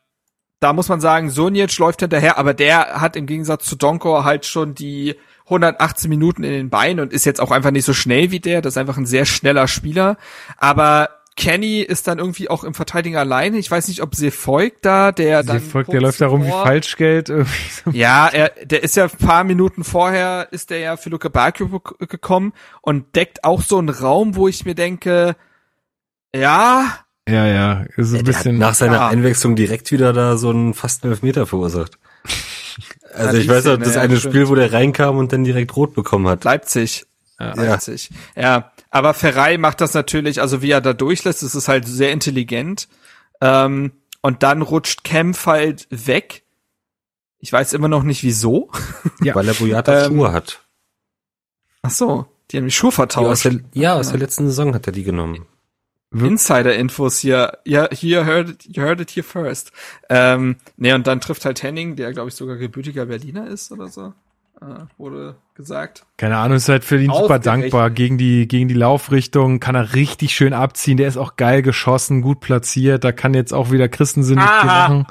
[SPEAKER 4] da muss man sagen, Sonic läuft hinterher, aber der hat im Gegensatz zu Donkor halt schon die 118 Minuten in den Beinen und ist jetzt auch einfach nicht so schnell wie der. Das ist einfach ein sehr schneller Spieler. Aber Kenny ist dann irgendwie auch im Verteidigen alleine. Ich weiß nicht, ob Sefolk da, der dann
[SPEAKER 1] folgt, der läuft da rum wie Falschgeld. Irgendwie so.
[SPEAKER 4] ja, er, der ist ja ein paar Minuten vorher, ist der ja für Luke Bakio gekommen und deckt auch so einen Raum, wo ich mir denke, ja,
[SPEAKER 1] Ja, ja, ist ein bisschen.
[SPEAKER 5] nach seiner
[SPEAKER 4] ja.
[SPEAKER 5] Einwechslung direkt wieder da so einen fast Elfmeter verursacht. Also
[SPEAKER 4] Ja,
[SPEAKER 5] ich weiß noch, das
[SPEAKER 4] ja,
[SPEAKER 5] eine
[SPEAKER 4] stimmt.
[SPEAKER 5] Spiel, wo der reinkam und dann direkt rot bekommen hat.
[SPEAKER 4] Leipzig.
[SPEAKER 1] Ja.
[SPEAKER 4] Leipzig. Ja, aber Ferrei macht das natürlich, also wie er da durchlässt, das ist halt sehr intelligent. Ähm, und dann rutscht Kempf halt weg. Ich weiß immer noch nicht wieso.
[SPEAKER 1] Ja.
[SPEAKER 5] Weil er Boyata
[SPEAKER 4] Ähm,
[SPEAKER 5] Schuhe hat.
[SPEAKER 4] Ach so, die haben die Schuhe
[SPEAKER 5] Die aus
[SPEAKER 4] vertauscht.
[SPEAKER 5] der, ja, aus der letzten Saison hat er die genommen.
[SPEAKER 4] Insider-Infos hier. Ja, hier heard it, you heard it here first. Ähm, nee, und dann trifft halt Henning, der glaube ich sogar gebürtiger Berliner ist oder so. Äh, wurde gesagt.
[SPEAKER 1] Keine Ahnung, ist halt für ihn super dankbar. Gegen die, gegen die Laufrichtung kann er richtig schön abziehen. Der ist auch geil geschossen, gut platziert. Da kann jetzt auch wieder Christensen nicht viel machen.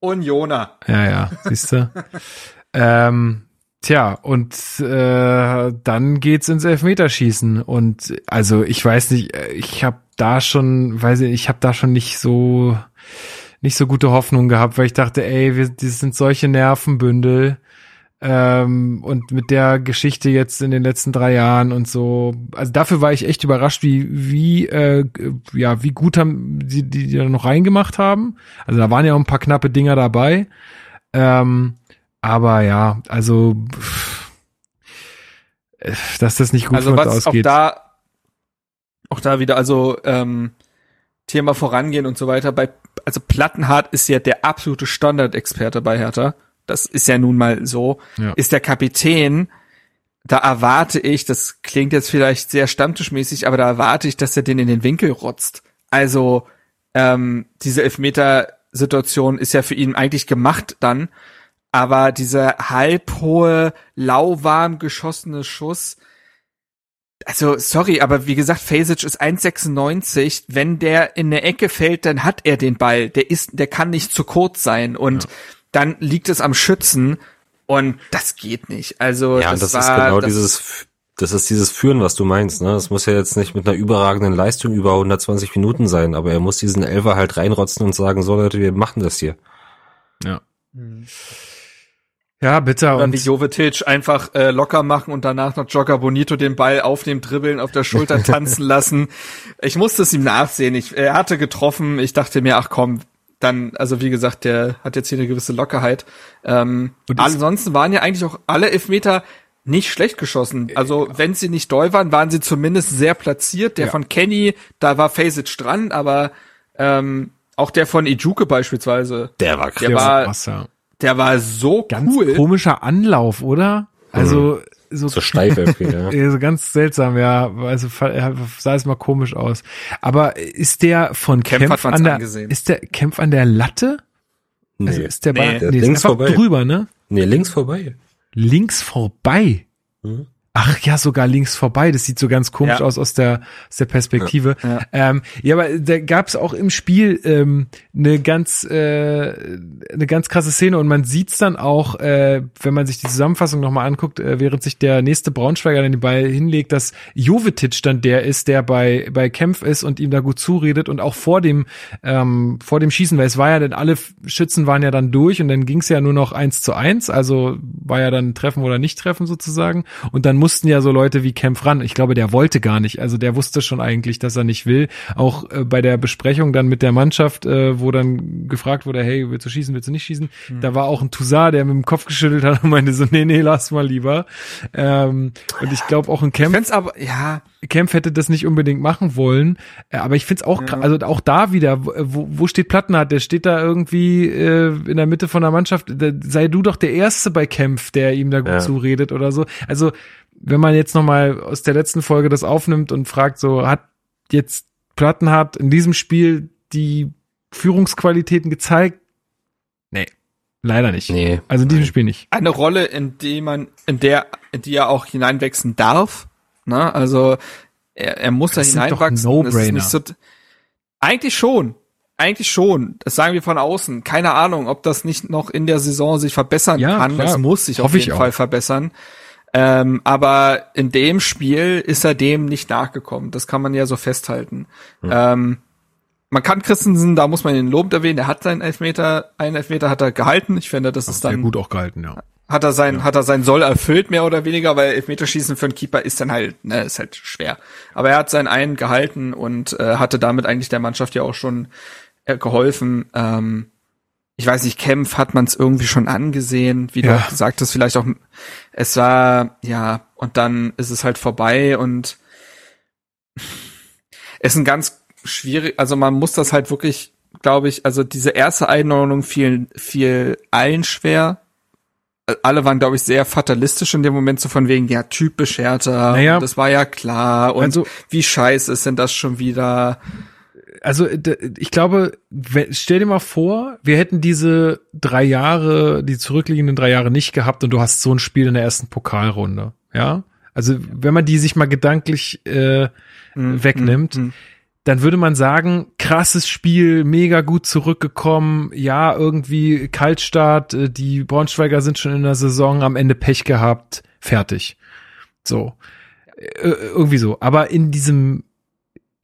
[SPEAKER 4] Unioner.
[SPEAKER 1] Ja, ja, siehst du. ähm, tja, und äh, dann geht's ins Elfmeterschießen. Und also ich weiß nicht, äh, ich habe da schon, weiß ich, ich habe da schon nicht so nicht so gute Hoffnung gehabt, weil ich dachte, ey, wir, das sind solche Nervenbündel. Ähm, und mit der Geschichte jetzt in den letzten drei Jahren und so, also dafür war ich echt überrascht, wie, wie, äh, ja, wie gut haben die, die, die da noch reingemacht haben. Also da waren ja auch ein paar knappe Dinger dabei. Ähm, aber ja, also, pff, dass das nicht gut
[SPEAKER 4] Also was auch
[SPEAKER 1] ausgeht.
[SPEAKER 4] da, auch da wieder, also ähm, Thema vorangehen und so weiter. Bei, also Plattenhardt ist ja der absolute Standardexperte bei Hertha. Das ist ja nun mal so.
[SPEAKER 1] Ja.
[SPEAKER 4] Ist der Kapitän. Da erwarte ich, das klingt jetzt vielleicht sehr stammtischmäßig, aber da erwarte ich, dass er den in den Winkel rotzt. Also ähm, diese Elfmeter-Situation ist ja für ihn eigentlich gemacht dann. Aber dieser halbhohe, lauwarm geschossene Schuss, also sorry, aber wie gesagt, Fasic ist 1,96. Wenn der in der Ecke fällt, dann hat er den Ball. Der ist, der kann nicht zu kurz sein und dann liegt es am Schützen und das geht nicht. Also
[SPEAKER 5] Ja,
[SPEAKER 4] das,
[SPEAKER 5] das,
[SPEAKER 4] war,
[SPEAKER 5] ist genau
[SPEAKER 4] das,
[SPEAKER 5] dieses, das ist dieses Führen, was du meinst. Ne? Das muss ja jetzt nicht mit einer überragenden Leistung über 120 Minuten sein, aber er muss diesen Elfer halt reinrotzen und sagen, so Leute, wir machen das hier.
[SPEAKER 1] Ja. Ja, bitter.
[SPEAKER 4] Oder wie Jovetic einfach äh, locker machen und danach noch Jogger Bonito den Ball auf dem Dribbeln auf der Schulter tanzen lassen. Ich musste es ihm nachsehen. Ich, er hatte getroffen. Ich dachte mir, ach komm, dann, also wie gesagt, der hat jetzt hier eine gewisse Lockerheit. Ähm, ansonsten waren ja eigentlich auch alle Elfmeter nicht schlecht geschossen. Also wenn sie nicht doll waren, waren sie zumindest sehr platziert. Der ja. von Kenny, da war Fazic dran, aber ähm, auch der von Ijuke beispielsweise.
[SPEAKER 5] Der war krass.
[SPEAKER 4] Der war, der war so
[SPEAKER 1] ganz
[SPEAKER 4] cool.
[SPEAKER 1] komischer Anlauf, oder? Also mhm. So,
[SPEAKER 5] so steif irgendwie,
[SPEAKER 1] ja. so ganz seltsam, ja. Also sah es mal komisch aus. Aber ist der von Kempf, Kempf an der angesehen. ist der Kämpf an der Latte?
[SPEAKER 5] Nee.
[SPEAKER 1] Also ist der, nee.
[SPEAKER 5] Ball, der nee, links vorbei.
[SPEAKER 1] drüber, ne?
[SPEAKER 5] Nee, links vorbei.
[SPEAKER 1] Links vorbei. Mhm. Ach ja, sogar links vorbei. Das sieht so ganz komisch ja. aus aus der, aus der Perspektive. Ja, ja. Ähm, ja aber da gab es auch im Spiel ähm, eine ganz äh, eine ganz krasse Szene und man sieht's dann auch, äh, wenn man sich die Zusammenfassung nochmal anguckt, äh, während sich der nächste Braunschweiger dann den Ball hinlegt, dass Jovetic dann der ist, der bei bei Kempf ist und ihm da gut zuredet und auch vor dem ähm, vor dem Schießen, weil es war ja denn alle Schützen waren ja dann durch und dann ging's ja nur noch eins zu eins, also war ja dann Treffen oder nicht Treffen sozusagen und dann mussten ja so Leute wie Kempf ran. Ich glaube, der wollte gar nicht. Also der wusste schon eigentlich, dass er nicht will. Auch äh, bei der Besprechung dann mit der Mannschaft, äh, wo dann gefragt wurde, hey, willst du schießen, willst du nicht schießen? Mhm. Da war auch ein Toussaint, der mit dem Kopf geschüttelt hat und meinte so, nee, nee, lass mal lieber. Ähm, und ich glaube auch ein Kempf.
[SPEAKER 4] aber, ja.
[SPEAKER 1] Kempf hätte das nicht unbedingt machen wollen. Äh, aber ich find's auch, ja. also auch da wieder, wo, wo steht Plattenhardt? Der steht da irgendwie äh, in der Mitte von der Mannschaft. Da, sei du doch der Erste bei Kempf, der ihm da gut ja. zuredet oder so. Also wenn man jetzt nochmal aus der letzten Folge das aufnimmt und fragt, so hat jetzt Plattenhardt in diesem Spiel die Führungsqualitäten gezeigt? Nee, leider nicht. Nee. Also in diesem Spiel nicht.
[SPEAKER 4] Eine Rolle, in die man, in der, in die er auch hineinwachsen darf. Ne? Also er, er muss das da hineinwachsen.
[SPEAKER 1] No -Brainer.
[SPEAKER 4] So, eigentlich schon. Eigentlich schon. Das sagen wir von außen. Keine Ahnung, ob das nicht noch in der Saison sich verbessern ja, kann. Klar. Es muss sich auf jeden Fall verbessern. Ähm, aber in dem Spiel ist er dem nicht nachgekommen. Das kann man ja so festhalten. Mhm. Ähm, man kann Christensen, da muss man ihn lobend erwähnen, er hat seinen Elfmeter, einen Elfmeter hat er gehalten. Ich finde, das, das ist dann. Sehr
[SPEAKER 1] gut auch gehalten, ja.
[SPEAKER 4] Hat er sein, ja. hat er sein Soll erfüllt, mehr oder weniger, weil Elfmeterschießen für einen Keeper ist dann halt, ne, ist halt schwer. Aber er hat seinen einen gehalten und äh, hatte damit eigentlich der Mannschaft ja auch schon äh, geholfen. Ähm, ich weiß nicht, Kempf hat man es irgendwie schon angesehen, wie ja. du gesagt hast, vielleicht auch, es war, ja, und dann ist es halt vorbei und es ist ein ganz schwierig, also man muss das halt wirklich, glaube ich, also diese erste Einordnung fiel, fiel allen schwer. Alle waren, glaube ich, sehr fatalistisch in dem Moment, so von wegen, ja, typisch Hertha, naja, das war ja klar und also, wie scheiße ist denn das schon wieder?
[SPEAKER 1] also ich glaube, stell dir mal vor, wir hätten diese drei Jahre, die zurückliegenden drei Jahre nicht gehabt und du hast so ein Spiel in der ersten Pokalrunde, ja? Also wenn man die sich mal gedanklich äh, mm, wegnimmt, mm, mm. Dann würde man sagen, krasses Spiel, mega gut zurückgekommen, ja, irgendwie Kaltstart, äh, die Braunschweiger sind schon in der Saison, am Ende Pech gehabt, fertig. So. Äh, irgendwie so. Aber in diesem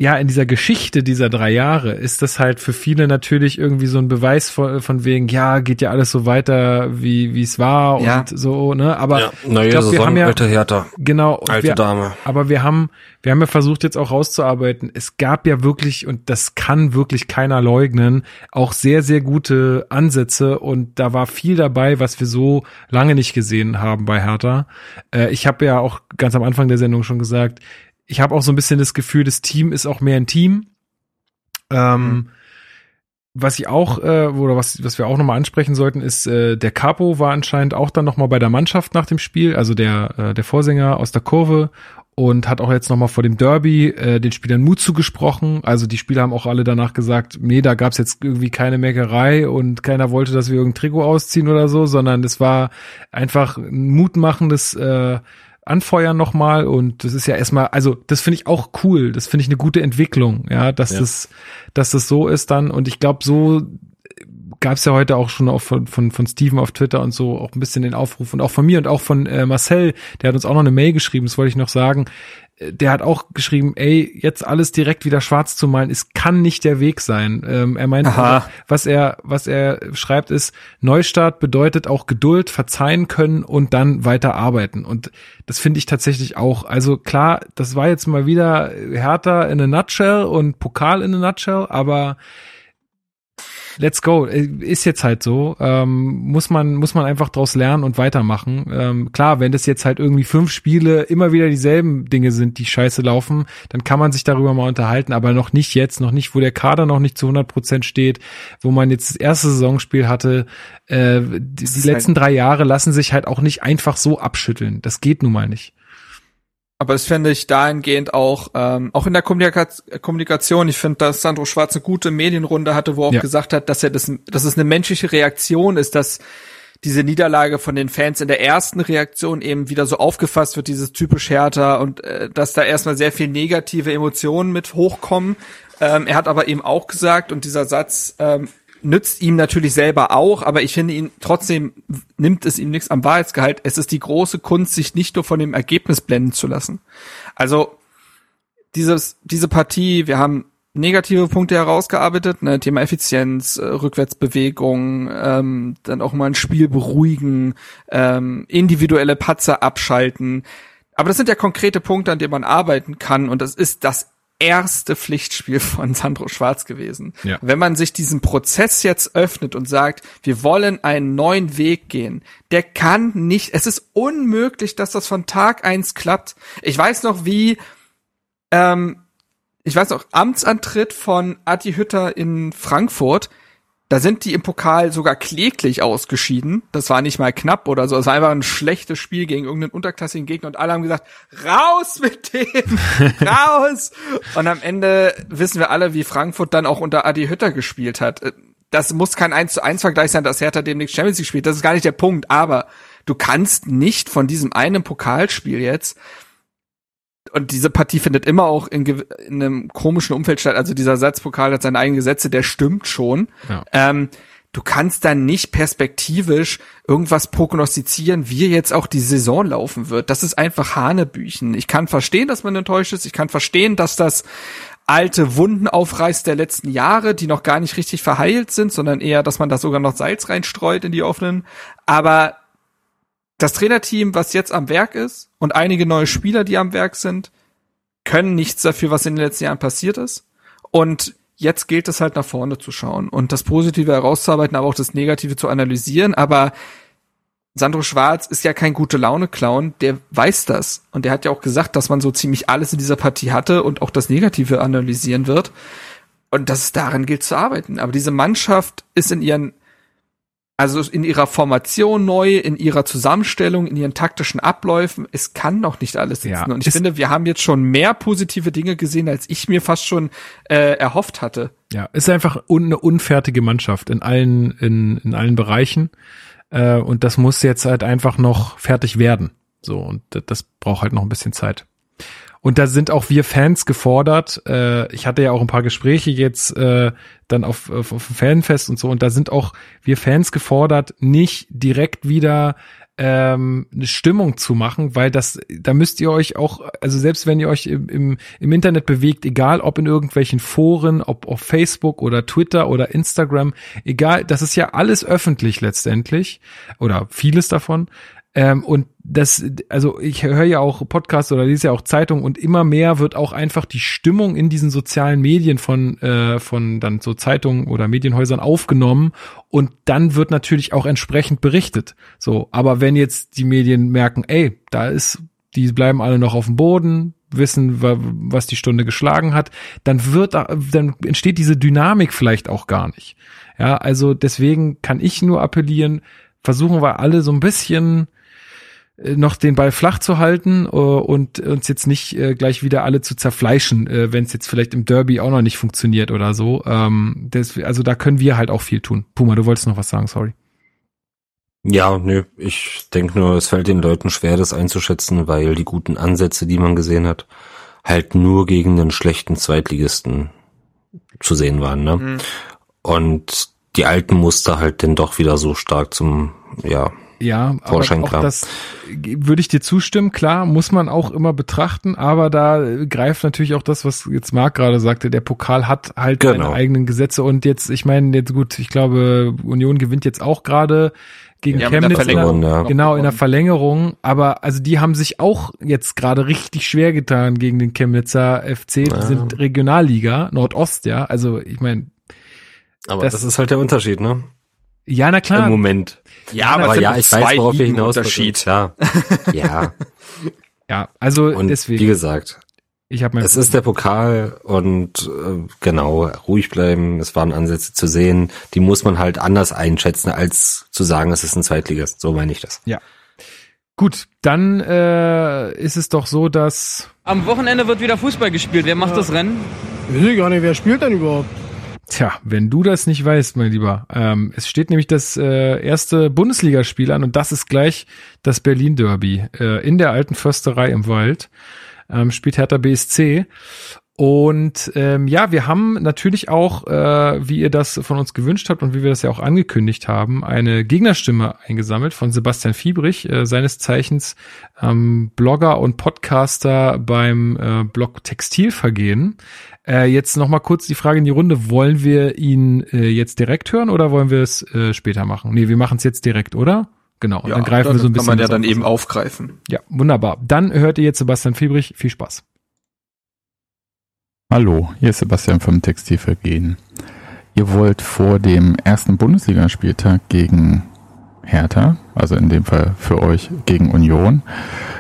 [SPEAKER 1] ja, in dieser Geschichte dieser drei Jahre ist das halt für viele natürlich irgendwie so ein Beweis von, von wegen, ja, geht ja alles so weiter, wie wie es war und ja. so, ne? Aber
[SPEAKER 5] ja, neue ich glaub, wir haben ja, alte Hertha.
[SPEAKER 1] Genau.
[SPEAKER 5] Alte
[SPEAKER 1] wir,
[SPEAKER 5] Dame.
[SPEAKER 1] Aber wir haben, wir haben ja versucht jetzt auch rauszuarbeiten. Es gab ja wirklich, und das kann wirklich keiner leugnen, auch sehr, sehr gute Ansätze und da war viel dabei, was wir so lange nicht gesehen haben bei Hertha. Äh, ich habe ja auch ganz am Anfang der Sendung schon gesagt, ich habe auch so ein bisschen das Gefühl, das Team ist auch mehr ein Team. Ähm, mhm. Was ich auch, äh, oder was, was wir auch nochmal ansprechen sollten, ist, äh, der Capo war anscheinend auch dann nochmal bei der Mannschaft nach dem Spiel, also der, äh, der Vorsänger aus der Kurve und hat auch jetzt nochmal vor dem Derby äh, den Spielern Mut zugesprochen. Also die Spieler haben auch alle danach gesagt, nee, da gab's jetzt irgendwie keine Meckerei und keiner wollte, dass wir irgendein Trikot ausziehen oder so, sondern es war einfach ein mutmachendes äh, anfeuern nochmal und das ist ja erstmal, also das finde ich auch cool, das finde ich eine gute Entwicklung, ja, dass ja. das, dass das so ist dann und ich glaube, so gab es ja heute auch schon auch von, von, von Steven auf Twitter und so auch ein bisschen den Aufruf und auch von mir und auch von äh, Marcel, der hat uns auch noch eine Mail geschrieben, das wollte ich noch sagen. Der hat auch geschrieben, ey, jetzt alles direkt wieder schwarz zu malen, es kann nicht der Weg sein. Ähm, er meint, also, was er, was er schreibt, ist, Neustart bedeutet auch Geduld, verzeihen können und dann weiter arbeiten. Und das finde ich tatsächlich auch. Also klar, das war jetzt mal wieder härter in a nutshell und Pokal in a nutshell, aber let's go. Ist jetzt halt so. Ähm, muss man, muss man einfach draus lernen und weitermachen. Ähm, klar, wenn das jetzt halt irgendwie fünf Spiele immer wieder dieselben Dinge sind, die scheiße laufen, dann kann man sich darüber mal unterhalten, aber noch nicht jetzt, noch nicht, wo der Kader noch nicht zu 100 Prozent steht, wo man jetzt das erste Saisonspiel hatte. Äh, die, die letzten halt drei Jahre lassen sich halt auch nicht einfach so abschütteln. Das geht nun mal nicht.
[SPEAKER 4] Aber das finde ich dahingehend auch, ähm, auch in der Kommunika Kommunikation, ich finde, dass Sandro Schwarz eine gute Medienrunde hatte, wo er auch ja. gesagt hat, dass er das, dass es eine menschliche Reaktion ist, dass diese Niederlage von den Fans in der ersten Reaktion eben wieder so aufgefasst wird, dieses typisch härter und äh, dass da erstmal sehr viel negative Emotionen mit hochkommen. Ähm, er hat aber eben auch gesagt, und dieser Satz ähm, nützt ihm natürlich selber auch, aber ich finde ihn trotzdem nimmt es ihm nichts am Wahrheitsgehalt. Es ist die große Kunst, sich nicht nur von dem Ergebnis blenden zu lassen. Also dieses, diese Partie, wir haben negative Punkte herausgearbeitet, ne, Thema Effizienz, äh, Rückwärtsbewegung, ähm, dann auch mal ein Spiel beruhigen, ähm, individuelle Patzer abschalten. Aber das sind ja konkrete Punkte, an denen man arbeiten kann und das ist das erste Pflichtspiel von Sandro Schwarz gewesen. Ja. Wenn man sich diesen Prozess jetzt öffnet und sagt, wir wollen einen neuen Weg gehen, der kann nicht, es ist unmöglich, dass das von Tag eins klappt. Ich weiß noch, wie, ähm, ich weiß noch, Amtsantritt von Adi Hütter in Frankfurt, da sind die im Pokal sogar kläglich ausgeschieden. Das war nicht mal knapp oder so. Es war einfach ein schlechtes Spiel gegen irgendeinen unterklassigen Gegner und alle haben gesagt, raus mit dem, raus! Und am Ende wissen wir alle, wie Frankfurt dann auch unter Adi Hütter gespielt hat. Das muss kein 1 zu 1 Vergleich sein, dass Hertha demnächst Champions League spielt. Das ist gar nicht der Punkt. Aber du kannst nicht von diesem einen Pokalspiel jetzt und diese Partie findet immer auch in, in, einem komischen Umfeld statt. Also dieser Satzpokal hat seine eigenen Gesetze, der stimmt schon. Ja. Ähm, du kannst dann nicht perspektivisch irgendwas prognostizieren, wie jetzt auch die Saison laufen wird. Das ist einfach Hanebüchen. Ich kann verstehen, dass man enttäuscht ist. Ich kann verstehen, dass das alte Wunden aufreißt der letzten Jahre, die noch gar nicht richtig verheilt sind, sondern eher, dass man da sogar noch Salz reinstreut in die offenen. Aber das Trainerteam, was jetzt am Werk ist und einige neue Spieler, die am Werk sind, können nichts dafür, was in den letzten Jahren passiert ist. Und jetzt gilt es halt nach vorne zu schauen und das Positive herauszuarbeiten, aber auch das Negative zu analysieren. Aber Sandro Schwarz ist ja kein gute Laune-Clown, der weiß das. Und der hat ja auch gesagt, dass man so ziemlich alles in dieser Partie hatte und auch das Negative analysieren wird. Und dass es daran gilt zu arbeiten. Aber diese Mannschaft ist in ihren also in ihrer Formation neu, in ihrer Zusammenstellung, in ihren taktischen Abläufen. Es kann noch nicht alles sitzen. Ja, und ich finde, wir haben jetzt schon mehr positive Dinge gesehen, als ich mir fast schon äh, erhofft hatte.
[SPEAKER 1] Ja, ist einfach un eine unfertige Mannschaft in allen, in, in allen Bereichen. Äh, und das muss jetzt halt einfach noch fertig werden. So, und das braucht halt noch ein bisschen Zeit. Und da sind auch wir Fans gefordert. Äh, ich hatte ja auch ein paar Gespräche jetzt äh, dann auf, auf, auf Fanfest und so. Und da sind auch wir Fans gefordert, nicht direkt wieder ähm, eine Stimmung zu machen, weil das, da müsst ihr euch auch, also selbst wenn ihr euch im, im, im Internet bewegt, egal ob in irgendwelchen Foren, ob auf Facebook oder Twitter oder Instagram, egal, das ist ja alles öffentlich letztendlich oder vieles davon. Ähm, und das, also ich höre ja auch Podcasts oder lese ja auch Zeitungen und immer mehr wird auch einfach die Stimmung in diesen sozialen Medien von, äh, von dann so Zeitungen oder Medienhäusern aufgenommen und dann wird natürlich auch entsprechend berichtet. So, aber wenn jetzt die Medien merken, ey, da ist, die bleiben alle noch auf dem Boden, wissen, was die Stunde geschlagen hat, dann wird, dann entsteht diese Dynamik vielleicht auch gar nicht. Ja, also deswegen kann ich nur appellieren, versuchen wir alle so ein bisschen noch den Ball flach zu halten uh, und uns jetzt nicht uh, gleich wieder alle zu zerfleischen, uh, wenn es jetzt vielleicht im Derby auch noch nicht funktioniert oder so. Ähm, das, also da können wir halt auch viel tun. Puma, du wolltest noch was sagen, sorry.
[SPEAKER 5] Ja, nö, ich denke nur, es fällt den Leuten schwer, das einzuschätzen, weil die guten Ansätze, die man gesehen hat, halt nur gegen den schlechten Zweitligisten zu sehen waren. Ne? Mhm. Und die alten Muster halt denn doch wieder so stark zum, ja,
[SPEAKER 1] ja, Vorschein aber auch das würde ich dir zustimmen. Klar, muss man auch immer betrachten, aber da greift natürlich auch das, was jetzt Marc gerade sagte. Der Pokal hat halt genau. seine eigenen Gesetze und jetzt, ich meine, jetzt gut, ich glaube, Union gewinnt jetzt auch gerade gegen ja, Chemnitz. In ja. Genau, in der Verlängerung. Aber also die haben sich auch jetzt gerade richtig schwer getan gegen den Chemnitzer FC. Die ja. sind Regionalliga, Nordost, ja. Also ich meine.
[SPEAKER 5] Aber das, das ist halt der Unterschied, ne?
[SPEAKER 1] Ja, na klar.
[SPEAKER 5] Im Moment.
[SPEAKER 4] Ja, aber, aber ja, ich weiß, worauf wir hinaus Unterschied.
[SPEAKER 5] Ja. ja.
[SPEAKER 1] Ja, also
[SPEAKER 5] und
[SPEAKER 1] deswegen.
[SPEAKER 5] Wie gesagt,
[SPEAKER 1] ich habe
[SPEAKER 5] es ist der Pokal und äh, genau ruhig bleiben. Es waren Ansätze zu sehen. Die muss man halt anders einschätzen als zu sagen, es ist ein Zweitligist. So meine ich das.
[SPEAKER 1] Ja. Gut, dann äh, ist es doch so, dass
[SPEAKER 4] am Wochenende wird wieder Fußball gespielt. Wer macht ja. das Rennen?
[SPEAKER 6] Ich weiß gar nicht, wer spielt denn überhaupt?
[SPEAKER 1] Tja, wenn du das nicht weißt, mein Lieber. Ähm, es steht nämlich das äh, erste Bundesligaspiel an und das ist gleich das Berlin Derby äh, in der alten Försterei im Wald. Ähm, spielt Hertha BSC. Und ähm, ja, wir haben natürlich auch, äh, wie ihr das von uns gewünscht habt und wie wir das ja auch angekündigt haben, eine Gegnerstimme eingesammelt von Sebastian Fiebrich, äh, seines Zeichens ähm, Blogger und Podcaster beim äh, Blog Textilvergehen. Äh, jetzt noch mal kurz die Frage in die Runde: Wollen wir ihn äh, jetzt direkt hören oder wollen wir es äh, später machen? Nee, wir machen es jetzt direkt, oder? Genau.
[SPEAKER 4] Und ja, dann greifen dann wir so ein bisschen. Kann man ja dann eben aufgreifen.
[SPEAKER 1] Ja, wunderbar. Dann hört ihr jetzt Sebastian Fiebrich. Viel Spaß.
[SPEAKER 7] Hallo, hier ist Sebastian vom Textilvergehen. Ihr wollt vor dem ersten Bundesligaspieltag gegen Hertha, also in dem Fall für euch gegen Union,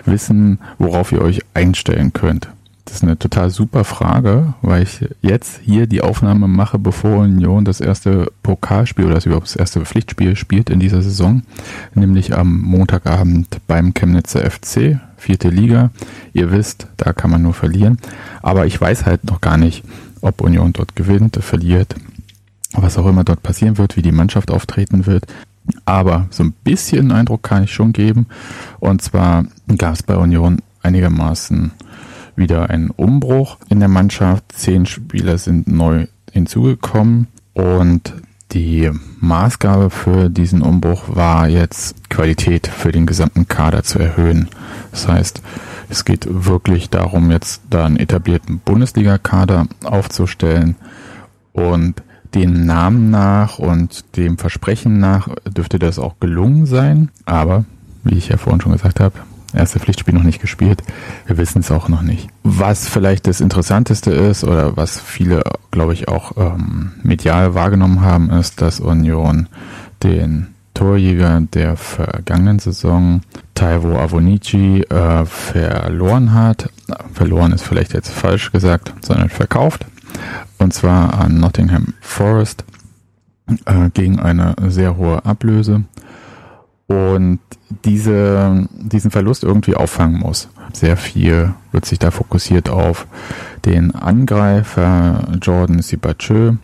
[SPEAKER 7] wissen, worauf ihr euch einstellen könnt. Das ist eine total super Frage, weil ich jetzt hier die Aufnahme mache, bevor Union das erste Pokalspiel oder das überhaupt das erste Pflichtspiel spielt in dieser Saison, nämlich am Montagabend beim Chemnitzer FC, vierte Liga. Ihr wisst, da kann man nur verlieren. Aber ich weiß halt noch gar nicht, ob Union dort gewinnt, verliert, was auch immer dort passieren wird, wie die Mannschaft auftreten wird. Aber so ein bisschen Eindruck kann ich schon geben. Und zwar gab es bei Union einigermaßen wieder ein Umbruch in der Mannschaft. Zehn Spieler sind neu hinzugekommen und die Maßgabe für diesen Umbruch war jetzt Qualität für den gesamten Kader zu erhöhen. Das heißt, es geht wirklich darum, jetzt da einen etablierten Bundesliga-Kader aufzustellen und dem Namen nach und dem Versprechen nach dürfte das auch gelungen sein. Aber, wie ich ja vorhin schon gesagt habe, erste Pflichtspiel noch nicht gespielt. Wir wissen es auch noch nicht. Was vielleicht das Interessanteste ist oder was viele, glaube ich, auch ähm, medial wahrgenommen haben, ist, dass Union den Torjäger der vergangenen Saison, Taiwo Avonici, äh, verloren hat. Verloren ist vielleicht jetzt falsch gesagt, sondern verkauft. Und zwar an Nottingham Forest äh, gegen eine sehr hohe Ablöse und diese, diesen Verlust irgendwie auffangen muss. Sehr viel wird sich da fokussiert auf den Angreifer Jordan Sibachö,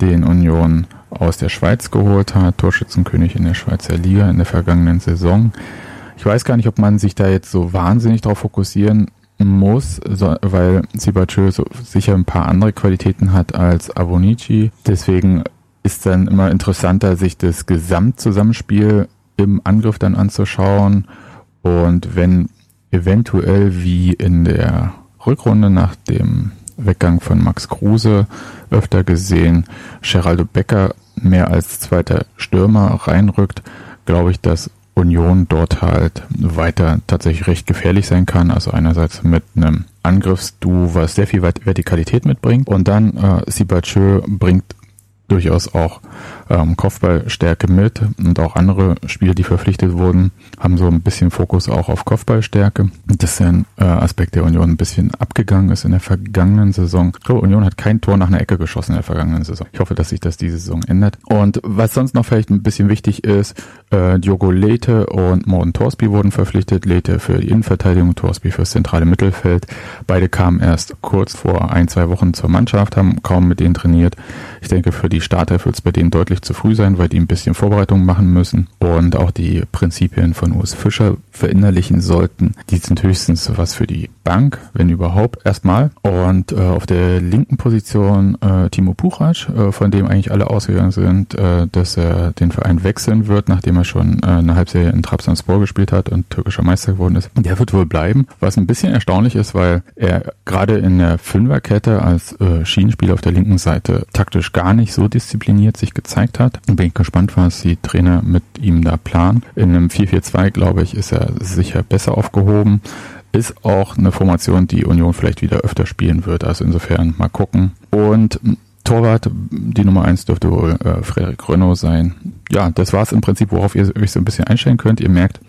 [SPEAKER 7] den Union aus der Schweiz geholt hat, Torschützenkönig in der Schweizer Liga in der vergangenen Saison. Ich weiß gar nicht, ob man sich da jetzt so wahnsinnig darauf fokussieren muss, weil Sibachö so sicher ein paar andere Qualitäten hat als Avonici. Deswegen ist dann immer interessanter, sich das Gesamtzusammenspiel im Angriff dann anzuschauen. Und wenn eventuell wie in der Rückrunde nach dem Weggang von Max Kruse öfter gesehen, Geraldo Becker mehr als zweiter Stürmer reinrückt, glaube ich, dass Union dort halt weiter tatsächlich recht gefährlich sein kann. Also einerseits mit einem Angriffsduo, was sehr viel Vertikalität mitbringt und dann äh, Sibachö bringt durchaus auch ähm, Kopfballstärke mit und auch andere Spieler, die verpflichtet wurden, haben so ein bisschen Fokus auch auf Kopfballstärke. Das ist ein äh, Aspekt, der Union ein bisschen abgegangen ist in der vergangenen Saison. Ich glaube, Union hat kein Tor nach einer Ecke geschossen in der vergangenen Saison. Ich hoffe, dass sich das diese Saison ändert. Und was sonst noch vielleicht ein bisschen wichtig ist, äh, Diogo Lete und Morten Torsby wurden verpflichtet. Lete für die Innenverteidigung, Torsby fürs zentrale Mittelfeld. Beide kamen erst kurz vor ein, zwei Wochen zur Mannschaft, haben kaum mit denen trainiert. Ich denke, für die Starter wird es bei denen deutlich zu früh sein, weil die ein bisschen Vorbereitung machen müssen und auch die Prinzipien von Urs Fischer verinnerlichen sollten. Die sind höchstens was für die Bank, wenn überhaupt, erstmal. Und äh, auf der linken Position äh, Timo Puchac, äh, von dem eigentlich alle ausgegangen sind, äh, dass er den Verein wechseln wird, nachdem er schon äh, eine Halbserie in Trabzonspor gespielt hat und türkischer Meister geworden ist. Der wird wohl bleiben, was ein bisschen erstaunlich ist, weil er gerade in der Fünferkette als äh, Schienenspieler auf der linken Seite taktisch gar nicht so diszipliniert sich gezeigt hat. Bin ich gespannt, was die Trainer mit ihm da planen. In einem 4-4-2, glaube ich, ist er sicher besser aufgehoben. Ist auch eine Formation, die Union vielleicht wieder öfter spielen wird. Also insofern mal gucken. Und Torwart, die Nummer eins dürfte wohl äh, Frederik Renault sein. Ja, das war es im Prinzip, worauf ihr euch so ein bisschen einstellen könnt. Ihr merkt,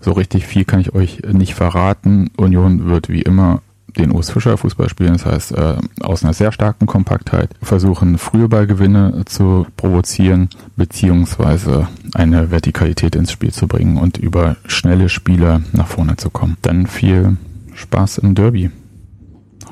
[SPEAKER 7] so richtig viel kann ich euch nicht verraten. Union wird wie immer den Urs Fischer Fußball spielen, das heißt äh, aus einer sehr starken Kompaktheit versuchen, frühe Ballgewinne zu provozieren, beziehungsweise eine Vertikalität ins Spiel zu bringen und über schnelle Spieler nach vorne zu kommen. Dann viel Spaß im Derby.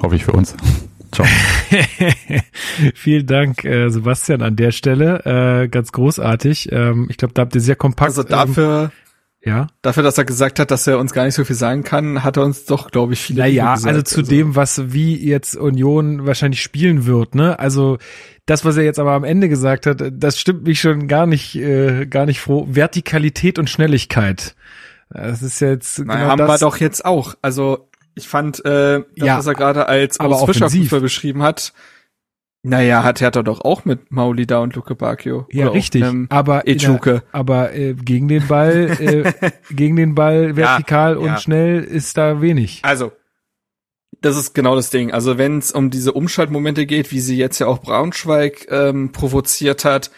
[SPEAKER 7] Hoffe ich für uns. Ciao.
[SPEAKER 1] Vielen Dank, äh, Sebastian, an der Stelle. Äh, ganz großartig. Ähm, ich glaube, da habt ihr sehr kompakt.
[SPEAKER 4] Also dafür,
[SPEAKER 1] ähm, ja.
[SPEAKER 4] Dafür, dass er gesagt hat, dass er uns gar nicht so viel sagen kann, hat er uns doch, glaube ich, viele
[SPEAKER 1] Naja, gesagt. also zu also. dem, was wie jetzt Union wahrscheinlich spielen wird, ne? Also das, was er jetzt aber am Ende gesagt hat, das stimmt mich schon gar nicht, äh, gar nicht froh. Vertikalität und Schnelligkeit. Das ist jetzt
[SPEAKER 4] naja, genau haben das. wir doch jetzt auch. Also ich fand, äh, das, ja, was er gerade als
[SPEAKER 1] aber Fischer
[SPEAKER 4] beschrieben hat, naja, hat Hertha doch auch mit Maulida und Luke Bacchio.
[SPEAKER 1] Ja, richtig. Aber,
[SPEAKER 4] Echuke.
[SPEAKER 1] aber äh, gegen den Ball, äh, gegen den Ball vertikal ja, und ja. schnell ist da wenig.
[SPEAKER 4] Also, das ist genau das Ding. Also wenn es um diese Umschaltmomente geht, wie sie jetzt ja auch Braunschweig ähm, provoziert hat,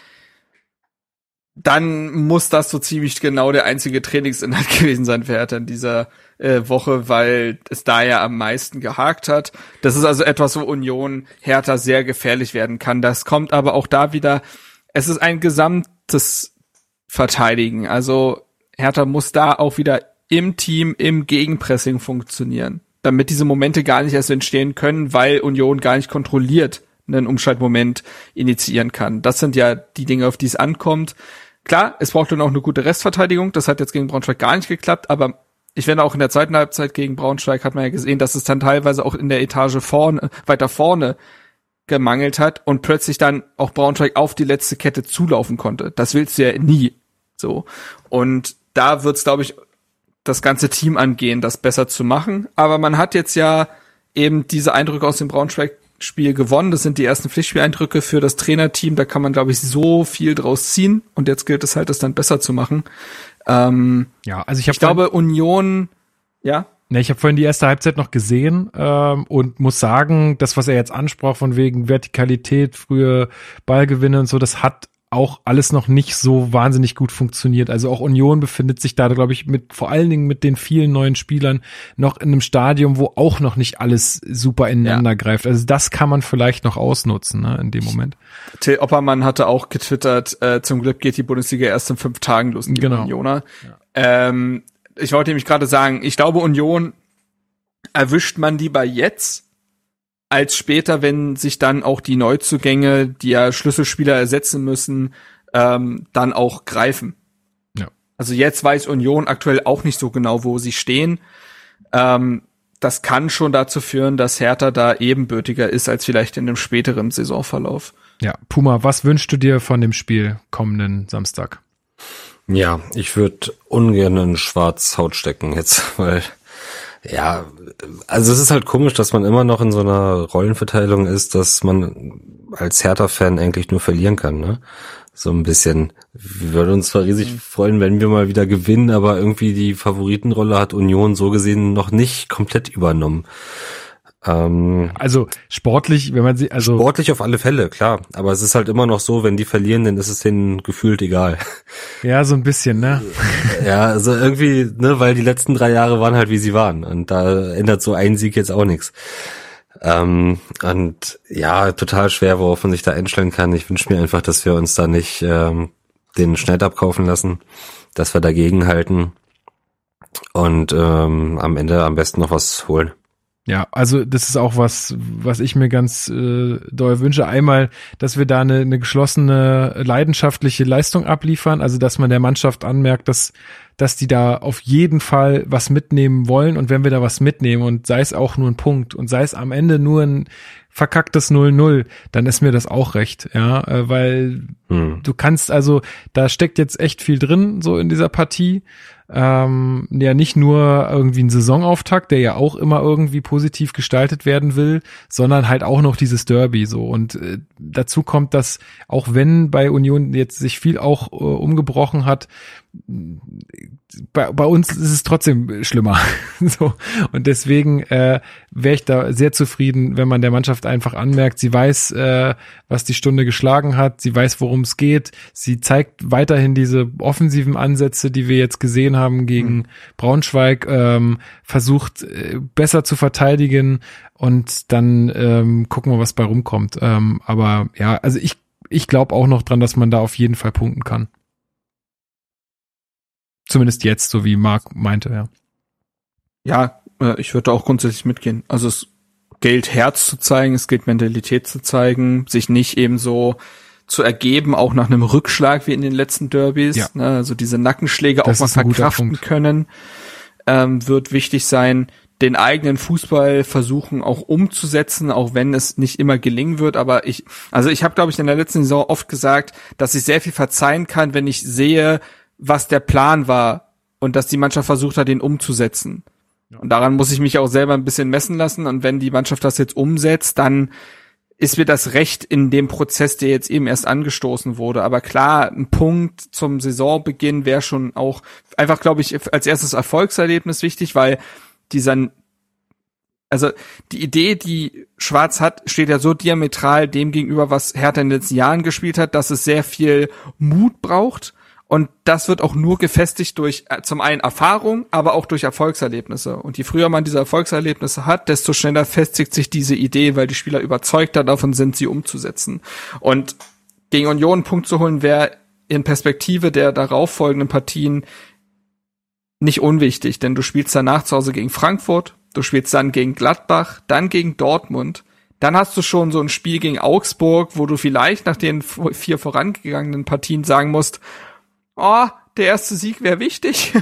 [SPEAKER 4] dann muss das so ziemlich genau der einzige Trainingsinhalt gewesen sein für Hertha in dieser äh, Woche, weil es da ja am meisten gehakt hat. Das ist also etwas, wo Union Hertha sehr gefährlich werden kann. Das kommt aber auch da wieder, es ist ein gesamtes Verteidigen. Also Hertha muss da auch wieder im Team, im Gegenpressing funktionieren, damit diese Momente gar nicht erst entstehen können, weil Union gar nicht kontrolliert einen Umschaltmoment initiieren kann. Das sind ja die Dinge, auf die es ankommt. Klar, es braucht dann auch eine gute Restverteidigung. Das hat jetzt gegen Braunschweig gar nicht geklappt, aber ich finde auch in der zweiten Halbzeit gegen Braunschweig hat man ja gesehen, dass es dann teilweise auch in der Etage vorne, weiter vorne gemangelt hat und plötzlich dann auch Braunschweig auf die letzte Kette zulaufen konnte. Das willst du ja nie. So. Und da wird's, glaube ich, das ganze Team angehen, das besser zu machen. Aber man hat jetzt ja eben diese Eindrücke aus dem Braunschweig-Spiel gewonnen. Das sind die ersten Pflichtspieleindrücke für das Trainerteam. Da kann man, glaube ich, so viel draus ziehen. Und jetzt gilt es halt, das dann besser zu machen. Ähm,
[SPEAKER 1] ja, also ich,
[SPEAKER 4] ich glaube Union, ja.
[SPEAKER 1] Ne, ich habe vorhin die erste Halbzeit noch gesehen ähm, und muss sagen, das, was er jetzt ansprach von wegen Vertikalität, frühe Ballgewinne und so, das hat auch alles noch nicht so wahnsinnig gut funktioniert. Also auch Union befindet sich da, glaube ich, mit vor allen Dingen mit den vielen neuen Spielern noch in einem Stadium, wo auch noch nicht alles super ineinander ja. greift. Also das kann man vielleicht noch ausnutzen ne, in dem Moment.
[SPEAKER 4] Till Oppermann hatte auch getwittert, äh, zum Glück geht die Bundesliga erst in fünf Tagen los.
[SPEAKER 1] Genau.
[SPEAKER 4] Unioner. Ja. Ähm, ich wollte nämlich gerade sagen, ich glaube, Union erwischt man die bei jetzt als später, wenn sich dann auch die Neuzugänge, die ja Schlüsselspieler ersetzen müssen, ähm, dann auch greifen. Ja. Also jetzt weiß Union aktuell auch nicht so genau, wo sie stehen. Ähm, das kann schon dazu führen, dass Hertha da ebenbürtiger ist als vielleicht in einem späteren Saisonverlauf.
[SPEAKER 1] Ja, Puma, was wünschst du dir von dem Spiel kommenden Samstag?
[SPEAKER 5] Ja, ich würde ungern in Schwarz Haut stecken jetzt, weil ja, also es ist halt komisch, dass man immer noch in so einer Rollenverteilung ist, dass man als Hertha-Fan eigentlich nur verlieren kann, ne? So ein bisschen. Wir würden uns zwar riesig mhm. freuen, wenn wir mal wieder gewinnen, aber irgendwie die Favoritenrolle hat Union so gesehen noch nicht komplett übernommen.
[SPEAKER 1] Ähm, also sportlich, wenn man sie, also
[SPEAKER 5] sportlich auf alle Fälle, klar. Aber es ist halt immer noch so, wenn die verlieren, dann ist es denen gefühlt egal.
[SPEAKER 1] Ja, so ein bisschen, ne?
[SPEAKER 5] ja, also irgendwie, ne, weil die letzten drei Jahre waren halt wie sie waren und da ändert so ein Sieg jetzt auch nichts. Ähm, und ja, total schwer, worauf man sich da einstellen kann. Ich wünsche mir einfach, dass wir uns da nicht ähm, den Schneid abkaufen lassen, dass wir dagegen halten und ähm, am Ende am besten noch was holen.
[SPEAKER 1] Ja, also das ist auch was, was ich mir ganz äh, doll wünsche. Einmal, dass wir da eine, eine geschlossene, leidenschaftliche Leistung abliefern, also dass man der Mannschaft anmerkt, dass dass die da auf jeden Fall was mitnehmen wollen und wenn wir da was mitnehmen und sei es auch nur ein Punkt und sei es am Ende nur ein verkacktes 0-0, dann ist mir das auch recht, ja, äh, weil hm. du kannst also, da steckt jetzt echt viel drin, so in dieser Partie ähm, ja nicht nur irgendwie ein Saisonauftakt, der ja auch immer irgendwie positiv gestaltet werden will, sondern halt auch noch dieses Derby so. Und äh, dazu kommt, dass auch wenn bei Union jetzt sich viel auch äh, umgebrochen hat, bei, bei uns ist es trotzdem schlimmer. so. Und deswegen äh, wäre ich da sehr zufrieden, wenn man der Mannschaft einfach anmerkt, sie weiß, äh, was die Stunde geschlagen hat, sie weiß, worum es geht, sie zeigt weiterhin diese offensiven Ansätze, die wir jetzt gesehen haben gegen mhm. Braunschweig, ähm, versucht äh, besser zu verteidigen und dann ähm, gucken wir, was bei rumkommt. Ähm, aber ja, also ich, ich glaube auch noch dran, dass man da auf jeden Fall punkten kann. Zumindest jetzt, so wie Marc meinte, ja.
[SPEAKER 4] Ja, äh, ich würde auch grundsätzlich mitgehen. Also es gilt Herz zu zeigen, es gilt Mentalität zu zeigen, sich nicht eben so zu ergeben, auch nach einem Rückschlag wie in den letzten Derbys. Ja. Ne, also diese Nackenschläge das auch mal verkraften können, ähm, wird wichtig sein. Den eigenen Fußball versuchen auch umzusetzen, auch wenn es nicht immer gelingen wird. Aber ich, also ich habe, glaube ich, in der letzten Saison oft gesagt, dass ich sehr viel verzeihen kann, wenn ich sehe, was der Plan war und dass die Mannschaft versucht hat, den umzusetzen. Ja. Und daran muss ich mich auch selber ein bisschen messen lassen. Und wenn die Mannschaft das jetzt umsetzt, dann ist mir das recht in dem Prozess, der jetzt eben erst angestoßen wurde. Aber klar, ein Punkt zum Saisonbeginn wäre schon auch einfach, glaube ich, als erstes Erfolgserlebnis wichtig, weil dieser, also die Idee, die Schwarz hat, steht ja so diametral dem gegenüber, was Hertha in den letzten Jahren gespielt hat, dass es sehr viel Mut braucht und das wird auch nur gefestigt durch äh, zum einen Erfahrung, aber auch durch Erfolgserlebnisse. Und je früher man diese Erfolgserlebnisse hat, desto schneller festigt sich diese Idee, weil die Spieler überzeugter davon sind, sie umzusetzen. Und gegen Union einen Punkt zu holen, wäre in Perspektive der darauffolgenden Partien nicht unwichtig, denn du spielst danach zu Hause gegen Frankfurt, du spielst dann gegen Gladbach, dann gegen Dortmund. Dann hast du schon so ein Spiel gegen Augsburg, wo du vielleicht nach den vier vorangegangenen Partien sagen musst, oh, der erste Sieg wäre wichtig.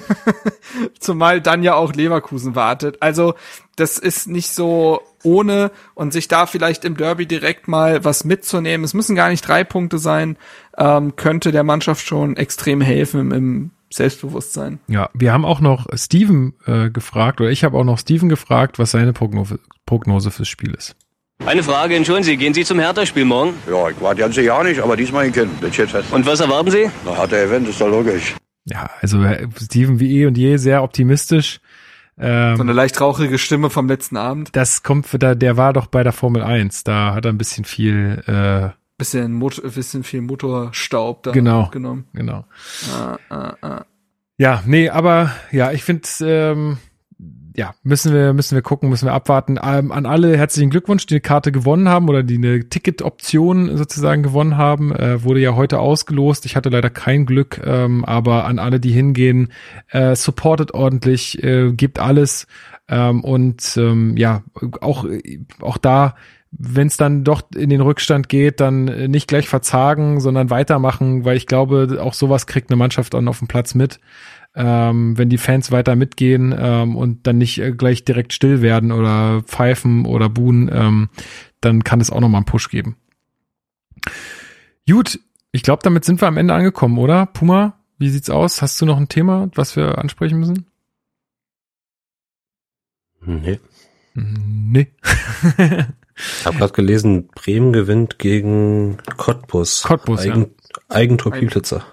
[SPEAKER 4] Zumal dann ja auch Leverkusen wartet. Also das ist nicht so ohne und sich da vielleicht im Derby direkt mal was mitzunehmen. Es müssen gar nicht drei Punkte sein, ähm, könnte der Mannschaft schon extrem helfen im, Selbstbewusstsein.
[SPEAKER 1] Ja, wir haben auch noch Steven äh, gefragt, oder ich habe auch noch Steven gefragt, was seine Prognose, Prognose fürs Spiel ist.
[SPEAKER 8] Eine Frage, entschuldigen Sie, gehen Sie zum Hertha-Spiel morgen?
[SPEAKER 9] Ja, ich warte ganze Jahr nicht, aber diesmal hin.
[SPEAKER 8] Und was erwarten Sie?
[SPEAKER 9] Na, Hertha-Event ist doch logisch.
[SPEAKER 1] Ja, also Steven wie eh und je sehr optimistisch.
[SPEAKER 4] Ähm, so eine leicht rauchige Stimme vom letzten Abend.
[SPEAKER 1] Das kommt, da, der war doch bei der Formel 1, da hat er ein bisschen viel äh,
[SPEAKER 4] bisschen, Mot bisschen viel Motorstaub da
[SPEAKER 1] genau, genommen. Genau. Ah, ah, ah. Ja, nee, aber ja, ich finde ähm, ja, müssen wir, müssen wir gucken, müssen wir abwarten. Ähm, an alle herzlichen Glückwunsch, die eine Karte gewonnen haben oder die eine Ticket-Option sozusagen gewonnen haben. Äh, wurde ja heute ausgelost. Ich hatte leider kein Glück, ähm, aber an alle, die hingehen, äh, supportet ordentlich, äh, gibt alles. Ähm, und ähm, ja, auch, auch da wenn es dann doch in den Rückstand geht, dann nicht gleich verzagen, sondern weitermachen, weil ich glaube, auch sowas kriegt eine Mannschaft dann auf dem Platz mit ähm, wenn die Fans weiter mitgehen ähm, und dann nicht äh, gleich direkt still werden oder pfeifen oder buhen, ähm, dann kann es auch nochmal einen Push geben. Gut, ich glaube, damit sind wir am Ende angekommen, oder? Puma, wie sieht's aus? Hast du noch ein Thema, was wir ansprechen müssen?
[SPEAKER 5] Nee.
[SPEAKER 1] Nee.
[SPEAKER 5] ich habe gerade gelesen, Bremen gewinnt gegen Cottbus.
[SPEAKER 1] Cottbus, Eigen, ja.
[SPEAKER 5] Eigentor Pieplitzer.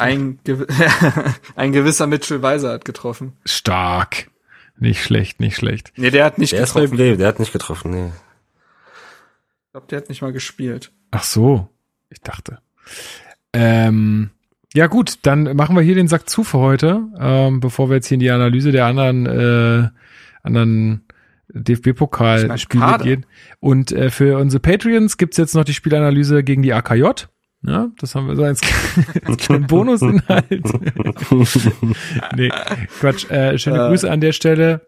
[SPEAKER 4] Ein, gew ein gewisser Mitchell Weiser hat getroffen.
[SPEAKER 1] Stark. Nicht schlecht, nicht schlecht.
[SPEAKER 4] Nee, der hat nicht
[SPEAKER 5] der getroffen. Ist der hat nicht getroffen, nee.
[SPEAKER 4] Ich glaube, der hat nicht mal gespielt.
[SPEAKER 1] Ach so, ich dachte. Ähm, ja gut, dann machen wir hier den Sack zu für heute, ähm, bevor wir jetzt hier in die Analyse der anderen äh, anderen DFB-Pokal-Spiele gehen. Und äh, für unsere Patreons gibt's jetzt noch die Spielanalyse gegen die AKJ. Ja, das haben wir so als, als kleinen Bonusinhalt. nee, Quatsch. Äh, schöne Grüße an der Stelle.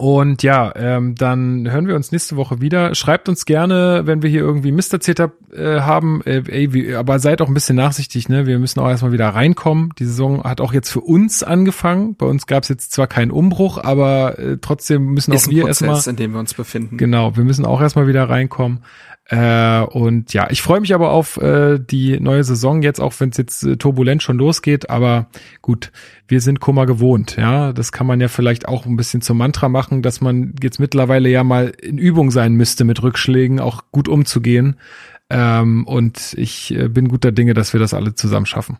[SPEAKER 1] Und ja, ähm, dann hören wir uns nächste Woche wieder. Schreibt uns gerne, wenn wir hier irgendwie Mist erzählt hab, äh, haben. Äh, ey, wie, aber seid auch ein bisschen nachsichtig, ne? Wir müssen auch erstmal wieder reinkommen. Die Saison hat auch jetzt für uns angefangen. Bei uns gab es jetzt zwar keinen Umbruch, aber äh, trotzdem müssen auch wir
[SPEAKER 4] Prozess,
[SPEAKER 1] erstmal.
[SPEAKER 4] in dem wir uns befinden.
[SPEAKER 1] Genau, wir müssen auch erstmal wieder reinkommen. Äh, und ja, ich freue mich aber auf äh, die neue Saison jetzt, auch wenn es jetzt äh, turbulent schon losgeht. Aber gut, wir sind Kummer gewohnt. Ja, das kann man ja vielleicht auch ein bisschen zum Mantra machen, dass man jetzt mittlerweile ja mal in Übung sein müsste, mit Rückschlägen auch gut umzugehen. Ähm, und ich äh, bin guter Dinge, dass wir das alle zusammen schaffen.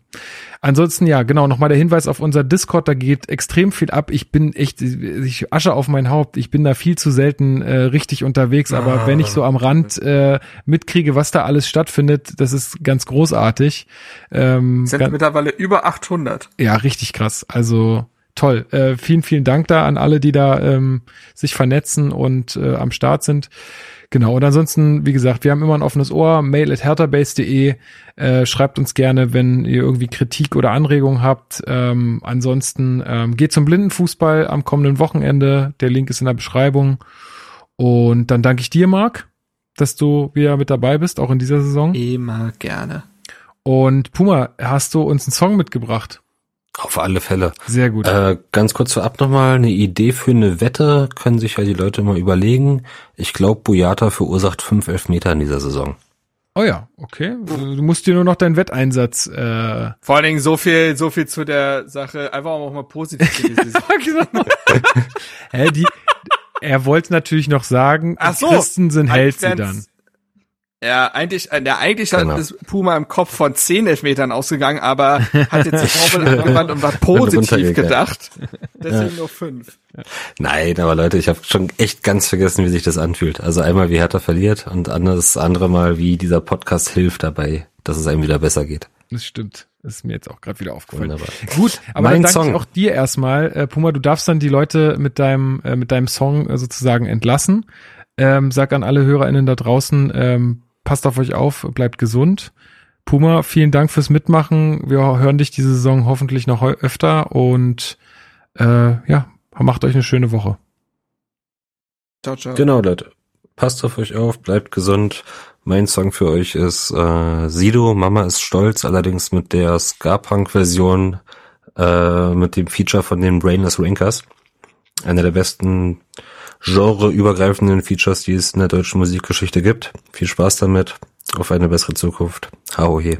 [SPEAKER 1] Ansonsten, ja, genau, nochmal der Hinweis auf unser Discord, da geht extrem viel ab. Ich bin echt, ich Asche auf mein Haupt, ich bin da viel zu selten äh, richtig unterwegs, aber
[SPEAKER 4] Ah.
[SPEAKER 1] wenn ich so am Rand äh, mitkriege, was da alles stattfindet, das ist ganz großartig. Ähm,
[SPEAKER 4] Sind
[SPEAKER 1] ganz,
[SPEAKER 4] mittlerweile über 800.
[SPEAKER 1] ja, richtig krass. Also toll. Äh, vielen, vielen Dank da an alle, die da ähm, sich vernetzen und äh, am Start sind. Genau. Und ansonsten, wie gesagt, wir haben immer ein offenes Ohr. Mail at herterbase.de. Äh, schreibt uns gerne, wenn ihr irgendwie Kritik oder Anregungen habt. Ähm, ansonsten ähm, geht zum Blindenfußball am kommenden Wochenende. Der Link ist in der Beschreibung. Und dann danke ich dir, Marc, dass du wieder mit dabei bist, auch in dieser Saison.
[SPEAKER 4] Immer gerne.
[SPEAKER 1] Und Puma, hast du uns einen Song mitgebracht?
[SPEAKER 5] Auf alle Fälle.
[SPEAKER 1] Sehr gut.
[SPEAKER 5] Äh, ganz kurz vorab nochmal eine Idee für eine Wette, können sich ja die Leute mal überlegen. Ich glaube, Boyata verursacht fünf Elfmeter in dieser Saison.
[SPEAKER 1] Oh ja, okay. Du musst dir nur noch deinen Wetteinsatz. Äh
[SPEAKER 4] Vor allen Dingen so viel, so viel zu der Sache. Einfach auch mal positiv
[SPEAKER 1] genau. Hä, die, er wollte natürlich noch sagen,
[SPEAKER 4] Ach so.
[SPEAKER 1] Christensen hält sie dann.
[SPEAKER 4] Ja, eigentlich, äh, ja, eigentlich
[SPEAKER 5] Genau.
[SPEAKER 4] hat das Puma im Kopf von 10 Elfmetern ausgegangen, aber hat jetzt die Formel angewandt und war positiv gedacht. Deswegen nur 5.
[SPEAKER 5] Nein, aber Leute, ich habe schon echt ganz vergessen, wie sich das anfühlt. Also einmal, wie Hertha verliert und das andere Mal, wie dieser Podcast hilft dabei, dass es einem wieder besser geht.
[SPEAKER 1] Das stimmt. Das ist mir jetzt auch gerade wieder aufgefallen.
[SPEAKER 5] Wunderbar.
[SPEAKER 1] Gut, aber
[SPEAKER 5] Mein
[SPEAKER 1] dann danke
[SPEAKER 5] Song.
[SPEAKER 1] ich auch dir erstmal. Äh, Puma, du darfst dann die Leute mit deinem, äh, mit deinem Song äh, sozusagen entlassen. Ähm, sag an alle HörerInnen da draußen, ähm, passt auf euch auf, bleibt gesund. Puma, vielen Dank fürs Mitmachen. Wir hören dich diese Saison hoffentlich noch öfter und äh, ja, macht euch eine schöne Woche.
[SPEAKER 4] Ciao, ciao.
[SPEAKER 5] Genau, Leute. Passt auf euch auf, bleibt gesund. Mein Song für euch ist äh, Sido, Mama ist stolz, allerdings mit der Ska-Punk-Version äh, mit dem Feature von den Brainless Rinkers. Einer der besten genreübergreifenden Features, die es in der deutschen Musikgeschichte gibt. Viel Spaß damit. Auf eine bessere Zukunft. Hau he.